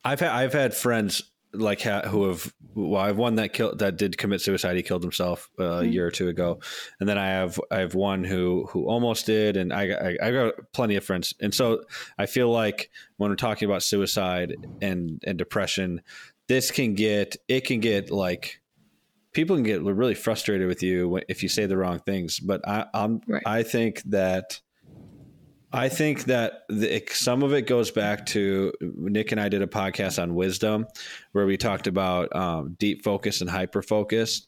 I've had I've had friends like ha- who have well, I have one that killed that did commit suicide. He killed himself uh, mm-hmm. a year or two ago, and then I have I have one who who almost did, and I, I I got plenty of friends, and so I feel like when we're talking about suicide and and depression, this can get it can get like people can get really frustrated with you if you say the wrong things. But I, I'm right. I think that I think that the, some of it goes back to Nic and I did a podcast on wisdom where we talked about um, deep focus and hyper focus.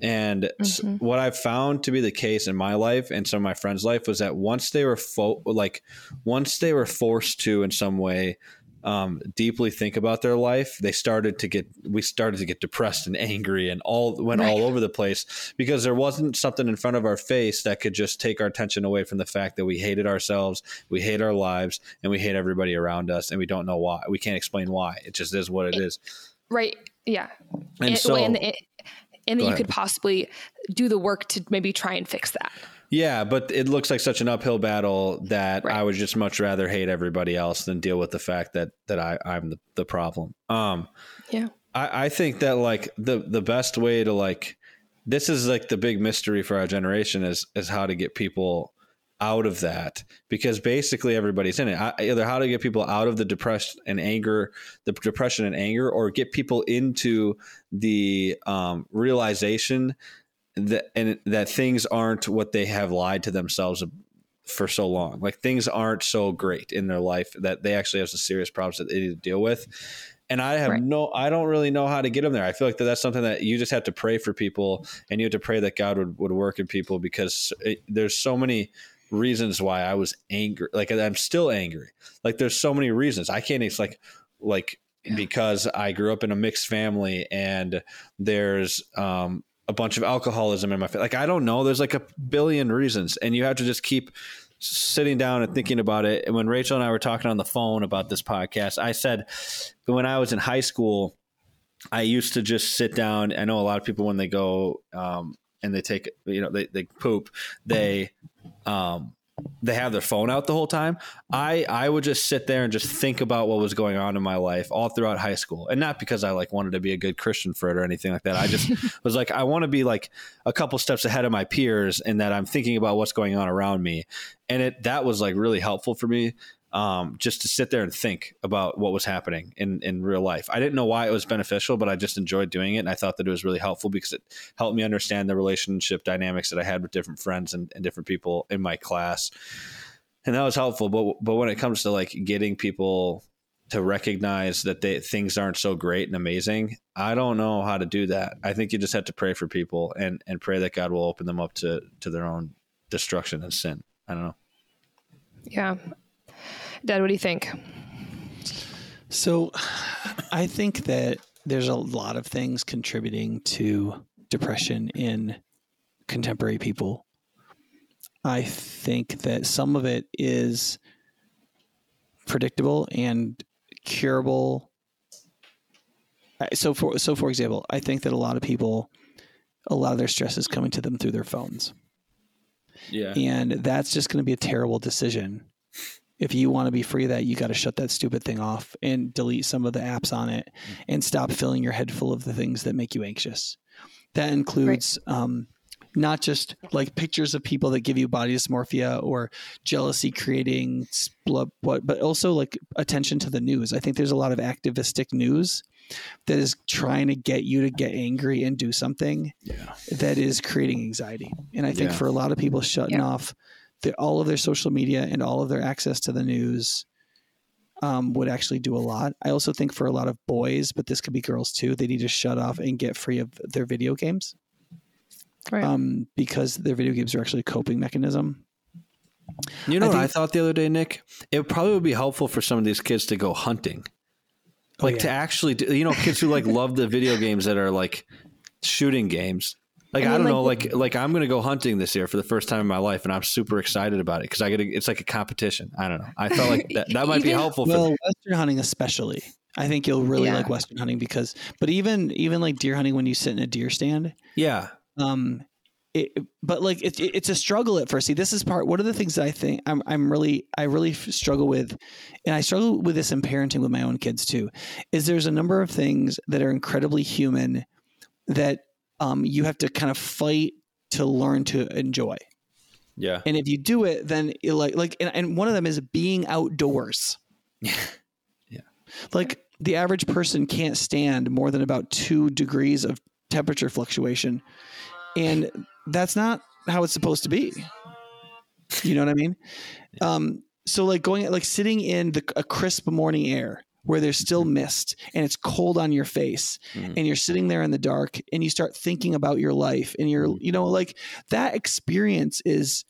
And mm-hmm. what I've found to be the case in my life and some of my friends' life was that once they were fo- like once they were forced to in some way um, deeply think about their life, they started to get we started to get depressed and angry and all went right. all over the place because there wasn't something in front of our face that could just take our attention away from the fact that we hated ourselves, we hate our lives, and we hate everybody around us, and we don't know why. We can't explain why. It just is what it, it is. Right. Yeah. And, so, and, and, and then you could possibly do the work to maybe try and fix that. Yeah, but it looks like such an uphill battle that right. I would just much rather hate everybody else than deal with the fact that that I, I'm the, the problem. Um, yeah, I, I think that like the the best way to like this is like the big mystery for our generation is is how to get people out of that because basically everybody's in it. Either how to get people out of the depression and anger, the depression and anger, or get people into the um, realization that and that things aren't what they have lied to themselves for so long. Like things aren't so great in their life that they actually have some serious problems that they need to deal with. And I have right. no, I don't really know how to get them there. I feel like that that's something that you just have to pray for people, and you have to pray that God would, would work in people because it, there's so many reasons why I was angry. Like I'm still angry. Like there's so many reasons I can't. It's like like yeah. because I grew up in a mixed family and there's um, a bunch of alcoholism in my face. Like I don't know. There's like a billion reasons, and you have to just keep sitting down and thinking about it. And when Rachel and I were talking on the phone about this podcast, I said when I was in high school, I used to just sit down. I know a lot of people when they go um, and they take, you know, they, they poop, they um, they have their phone out the whole time. I I would just sit there and just think about what was going on in my life all throughout high school, and not because I like wanted to be a good Christian for it or anything like that. I just [laughs] was like I want to be like a couple steps ahead of my peers, and that I'm thinking about what's going on around me, and it that was like really helpful for me um, just to sit there and think about what was happening in, in real life. I didn't know why it was beneficial, but I just enjoyed doing it. And I thought that it was really helpful because it helped me understand the relationship dynamics that I had with different friends and, and different people in my class. And that was helpful. But, but when it comes to like getting people to recognize that they, things aren't so great and amazing, I don't know how to do that. I think you just have to pray for people and, and pray that God will open them up to, to their own destruction and sin. I don't know. Yeah. Dad, what do you think? So [sighs] I think that there's a lot of things contributing to depression in contemporary people. I think that some of it is predictable and curable. So for so for example, I think that a lot of people a lot of their stress is coming to them through their phones. Yeah. And that's just going to be a terrible decision if you want to be free of that, you got to shut that stupid thing off and delete some of the apps on it mm-hmm. and stop filling your head full of the things that make you anxious. That includes right. um, not just like pictures of people that give you body dysmorphia or jealousy creating blood, but also like attention to the news. I think there's a lot of activistic news that is trying to get you to get angry and do something yeah. that is creating anxiety. And I think yeah. for a lot of people, shutting yeah. off the, all of their social media and all of their access to the news um, would actually do a lot. I also think for a lot of boys, but this could be girls too, they need to shut off and get free of their video games. Right. Um, because their video games are actually a coping mechanism. You know I what I thought the other day, Nic? It probably would be helpful for some of these kids to go hunting. Oh, like oh, yeah. to actually, do, you know, kids who like [laughs] love the video games that are like shooting games. Like I, mean, I don't like, know, like like I'm gonna go hunting this year for the first time in my life, and I'm super excited about it because I get it's like a competition. I don't know. I felt like [laughs] that, that might be helpful. Well, western hunting especially, I think you'll really yeah. like western hunting because, but even even like deer hunting when you sit in a deer stand, yeah, um, it, but like it, it's a struggle at first. See, this is part. One of the things that I think I'm I'm really I really struggle with, and I struggle with this in parenting with my own kids too. Is there's a number of things that are incredibly human that um, you have to kind of fight to learn to enjoy. Yeah. And if you do it, then it like like and, and one of them is being outdoors. [laughs] yeah. Like the average person can't stand more than about two degrees of temperature fluctuation. And that's not how it's supposed to be. You know what I mean? Um, so like going like sitting in the a crisp morning air where there's still mist and it's cold on your face Mhm. and you're sitting there in the dark and you start thinking about your life and you're you know like that experience is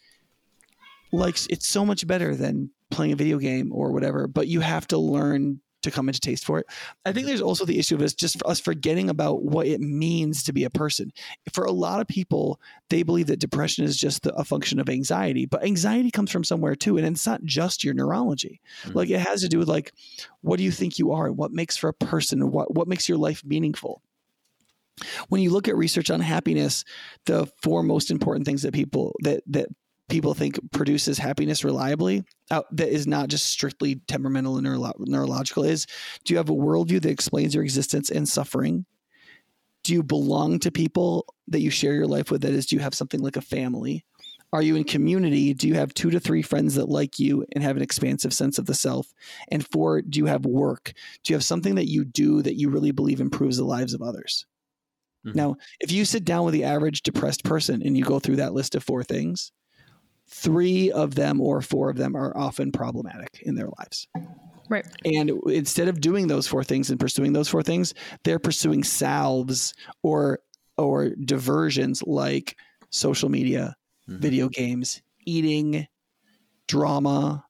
like it's so much better than playing a video game or whatever but you have to learn to come into taste for it. I think there's also the issue of us just for us forgetting about what it means to be a person. For a lot of people they believe that depression is just the, a function of anxiety but anxiety comes from somewhere too and it's not just your neurology. Mhm. like it has to do with like what do you think you are? And what makes for a person? What what makes your life meaningful? When you look at research on happiness the four most important things that people that that people think produces happiness reliably uh, that is not just strictly temperamental and neuro- neurological is. Do you have a worldview that explains your existence and suffering? Do you belong to people that you share your life with? That is do you have something like a family? Are you in community? Do you have two to three friends that like you and have an expansive sense of the self? And four do you have work? Do you have something that you do that you really believe improves the lives of others? Mhm. now if you sit down with the average depressed person and you go through that list of four things three of them or four of them are often problematic in their lives Right. and instead of doing those four things and pursuing those four things, they're pursuing salves or or diversions like social media, Mhm. video games, eating, drama,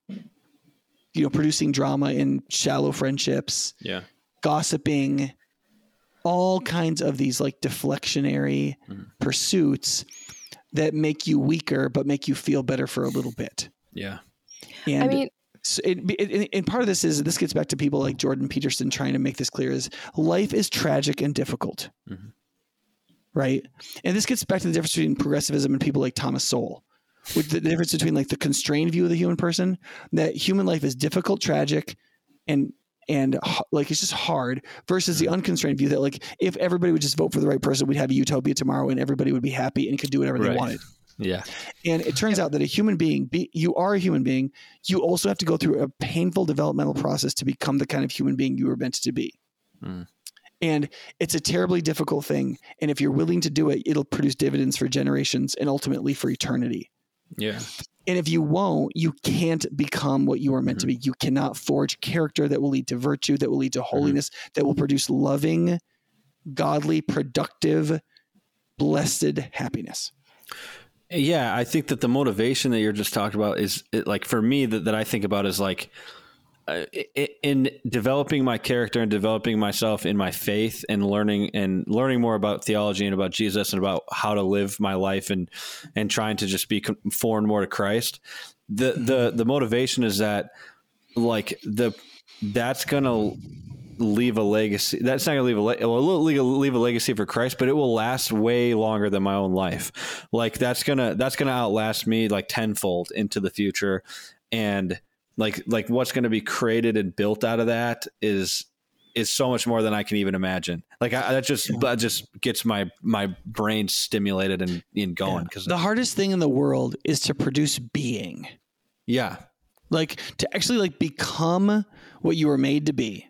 you know, producing drama in shallow friendships, Yeah. gossiping, all kinds of these like deflectionary Mhm. pursuits that make you weaker but make you feel better for a little bit. Yeah. And I mean, so it, it, and part of this is this gets back to people like Jordan Peterson trying to make this clear is life is tragic and difficult, Mhm. right? And this gets back to the difference between progressivism and people like Thomas Sowell, with the difference between like the constrained view of the human person that human life is difficult, tragic, and and like it's just hard versus the unconstrained view that like if everybody would just vote for the right person, we'd have a utopia tomorrow and everybody would be happy and could do whatever they wanted. Yeah. And it turns out that a human being, be, you are a human being. You also have to go through a painful developmental process to become the kind of human being you were meant to be. Mm. And it's a terribly difficult thing. And if you're willing to do it, it'll produce dividends for generations and ultimately for eternity. Yeah. And if you won't, you can't become what you are meant to mm-hmm. be. You cannot forge character that will lead to virtue, that will lead to mm-hmm. holiness, that will produce loving, godly, productive, blessed happiness. Yeah, I think that the motivation that you're just talking about is it, like for me that, that I think about is like in developing my character and developing myself in my faith and learning and learning more about theology and about Jesus and about how to live my life and and trying to just be conformed more to Christ. The mm-hmm. the the motivation is that like the that's gonna leave a legacy. That's not going to leave a le- it will leave a, leave a legacy for Christ, but it will last way longer than my own life. Like that's gonna that's gonna outlast me like tenfold into the future, and like like what's going to be created and built out of that is is so much more than I can even imagine. Like I, that just that just gets my my brain stimulated and, and going because The hardest thing in the world is to produce being. yeah like to actually like become what you were made to be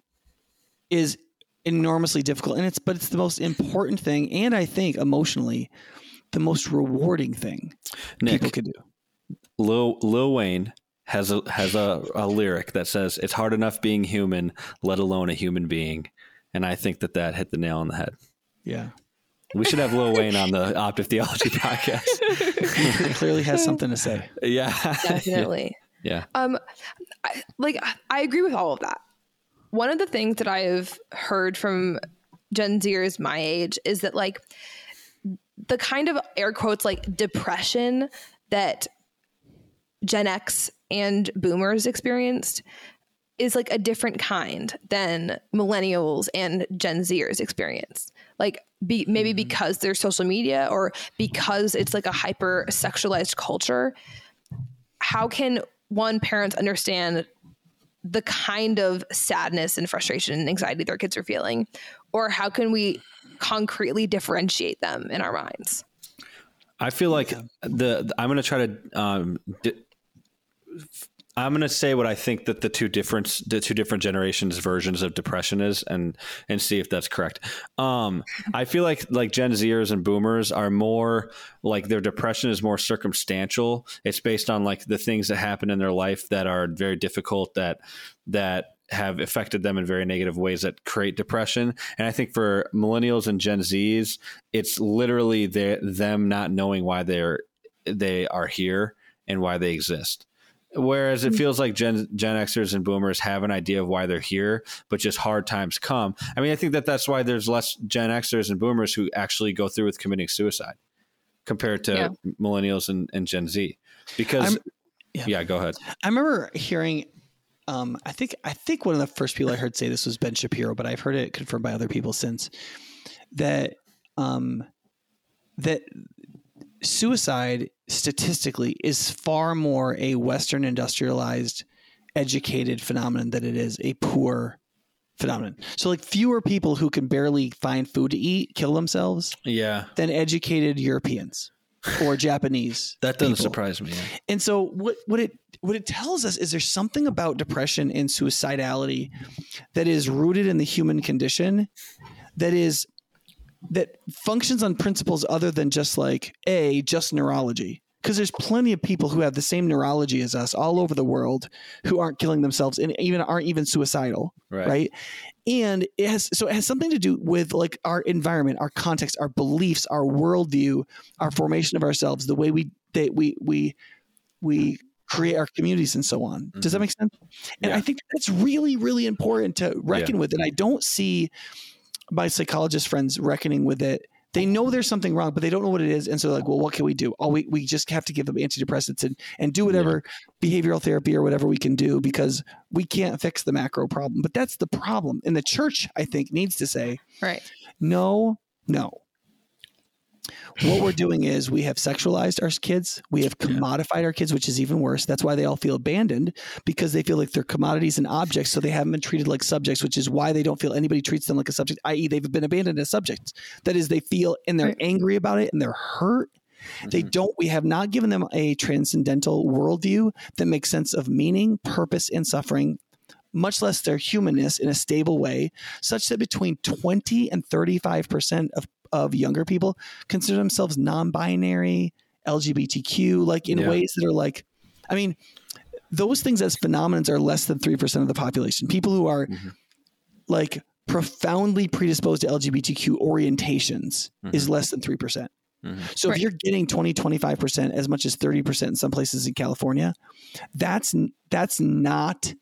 is enormously difficult and it's but it's the most important thing and i think emotionally the most rewarding thing Nic people could do Lil Lil Wayne has a has a, a lyric that says it's hard enough being human, let alone a human being, and I think that that hit the nail on the head. yeah We should have Lil Wayne on the [laughs] Optive Theology podcast. he clearly has something to say [laughs] Yeah, definitely. [laughs] yeah, Um, I, like I agree with all of that. One of the things that I have heard from Gen Zers my age is that like the kind of air quotes like depression that Gen X and Boomers experienced is like a different kind than millennials and Gen Zers experience. Like be, maybe mm-hmm. because there's social media or because it's like a hyper sexualized culture. How can one parents understand the kind of sadness and frustration and anxiety their kids are feeling? Or how can we concretely differentiate them in our minds? I feel like the I'm going to try to um, di- I'm going to say what I think that the two different the two different generations versions of depression is, and and see if that's correct. Um, I feel like like Gen Zers and Boomers are more like their depression is more circumstantial. It's based on like the things that happen in their life that are very difficult that that have affected them in very negative ways that create depression. And I think for millennials and Gen Zs, it's literally them not knowing why they're they are here and why they exist. Whereas it mm. feels like Gen Gen Xers and Boomers have an idea of why they're here, but just hard times come. I mean, I think that that's why there's less Gen Xers and Boomers who actually go through with committing suicide compared to yeah. Millennials and, and, Gen Z. Because, yeah. yeah. go ahead. I remember hearing. Um, I think I think one of the first people I heard say this was Ben Shapiro, but I've heard it confirmed by other people since that um, that suicide statistically is far more a Western industrialized, educated phenomenon than it is a poor phenomenon. So like fewer people who can barely find food to eat kill themselves. Yeah. Than educated Europeans or [laughs] Japanese. that doesn't people. surprise me. Yeah. And so what what it what it tells us is there's something about depression and suicidality that is rooted in the human condition that is that functions on principles other than just like a just neurology because there's plenty of people who have the same neurology as us all over the world who aren't killing themselves and even aren't even suicidal right, right? and it has so it has something to do with like our environment our context our beliefs our worldview our formation of ourselves the way we they, we we we create our communities and so on does that mm-hmm. make sense and yeah. i think that's really really important to reckon yeah. with and i don't see my psychologist friends reckoning with it. They know there's something wrong, but they don't know what it is. And so like, well, what can we do? Oh, we, we just have to give them antidepressants and, and do whatever yeah. behavioral therapy or whatever we can do because we can't fix the macro problem. But that's the problem. And the church, I think, needs to say, right. No, no what we're doing is we have sexualized our kids. We have commodified our kids, which is even worse. That's why they all feel abandoned because they feel like they're commodities and objects. So they haven't been treated like subjects, which is why they don't feel anybody treats them like a subject, i.e., they've been abandoned as subjects. That is, they feel and they're right. angry about it and they're hurt. Mm-hmm. They don't, we have not given them a transcendental worldview that makes sense of meaning, purpose, and suffering much less their humanness in a stable way, such that between 20 and 35% of of younger people consider themselves non-binary, LGBTQ, like in yeah. ways that are like, I mean, those things as phenomenons are less than three percent of the population. People who are mm-hmm. like profoundly predisposed to LGBTQ orientations mm-hmm. is less than 3%. mm hmm So right. if you're getting 20, 25%, as much as 30% in some places in California, that's that's not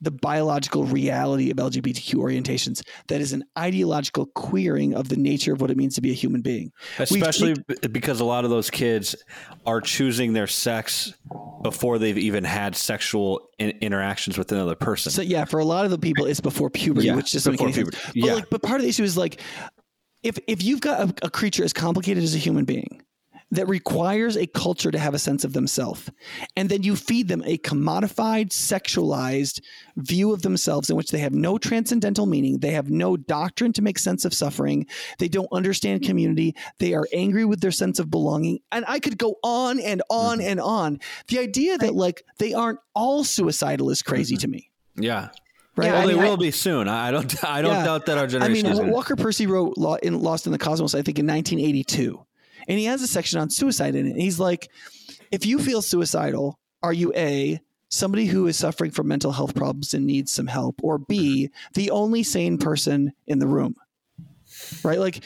the biological reality of LGBTQ orientations. That is an ideological queering of the nature of what it means to be a human being. Especially because a lot of those kids are choosing their sex before they've even had sexual in- interactions with another person. So yeah, for a lot of the people, it's before puberty, yeah, which doesn't make any puberty. sense. But yeah. like, but part of the issue is like, if if you've got a, a creature as complicated as a human being that requires a culture to have a sense of themselves. And then you feed them a commodified, sexualized view of themselves in which they have no transcendental meaning. They have no doctrine to make sense of suffering. They don't understand community. They are angry with their sense of belonging. And I could go on and on mm-hmm. and on. The idea that like they aren't all suicidal is crazy mm-hmm. to me. Yeah. Right. Yeah, well, I mean, they will I, be soon. I don't. [laughs] I don't yeah, doubt that our generation. I mean, Walker Percy wrote "Lost in the Cosmos." I think in 1982, and he has a section on suicide in it. And he's like, if you feel suicidal, are you A, somebody who is suffering from mental health problems and needs some help, or B, the only sane person in the room? Right? Like,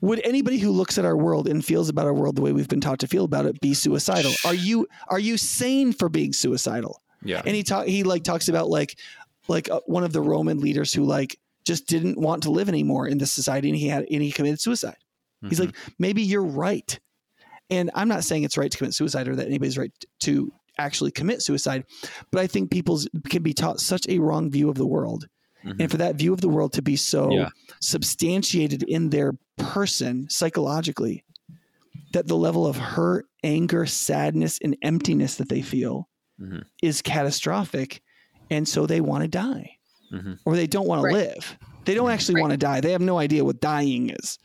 would anybody who looks at our world and feels about our world the way we've been taught to feel about it be suicidal? Are you are you sane for being suicidal? Yeah. And he talk he like talks about like like uh, one of the Roman leaders who like just didn't want to live anymore in this society and he had and he committed suicide. Mm-hmm. He's like, maybe you're right. And I'm not saying it's right to commit suicide or that anybody's right to actually commit suicide. But I think people can be taught such a wrong view of the world. Mm-hmm. And for that view of the world to be so yeah. substantiated in their person psychologically, that the level of hurt, anger, sadness, and emptiness that they feel mm-hmm. is catastrophic. And so they want to die mm-hmm. or they don't want right. to live. They don't actually right. want to die. They have no idea what dying is,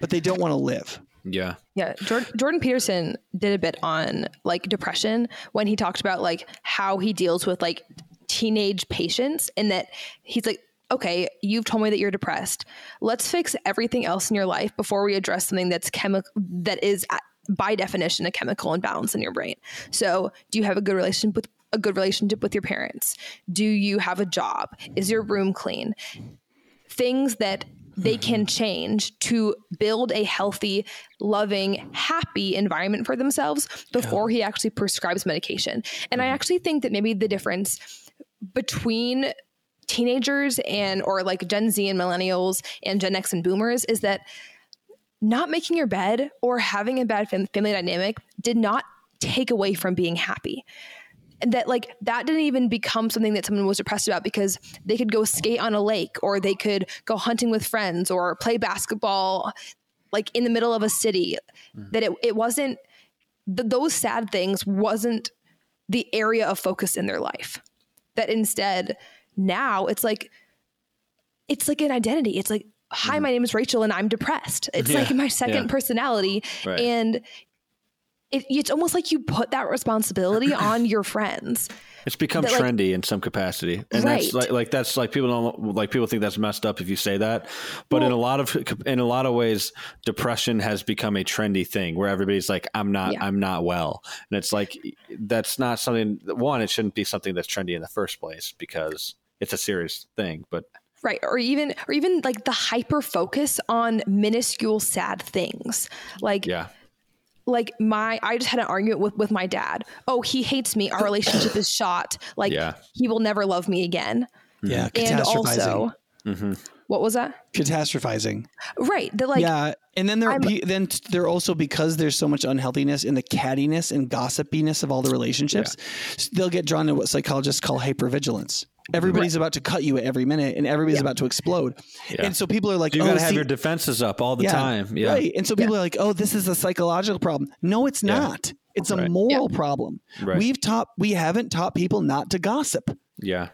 but they don't want to live. Yeah. Yeah. Jordan, Jordan Peterson did a bit on like depression when he talked about like how he deals with like teenage patients and that he's like, okay, you've told me that you're depressed. Let's fix everything else in your life before we address something that's chemical that is by definition a chemical imbalance in your brain. So, do you have a good relationship with a good relationship with your parents? Do you have a job? Is your room clean? Things that they can change to build a healthy, loving, happy environment for themselves before yeah. he actually prescribes medication. And I mm-hmm. actually think that maybe the difference between teenagers and or like Gen Z and millennials and Gen X and boomers is that not making your bed or having a bad family dynamic did not take away from being happy and that like that didn't even become something that someone was depressed about because they could go skate on a lake or they could go hunting with friends or play basketball like in the middle of a city mm. that it, it wasn't th- those sad things wasn't the area of focus in their life that instead now it's like it's like an identity it's like hi mm. my name is rachel and i'm depressed it's yeah. like my second yeah. personality right. and it, it's almost like you put that responsibility [clears throat] on your friends. It's become that, trendy like, in some capacity, and right. that's like, like that's like people don't like people think that's messed up if you say that, but well, in a lot of in a lot of ways, depression has become a trendy thing where everybody's like, "I'm not, yeah. I'm not well," and it's like that's not something. One, it shouldn't be something that's trendy in the first place because it's a serious thing, but right or even or even like the hyper focus on minuscule sad things like yeah like my I just had an argument with with my dad. Oh, he hates me. Our relationship is shot. Like yeah. he will never love me again. Yeah, and also, mm-hmm. what was that? Catastrophizing. Right. They're like yeah, and then they're be, then they're also because there's so much unhealthiness in the cattiness and gossipiness of all the relationships. Yeah. They'll get drawn to what psychologists call hypervigilance. Everybody's right. about to cut you at every minute, and everybody's yeah. about to explode. Yeah. And so people are like, "You oh, got to have your defenses up all the yeah, time." Yeah, right. And so people are like, "Oh, this is a psychological problem." No, it's not. It's a right. moral problem. Right. We've taught we haven't taught people not to gossip. Yeah.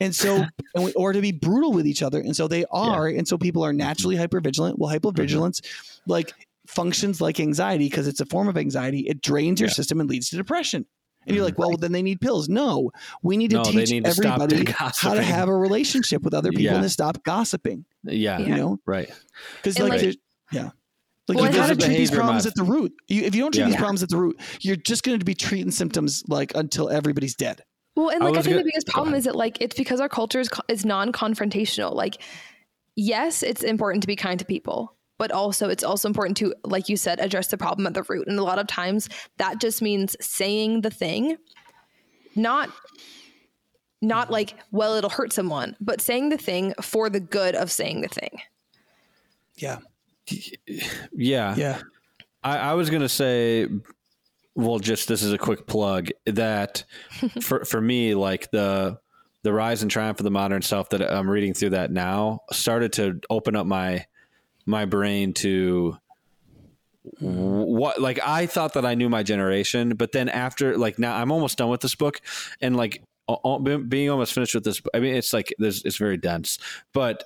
And so, [laughs] and we, or to be brutal with each other. And so they are. And so people are naturally mm-hmm. hypervigilant. Well, hypervigilance, mm-hmm. like functions like anxiety because it's a form of anxiety. It drains your system and leads to depression. And you're like, well, then they need pills. No, we need to no, teach need to everybody [laughs] how to have a relationship with other people yeah. and to stop gossiping. Yeah. You know? Right. Because, like, right. yeah. Like well, you got to treat these problems at the root. You, if you don't treat yeah. these problems at the root, you're just going to be treating symptoms like until everybody's dead. Well, and like I, I think the biggest problem is that like it's because our culture is, is non-confrontational. Like, yes, it's important to be kind to people, but also it's also important to like you said address the problem at the root. And a lot of times that just means saying the thing not not like well it'll hurt someone but saying the thing for the good of saying the thing. Yeah. Yeah. Yeah. I, I was gonna say well just this is a quick plug that [laughs] for for me like the the rise and triumph of the modern self that i'm reading through that now started to open up my my brain to what like I thought that I knew my generation, but then after like now I'm almost done with this book, and like being almost finished with this. I mean, it's like this. It's very dense, but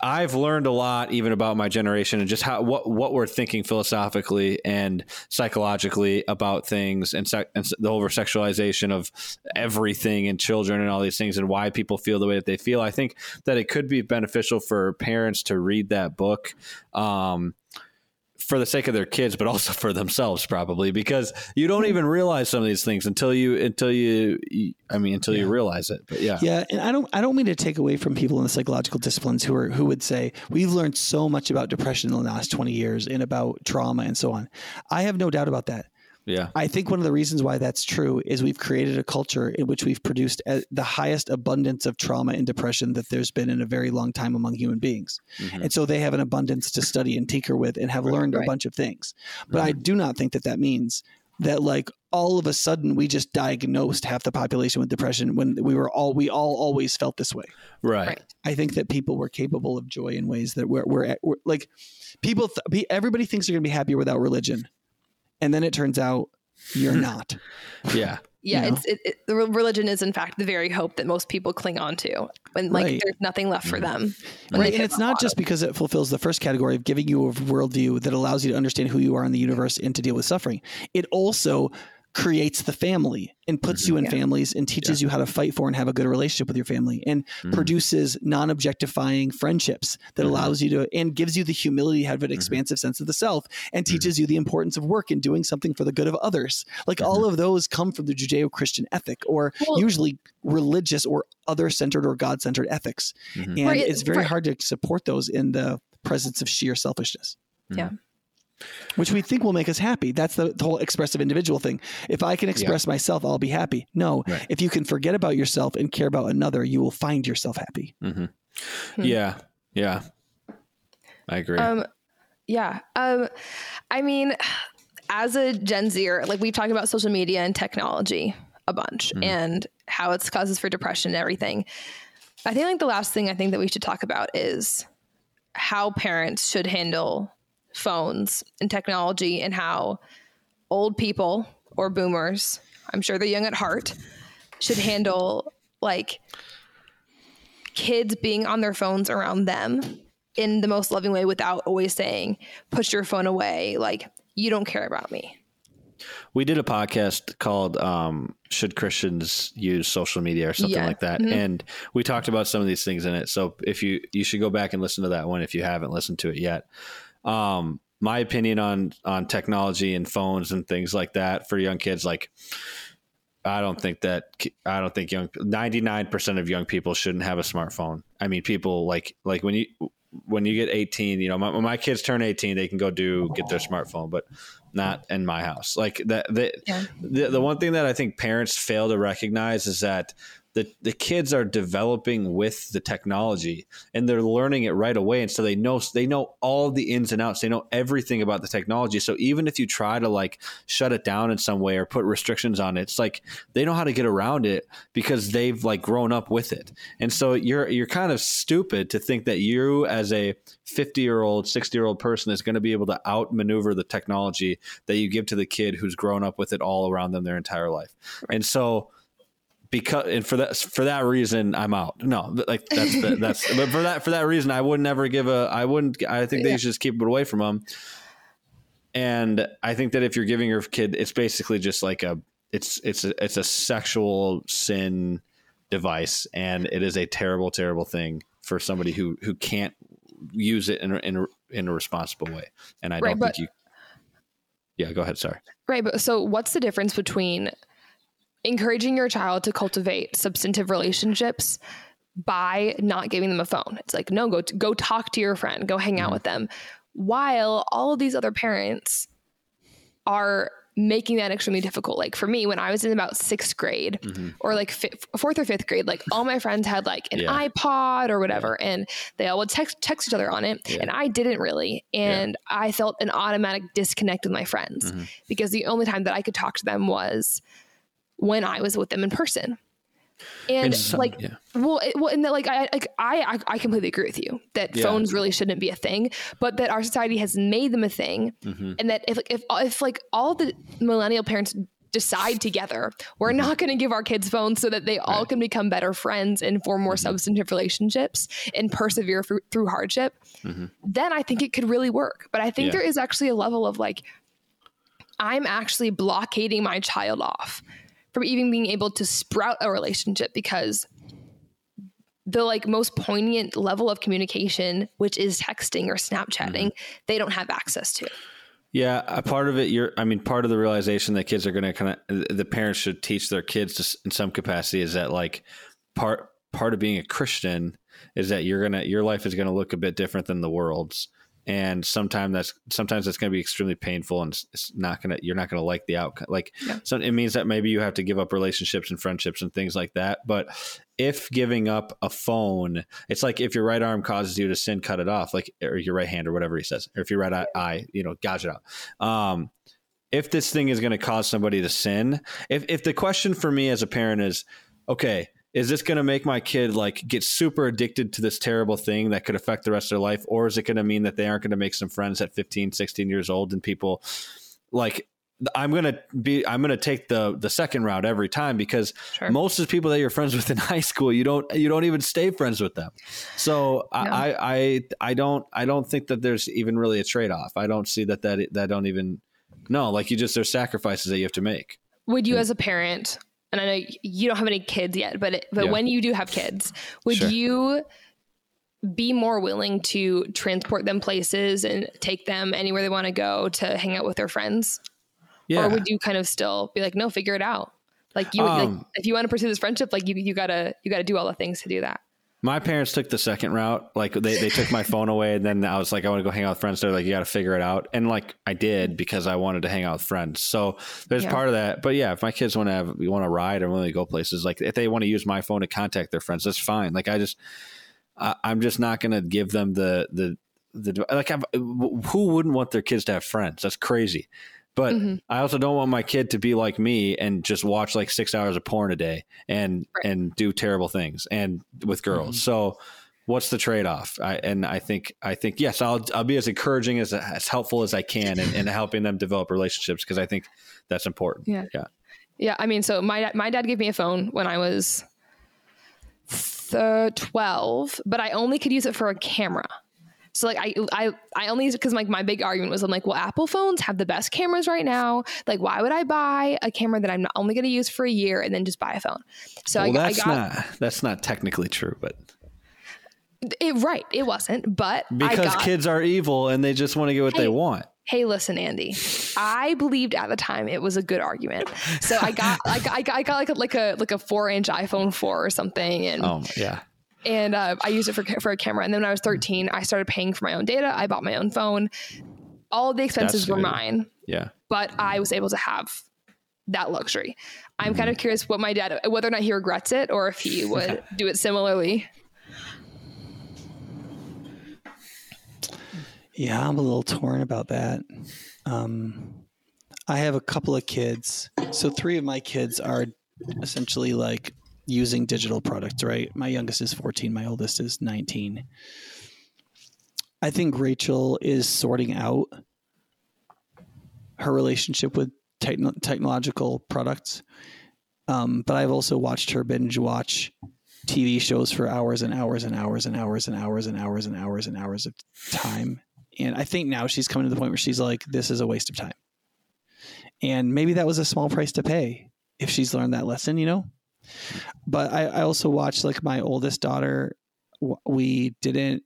I've learned a lot even about my generation and just how what what we're thinking philosophically and psychologically about things and, and the over sexualization of everything and children and all these things and why people feel the way that they feel. I think that it could be beneficial for parents to read that book. Um, for the sake of their kids, but also [laughs] for themselves, probably because you don't even realize some of these things until you until you, I mean, until yeah. you realize it. But yeah, yeah, and I don't I don't mean to take away from people in the psychological disciplines who are who would say we've learned so much about depression in the last twenty years and about trauma and so on. I have no doubt about that. Yeah. I think one of the reasons why that's true is we've created a culture in which we've produced the highest abundance of trauma and depression that there's been in a very long time among human beings. Mm-hmm. And so they have an abundance to study and tinker with and have learned right. a bunch of things. But mm-hmm. I do not think that that means that like all of a sudden we just diagnosed half the population with depression when we were all we all always felt this way. Right. Right. I think that people were capable of joy in ways that we're, we're, we're like people. Th- everybody thinks they're going to be happier without religion, and then it turns out you're [laughs] not. Yeah. [laughs] Yeah, You know? it's it, it, the religion is in fact the very hope that most people cling on to when like Right. there's nothing left for mm. them. Right, and it's not just because it fulfills the first category of giving you a worldview that allows you to understand who you are in the universe and to deal with suffering. It also creates the family and puts you mm-hmm. in Yeah. families and teaches you how to fight for and have a good relationship with your family and Mhm. produces non-objectifying friendships that Mhm. allows you to and gives you the humility to have an mm-hmm. expansive sense of the self and mm-hmm. teaches you the importance of work and doing something for the good of others. Like all of those come from the Judeo-Christian ethic or Well- usually religious or other-centered or God-centered ethics. And Right, it's uh, very right. hard to support those in the presence of sheer selfishness. Yeah. Which we think will make us happy. That's the, the whole expressive individual thing. If I can express myself, I'll be happy. No, Right. if you can forget about yourself and care about another, you will find yourself happy. Mhm. Hmm. Yeah. Yeah. I agree. Um, yeah. Um, I mean, as a Gen Zer, like we've talked about social media and technology a bunch Mhm. and how it's causes for depression and everything. I think like the last thing I think that we should talk about is how parents should handle phones and technology and how old people or boomers, I'm sure they're young at heart, should handle like kids being on their phones around them in the most loving way without always saying, push your phone away. Like, you don't care about me. we did a podcast called um, "Should Christians Use Social Media" or something Yeah. like that, Mhm. and we talked about some of these things in it. So if you you should go back and listen to that one if you haven't listened to it yet. Um, my opinion on on technology and phones and things like that for young kids, like I don't think that I don't think young ninety nine percent of young people shouldn't have a smartphone. I mean, people like like when you when you get 18 you know my, when my kids turn 18 they can go do get their smartphone but not in my house like that the, Yeah. the the one thing that i think parents fail to recognize is that the, the kids are developing with the technology and they're learning it right away. And so they know they know all the ins and outs. They know everything about the technology. So even if you try to like shut it down in some way or put restrictions on it it's like they know how to get around it because they've like grown up with it. And so you're you're kind of stupid to think that you as a 50 year old 60 year old person is going to be able to outmaneuver the technology that you give to the kid who's grown up with it all around them their entire life. And so because and for that for that reason I'm out. No, like that's the, [laughs] that's but for that for that reason I would never give a I wouldn't I think they Yeah. should just keep it away from them. And I think that if you're giving your kid it's basically just like a it's it's a, it's a sexual sin device and it is a terrible terrible thing for somebody who who can't use it in a, in a, in a responsible way. And I Right, don't but- think you Yeah, go ahead, sorry. Right. But so, what's the difference between encouraging your child to cultivate substantive relationships by not giving them a phone? It's like, no, go go talk to your friend, go hang out with them, while all of these other parents are making that extremely difficult. Like for me, when I was in about sixth grade or like fi- fourth or fifth grade, like all my friends had like an Yeah. iPod or whatever, and they all would text text each other on it, Yeah. and I didn't really, and I felt an automatic disconnect with my friends Mhm. because the only time that I could talk to them was when I was with them in person. And, And some- like, yeah. well, it, well, and that, like, I, like, I, I, completely agree with you that Yeah. phones really shouldn't be a thing, but that our society has made them a thing, Mhm. and that if, like, if, if like all the millennial parents decide together, we're not going to give our kids phones so that they all Mm-hmm. Can become better friends and form more Mhm. substantive relationships and persevere through, through hardship, Mhm. then I think it could really work. But I think Yeah. there is actually a level of like, I'm actually blockading my child off from even being able to sprout a relationship because the like most poignant level of communication, which is texting or Snapchatting, mm-hmm. they don't have access to. Yeah, a part of it. You're. I mean, part of the realization that kids are going to kind of the parents should teach their kids to, in some capacity is that like part part of being a Christian is that you're gonna your life is going to look a bit different than the world's, and sometimes that's sometimes that's going to be extremely painful, and it's, not gonna you're not going to like the outcome. Like, Yeah. so it means that maybe you have to give up relationships and friendships and things like that. But if giving up a phone, it's like if your right arm causes you to sin, cut it off, like or your right hand or whatever he says, or if your right eye, eye you know, gouge it out. Um, if this thing is going to cause somebody to sin, if if the question for me as a parent is, okay, is this going to make my kid like get super addicted to this terrible thing that could affect the rest of their life or is it going to mean that they aren't going to make some friends at 15 16 years old and people like I'm gonna be I'm gonna take the the second route every time because sure. most of the people that you're friends with in [laughs] high school you don't you don't even stay friends with them. So no. I, I I don't I don't think that there's even really a trade off. I don't see that that that don't even no like you just there's sacrifices that you have to make. Would you as a parent and I know you don't have any kids yet, but it, but yeah. when you do have kids, would sure. you be more willing to transport them places and take them anywhere they want to go to hang out with their friends? Yeah. Or would you kind of still be like, no, figure it out? Like you, um, like, if you want to pursue this friendship, like you, you gotta, you gotta do all the things to do that. My parents took the second route. Like they, they took my [laughs] phone away and then I was like, I want to go hang out with friends. They're like, you got to figure it out. And like I did because I wanted to hang out with friends. So there's yeah. part of that. But yeah, if my kids want to have, want to ride or want to go places, like if they want to use my phone to contact their friends, that's fine. Like I just, I, I'm just not going to give them the, the, the like I've, who wouldn't want their kids to have friends? That's crazy. But mm-hmm. I also don't want my kid to be like me and just watch like six hours of porn a day and right. and do terrible things and with girls. Mm-hmm. So what's the trade off? I, and I think I think yes, I'll I'll be as encouraging as as helpful as I can in, in helping them develop relationships because I think that's important. Yeah, yeah, yeah. I mean, so my my dad gave me a phone when I was th- twelve, but I only could use it for a camera. So like I I I only because like my big argument was I'm like, well, Apple phones have the best cameras right now. Like, why would I buy a camera that I'm not only going to use for a year and then just buy a phone? So well, I, that's I got, not that's not technically true, but. It, right, it wasn't, but because got, kids are evil and they just want to get what hey, they want. Hey, listen, Andy. I believed at the time it was a good argument, so I got like I got, I got like a, like a like a four inch iPhone four or something, and oh yeah, and uh, I used it for for a camera. And then when I was 13, I started paying for my own data. I bought my own phone. All the expenses That's were good. mine. Yeah, but I was able to have that luxury. I'm mm-hmm. kind of curious what my dad, whether or not he regrets it or if he [laughs] would do it similarly. Yeah, I'm a little torn about that. Um, I have a couple of kids. So three of my kids are essentially like using digital products, right? My youngest is 14, my oldest is 19. I think Rachel is sorting out her relationship with technological products. Um, but I've also watched her binge watch TV shows for hours and hours and hours and hours and hours and hours and hours and hours of time. And I think now she's coming to the point where she's like, this is a waste of time. And maybe that was a small price to pay if she's learned that lesson, you know? But I, I also watched like my oldest daughter. We didn't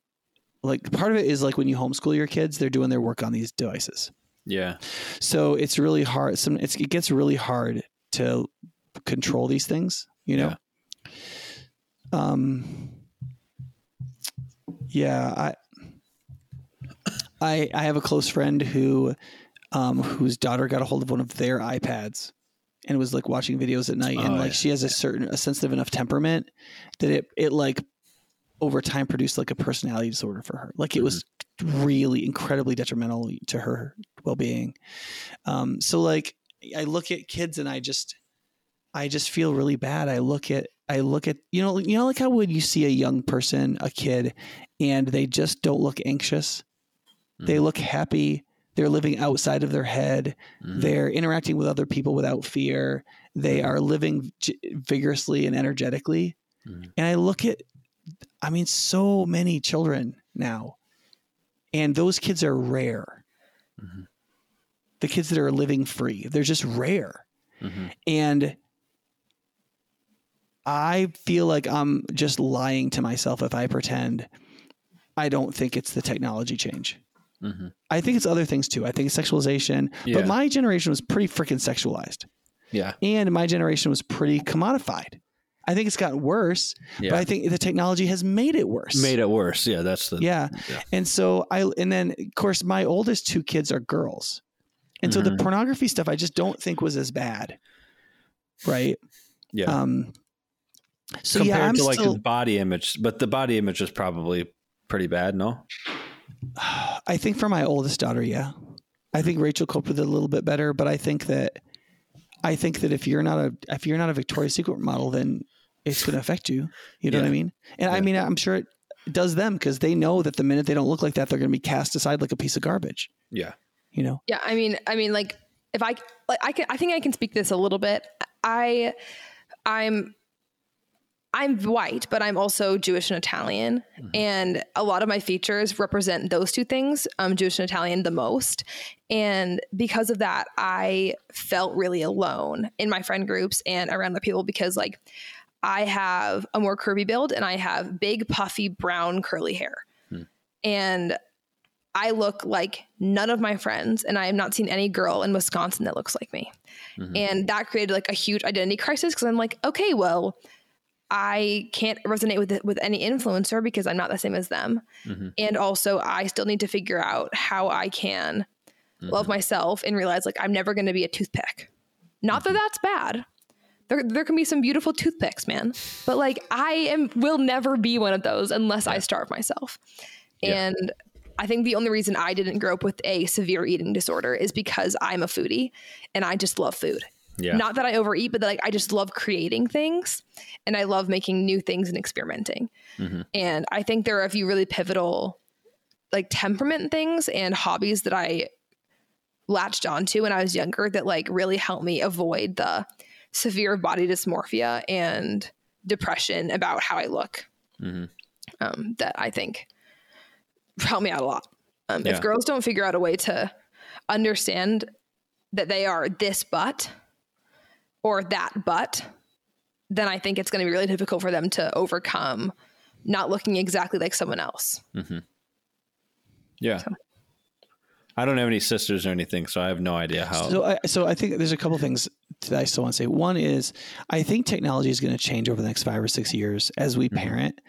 like part of it is like when you homeschool your kids, they're doing their work on these devices. Yeah. So it's really hard. Some it's, it gets really hard to control these things. You know. Yeah. Um. Yeah, I. I I have a close friend who, um, whose daughter got a hold of one of their iPads and was like watching videos at night oh, and like yeah. she has a certain a sensitive enough temperament that it it like over time produced like a personality disorder for her like it mm-hmm. was really incredibly detrimental to her well-being um so like i look at kids and i just i just feel really bad i look at i look at you know you know like how when you see a young person a kid and they just don't look anxious mm-hmm. they look happy they're living outside of their head. Mm-hmm. They're interacting with other people without fear. They are living vigorously and energetically. Mm-hmm. And I look at, I mean, so many children now, and those kids are rare. Mm-hmm. The kids that are living free, they're just rare. Mm-hmm. And I feel like I'm just lying to myself if I pretend I don't think it's the technology change. Mm-hmm. I think it's other things too. I think it's sexualization. Yeah. But my generation was pretty freaking sexualized. Yeah. And my generation was pretty commodified. I think it's gotten worse, yeah. but I think the technology has made it worse. Made it worse. Yeah, that's the yeah. yeah. And so I and then of course my oldest two kids are girls. And mm-hmm. so the mm-hmm. pornography stuff I just don't think was as bad. Right? Yeah. Um so compared yeah, to like still, the body image, but the body image is probably pretty bad, no? I think for my oldest daughter, yeah. I think Rachel coped with it a little bit better, but I think that I think that if you're not a if you're not a Victoria's Secret model, then it's going to affect you. You know Yeah. what I mean? And I mean, I'm sure it does them because they know that the minute they don't look like that, they're going to be cast aside like a piece of garbage. Yeah. You know? Yeah, I mean, I mean, like if I like, I can, I think I can speak this a little bit. I, I'm, I'm white, but I'm also Jewish and Italian, mm-hmm. and a lot of my features represent those two things. I'm Jewish and Italian the most, and because of that, I felt really alone in my friend groups and around the people because like. I have a more curvy build and I have big, puffy, brown, curly hair. Hmm. And I look like none of my friends, and I have not seen any girl in Wisconsin that looks like me. Mm-hmm. And that created like a huge identity crisis because I'm like, okay, well, I can't resonate with with any influencer because I'm not the same as them. Mm-hmm. And also, I still need to figure out how I can love mm-hmm. myself and realize like I'm never going to be a toothpick. Not that mm-hmm. that's bad. There, there can be some beautiful toothpicks, man. But like I am will never be one of those unless I starve myself. Yeah. And I think the only reason I didn't grow up with a severe eating disorder is because I'm a foodie and I just love food. Yeah. Not that I overeat, but that, like I just love creating things and I love making new things and experimenting. And I think there are a few really pivotal like temperament things and hobbies that I latched onto when I was younger that like really helped me avoid the severe body dysmorphia and depression about how I look. Mhm. Um, that I think helped me out a lot. Um, Yeah. If girls don't figure out a way to understand that they are this butt or that butt, then I think it's going to be really difficult for them to overcome not looking exactly like someone else. Mm-hmm. Yeah. So- I don't have any sisters or anything, so I have no idea how. So, I, so I think there's a couple things that I still want to say. One is I think technology is going to change over the next five or six years as we parent,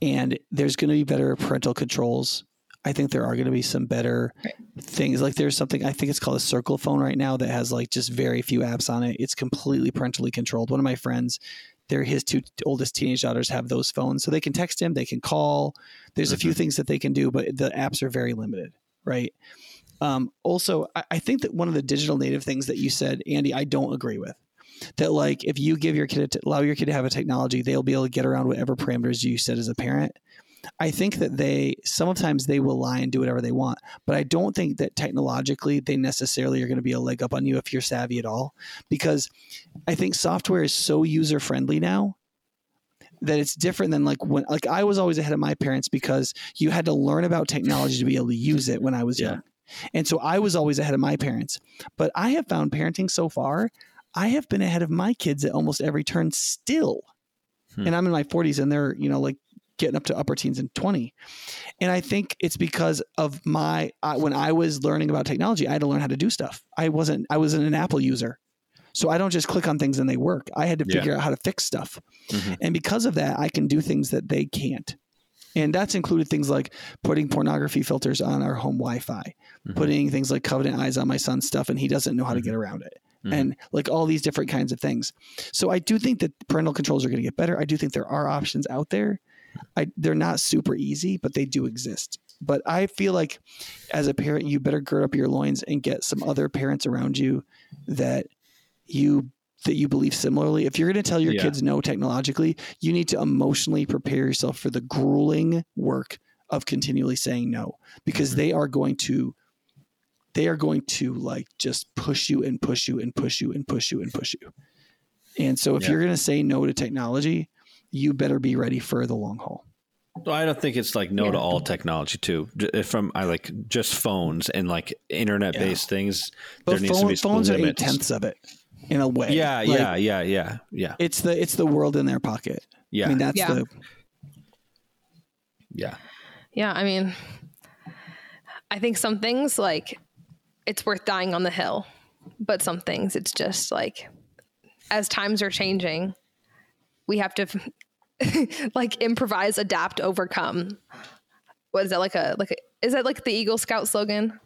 and there's going to be better parental controls. I think there are going to be some better things. Like there's something I think it's called a Circle phone right now that has like just very few apps on it. It's completely parentally controlled. One of my friends, they're his two oldest teenage daughters have those phones, so they can text him, they can call. There's a few things that they can do, but the apps are very limited, right? Um, also, I, I think that one of the digital native things that you said, Andy, I don't agree with. That like if you give your kid a t- allow your kid to have a technology, they'll be able to get around whatever parameters you set as a parent. I think that they sometimes they will lie and do whatever they want, but I don't think that technologically they necessarily are going to be a leg up on you if you're savvy at all. Because I think software is so user friendly now that it's different than like when like I was always ahead of my parents because you had to learn about technology to be able to use it when I was Yeah. young. And so I was always ahead of my parents. But I have found parenting so far, I have been ahead of my kids at almost every turn still. Hmm. And I'm in my 40s and they're, you know, like getting up to upper teens and 20. And I think it's because of my I, when I was learning about technology, I had to learn how to do stuff. I wasn't I wasn't an Apple user. So I don't just click on things and they work. I had to Yeah. figure out how to fix stuff. Mhm. And because of that, I can do things that they can't. And that's included things like putting pornography filters on our home Wi-Fi, Mhm. putting things like covenant eyes on my son's stuff, and he doesn't know how to get around it, Mhm. and like all these different kinds of things. So I do think that parental controls are going to get better. I do think there are options out there. I, they're not super easy, but they do exist. But I feel like as a parent, you better gird up your loins and get some other parents around you that you that you believe similarly. If you're going to tell your Yeah. kids no technologically, you need to emotionally prepare yourself for the grueling work of continually saying no because Mhm. they are going to they are going to like just push you and push you and push you and push you and push you. And so if Yeah. you're going to say no to technology, you better be ready for the long haul. Well, I don't think it's like no to all technology too. From I like just phones and like internet based things. But there needs to be phones are eight tenths of it in a way. Yeah, Like, yeah, yeah, yeah, yeah, It's the it's the world in their pocket. yeah, I mean that's Yeah. the yeah. Yeah, I mean, I think some things like it's worth dying on the hill, but some things it's just like as times are changing, we have to [laughs] like improvise, adapt, overcome. What is that like a like a, is that like the Eagle Scout slogan?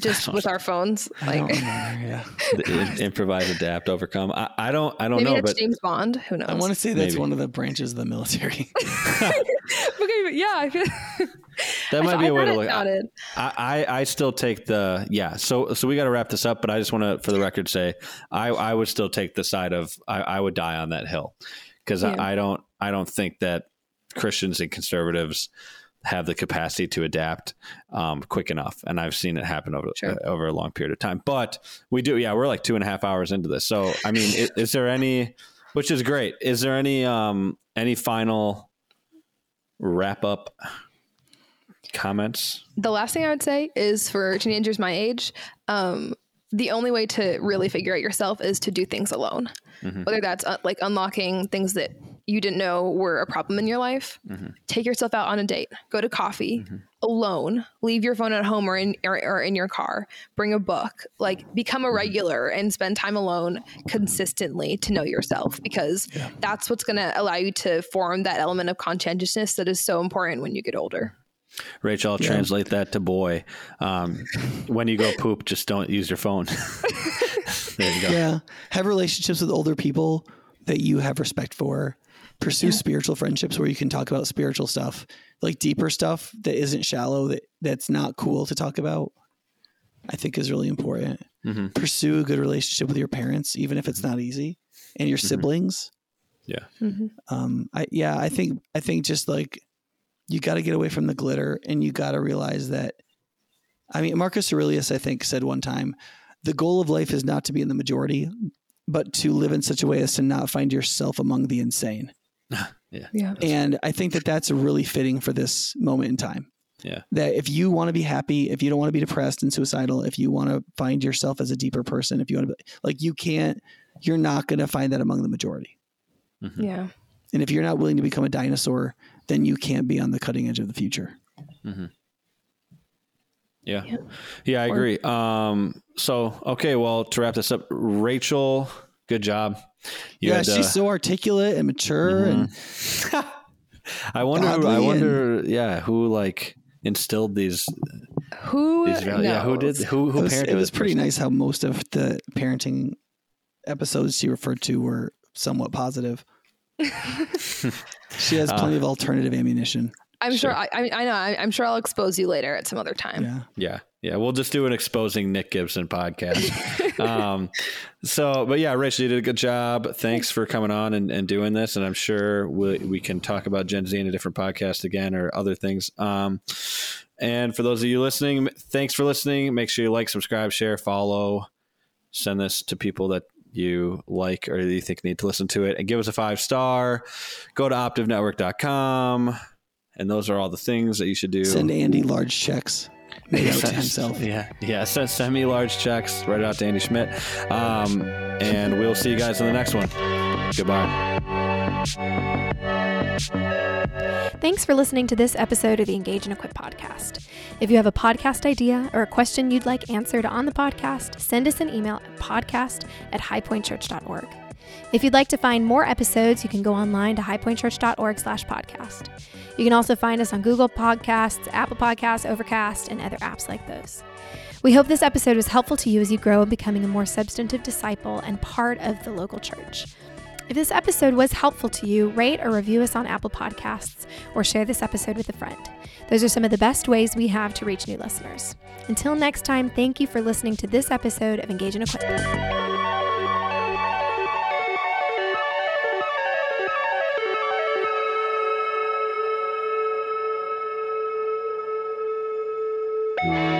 Just with our phones, like. Yeah, [laughs] The- improvise, adapt, overcome. I, I don't. I don't maybe know, that's but James Bond. Who knows? I want to say that's Maybe. one of the branches of the military. [laughs] okay, but yeah, I feel That might I be a way thought to it look. I, sounded- I I still take the yeah. So so we got to wrap this up, but I just want to, for the record, say I I would still take the side of I, I would die on that hill because Yeah. I, I don't I don't think that Christians and conservatives have the capacity to adapt um, quick enough, and I've seen it happen over Sure. uh, over a long period of time. But we do, yeah, we're like two and a half hours into this. So I mean, is, is there any, which is great? Is there any um any final wrap up comments? the last thing I would say is for teenagers my age, um, the only way to really figure out yourself is to do things alone. Mhm. Whether that's uh, like unlocking things that you didn't know were a problem in your life, Mhm. take yourself out on a date, go to coffee alone, leave your phone at home or in or, or in your car, bring a book, like become a regular and spend time alone consistently to know yourself because that's what's going to allow you to form that element of conscientiousness that is so important when you get older. Rachel, I'll Yeah. translate that to boy. Um, when you go poop, just don't use your phone. [laughs] [laughs] there you go. Yeah. Have relationships with older people that you have respect for. Pursue spiritual friendships where you can talk about spiritual stuff, like deeper stuff that isn't shallow, that that's not cool to talk about. I think is really important. Mhm. Pursue a good relationship with your parents, even if it's not easy, and your siblings. Yeah. Um, I yeah, I think I think just like you got to get away from the glitter, and you got to realize that. I mean, Marcus Aurelius, I think, said one time, the goal of life is not to be in the majority, but to live in such a way as to not find yourself among the insane. [laughs] Yeah. yeah. And I think that that's really fitting for this moment in time. Yeah. That if you want to be happy, if you don't want to be depressed and suicidal, if you want to find yourself as a deeper person, if you want to be like, you can't, you're not going to find that among the majority. Mm-hmm. Yeah. And if you're not willing to become a dinosaur, then you can't be on the cutting edge of the future. Mm-hmm. Yeah. Yeah. Yeah, I Or- agree. Um, so, okay, well, to wrap this up, Rachel, good job. You yeah, had, uh, she's so articulate and mature and [laughs] I wonder, who, godly I and- wonder, yeah, who like instilled these, Who these values? Yeah, who did, knows? who, who it was, parented it was pretty person? nice how most of the parenting episodes she referred to were somewhat positive. [laughs] she has Uh, plenty of alternative ammunition. I'm sure. Sure. I, I, I know. I, I'm sure I'll expose you later at some other time. Yeah. Yeah. Yeah. We'll just do an exposing Nic Gibson podcast. [laughs] um, so, but yeah, Rachel, you did a good job. Thanks for coming on and, and doing this. And I'm sure we, we can talk about Gen Z in a different podcast again or other things. Um, and for those of you listening, thanks for listening. Make sure you like, subscribe, share, follow, send this to people that you like or that you think need to listen to it and give us a five star. Go to optivenetwork.com. And those are all the things that you should do. Send Andy large checks made out to himself. [laughs] Yeah, yeah. Send, send me large checks. Write it out to Andy Schmitt. Um, and we'll see you guys in the next one. Goodbye. Thanks for listening to this episode of the Engage and Equip podcast. If you have a podcast idea or a question you'd like answered on the podcast, send us an email at podcast at highpointchurch.org. If you'd like to find more episodes, you can go online to highpointchurch.org slash podcast. You can also find us on Google Podcasts, Apple Podcasts, Overcast, and other apps like those. We hope this episode was helpful to you as you grow in becoming a more substantive disciple and part of the local church. If this episode was helpful to you, rate or review us on Apple Podcasts or share this episode with a friend. Those are some of the best ways we have to reach new listeners. Until next time, thank you for listening to this episode of Engage and Equip. Bye.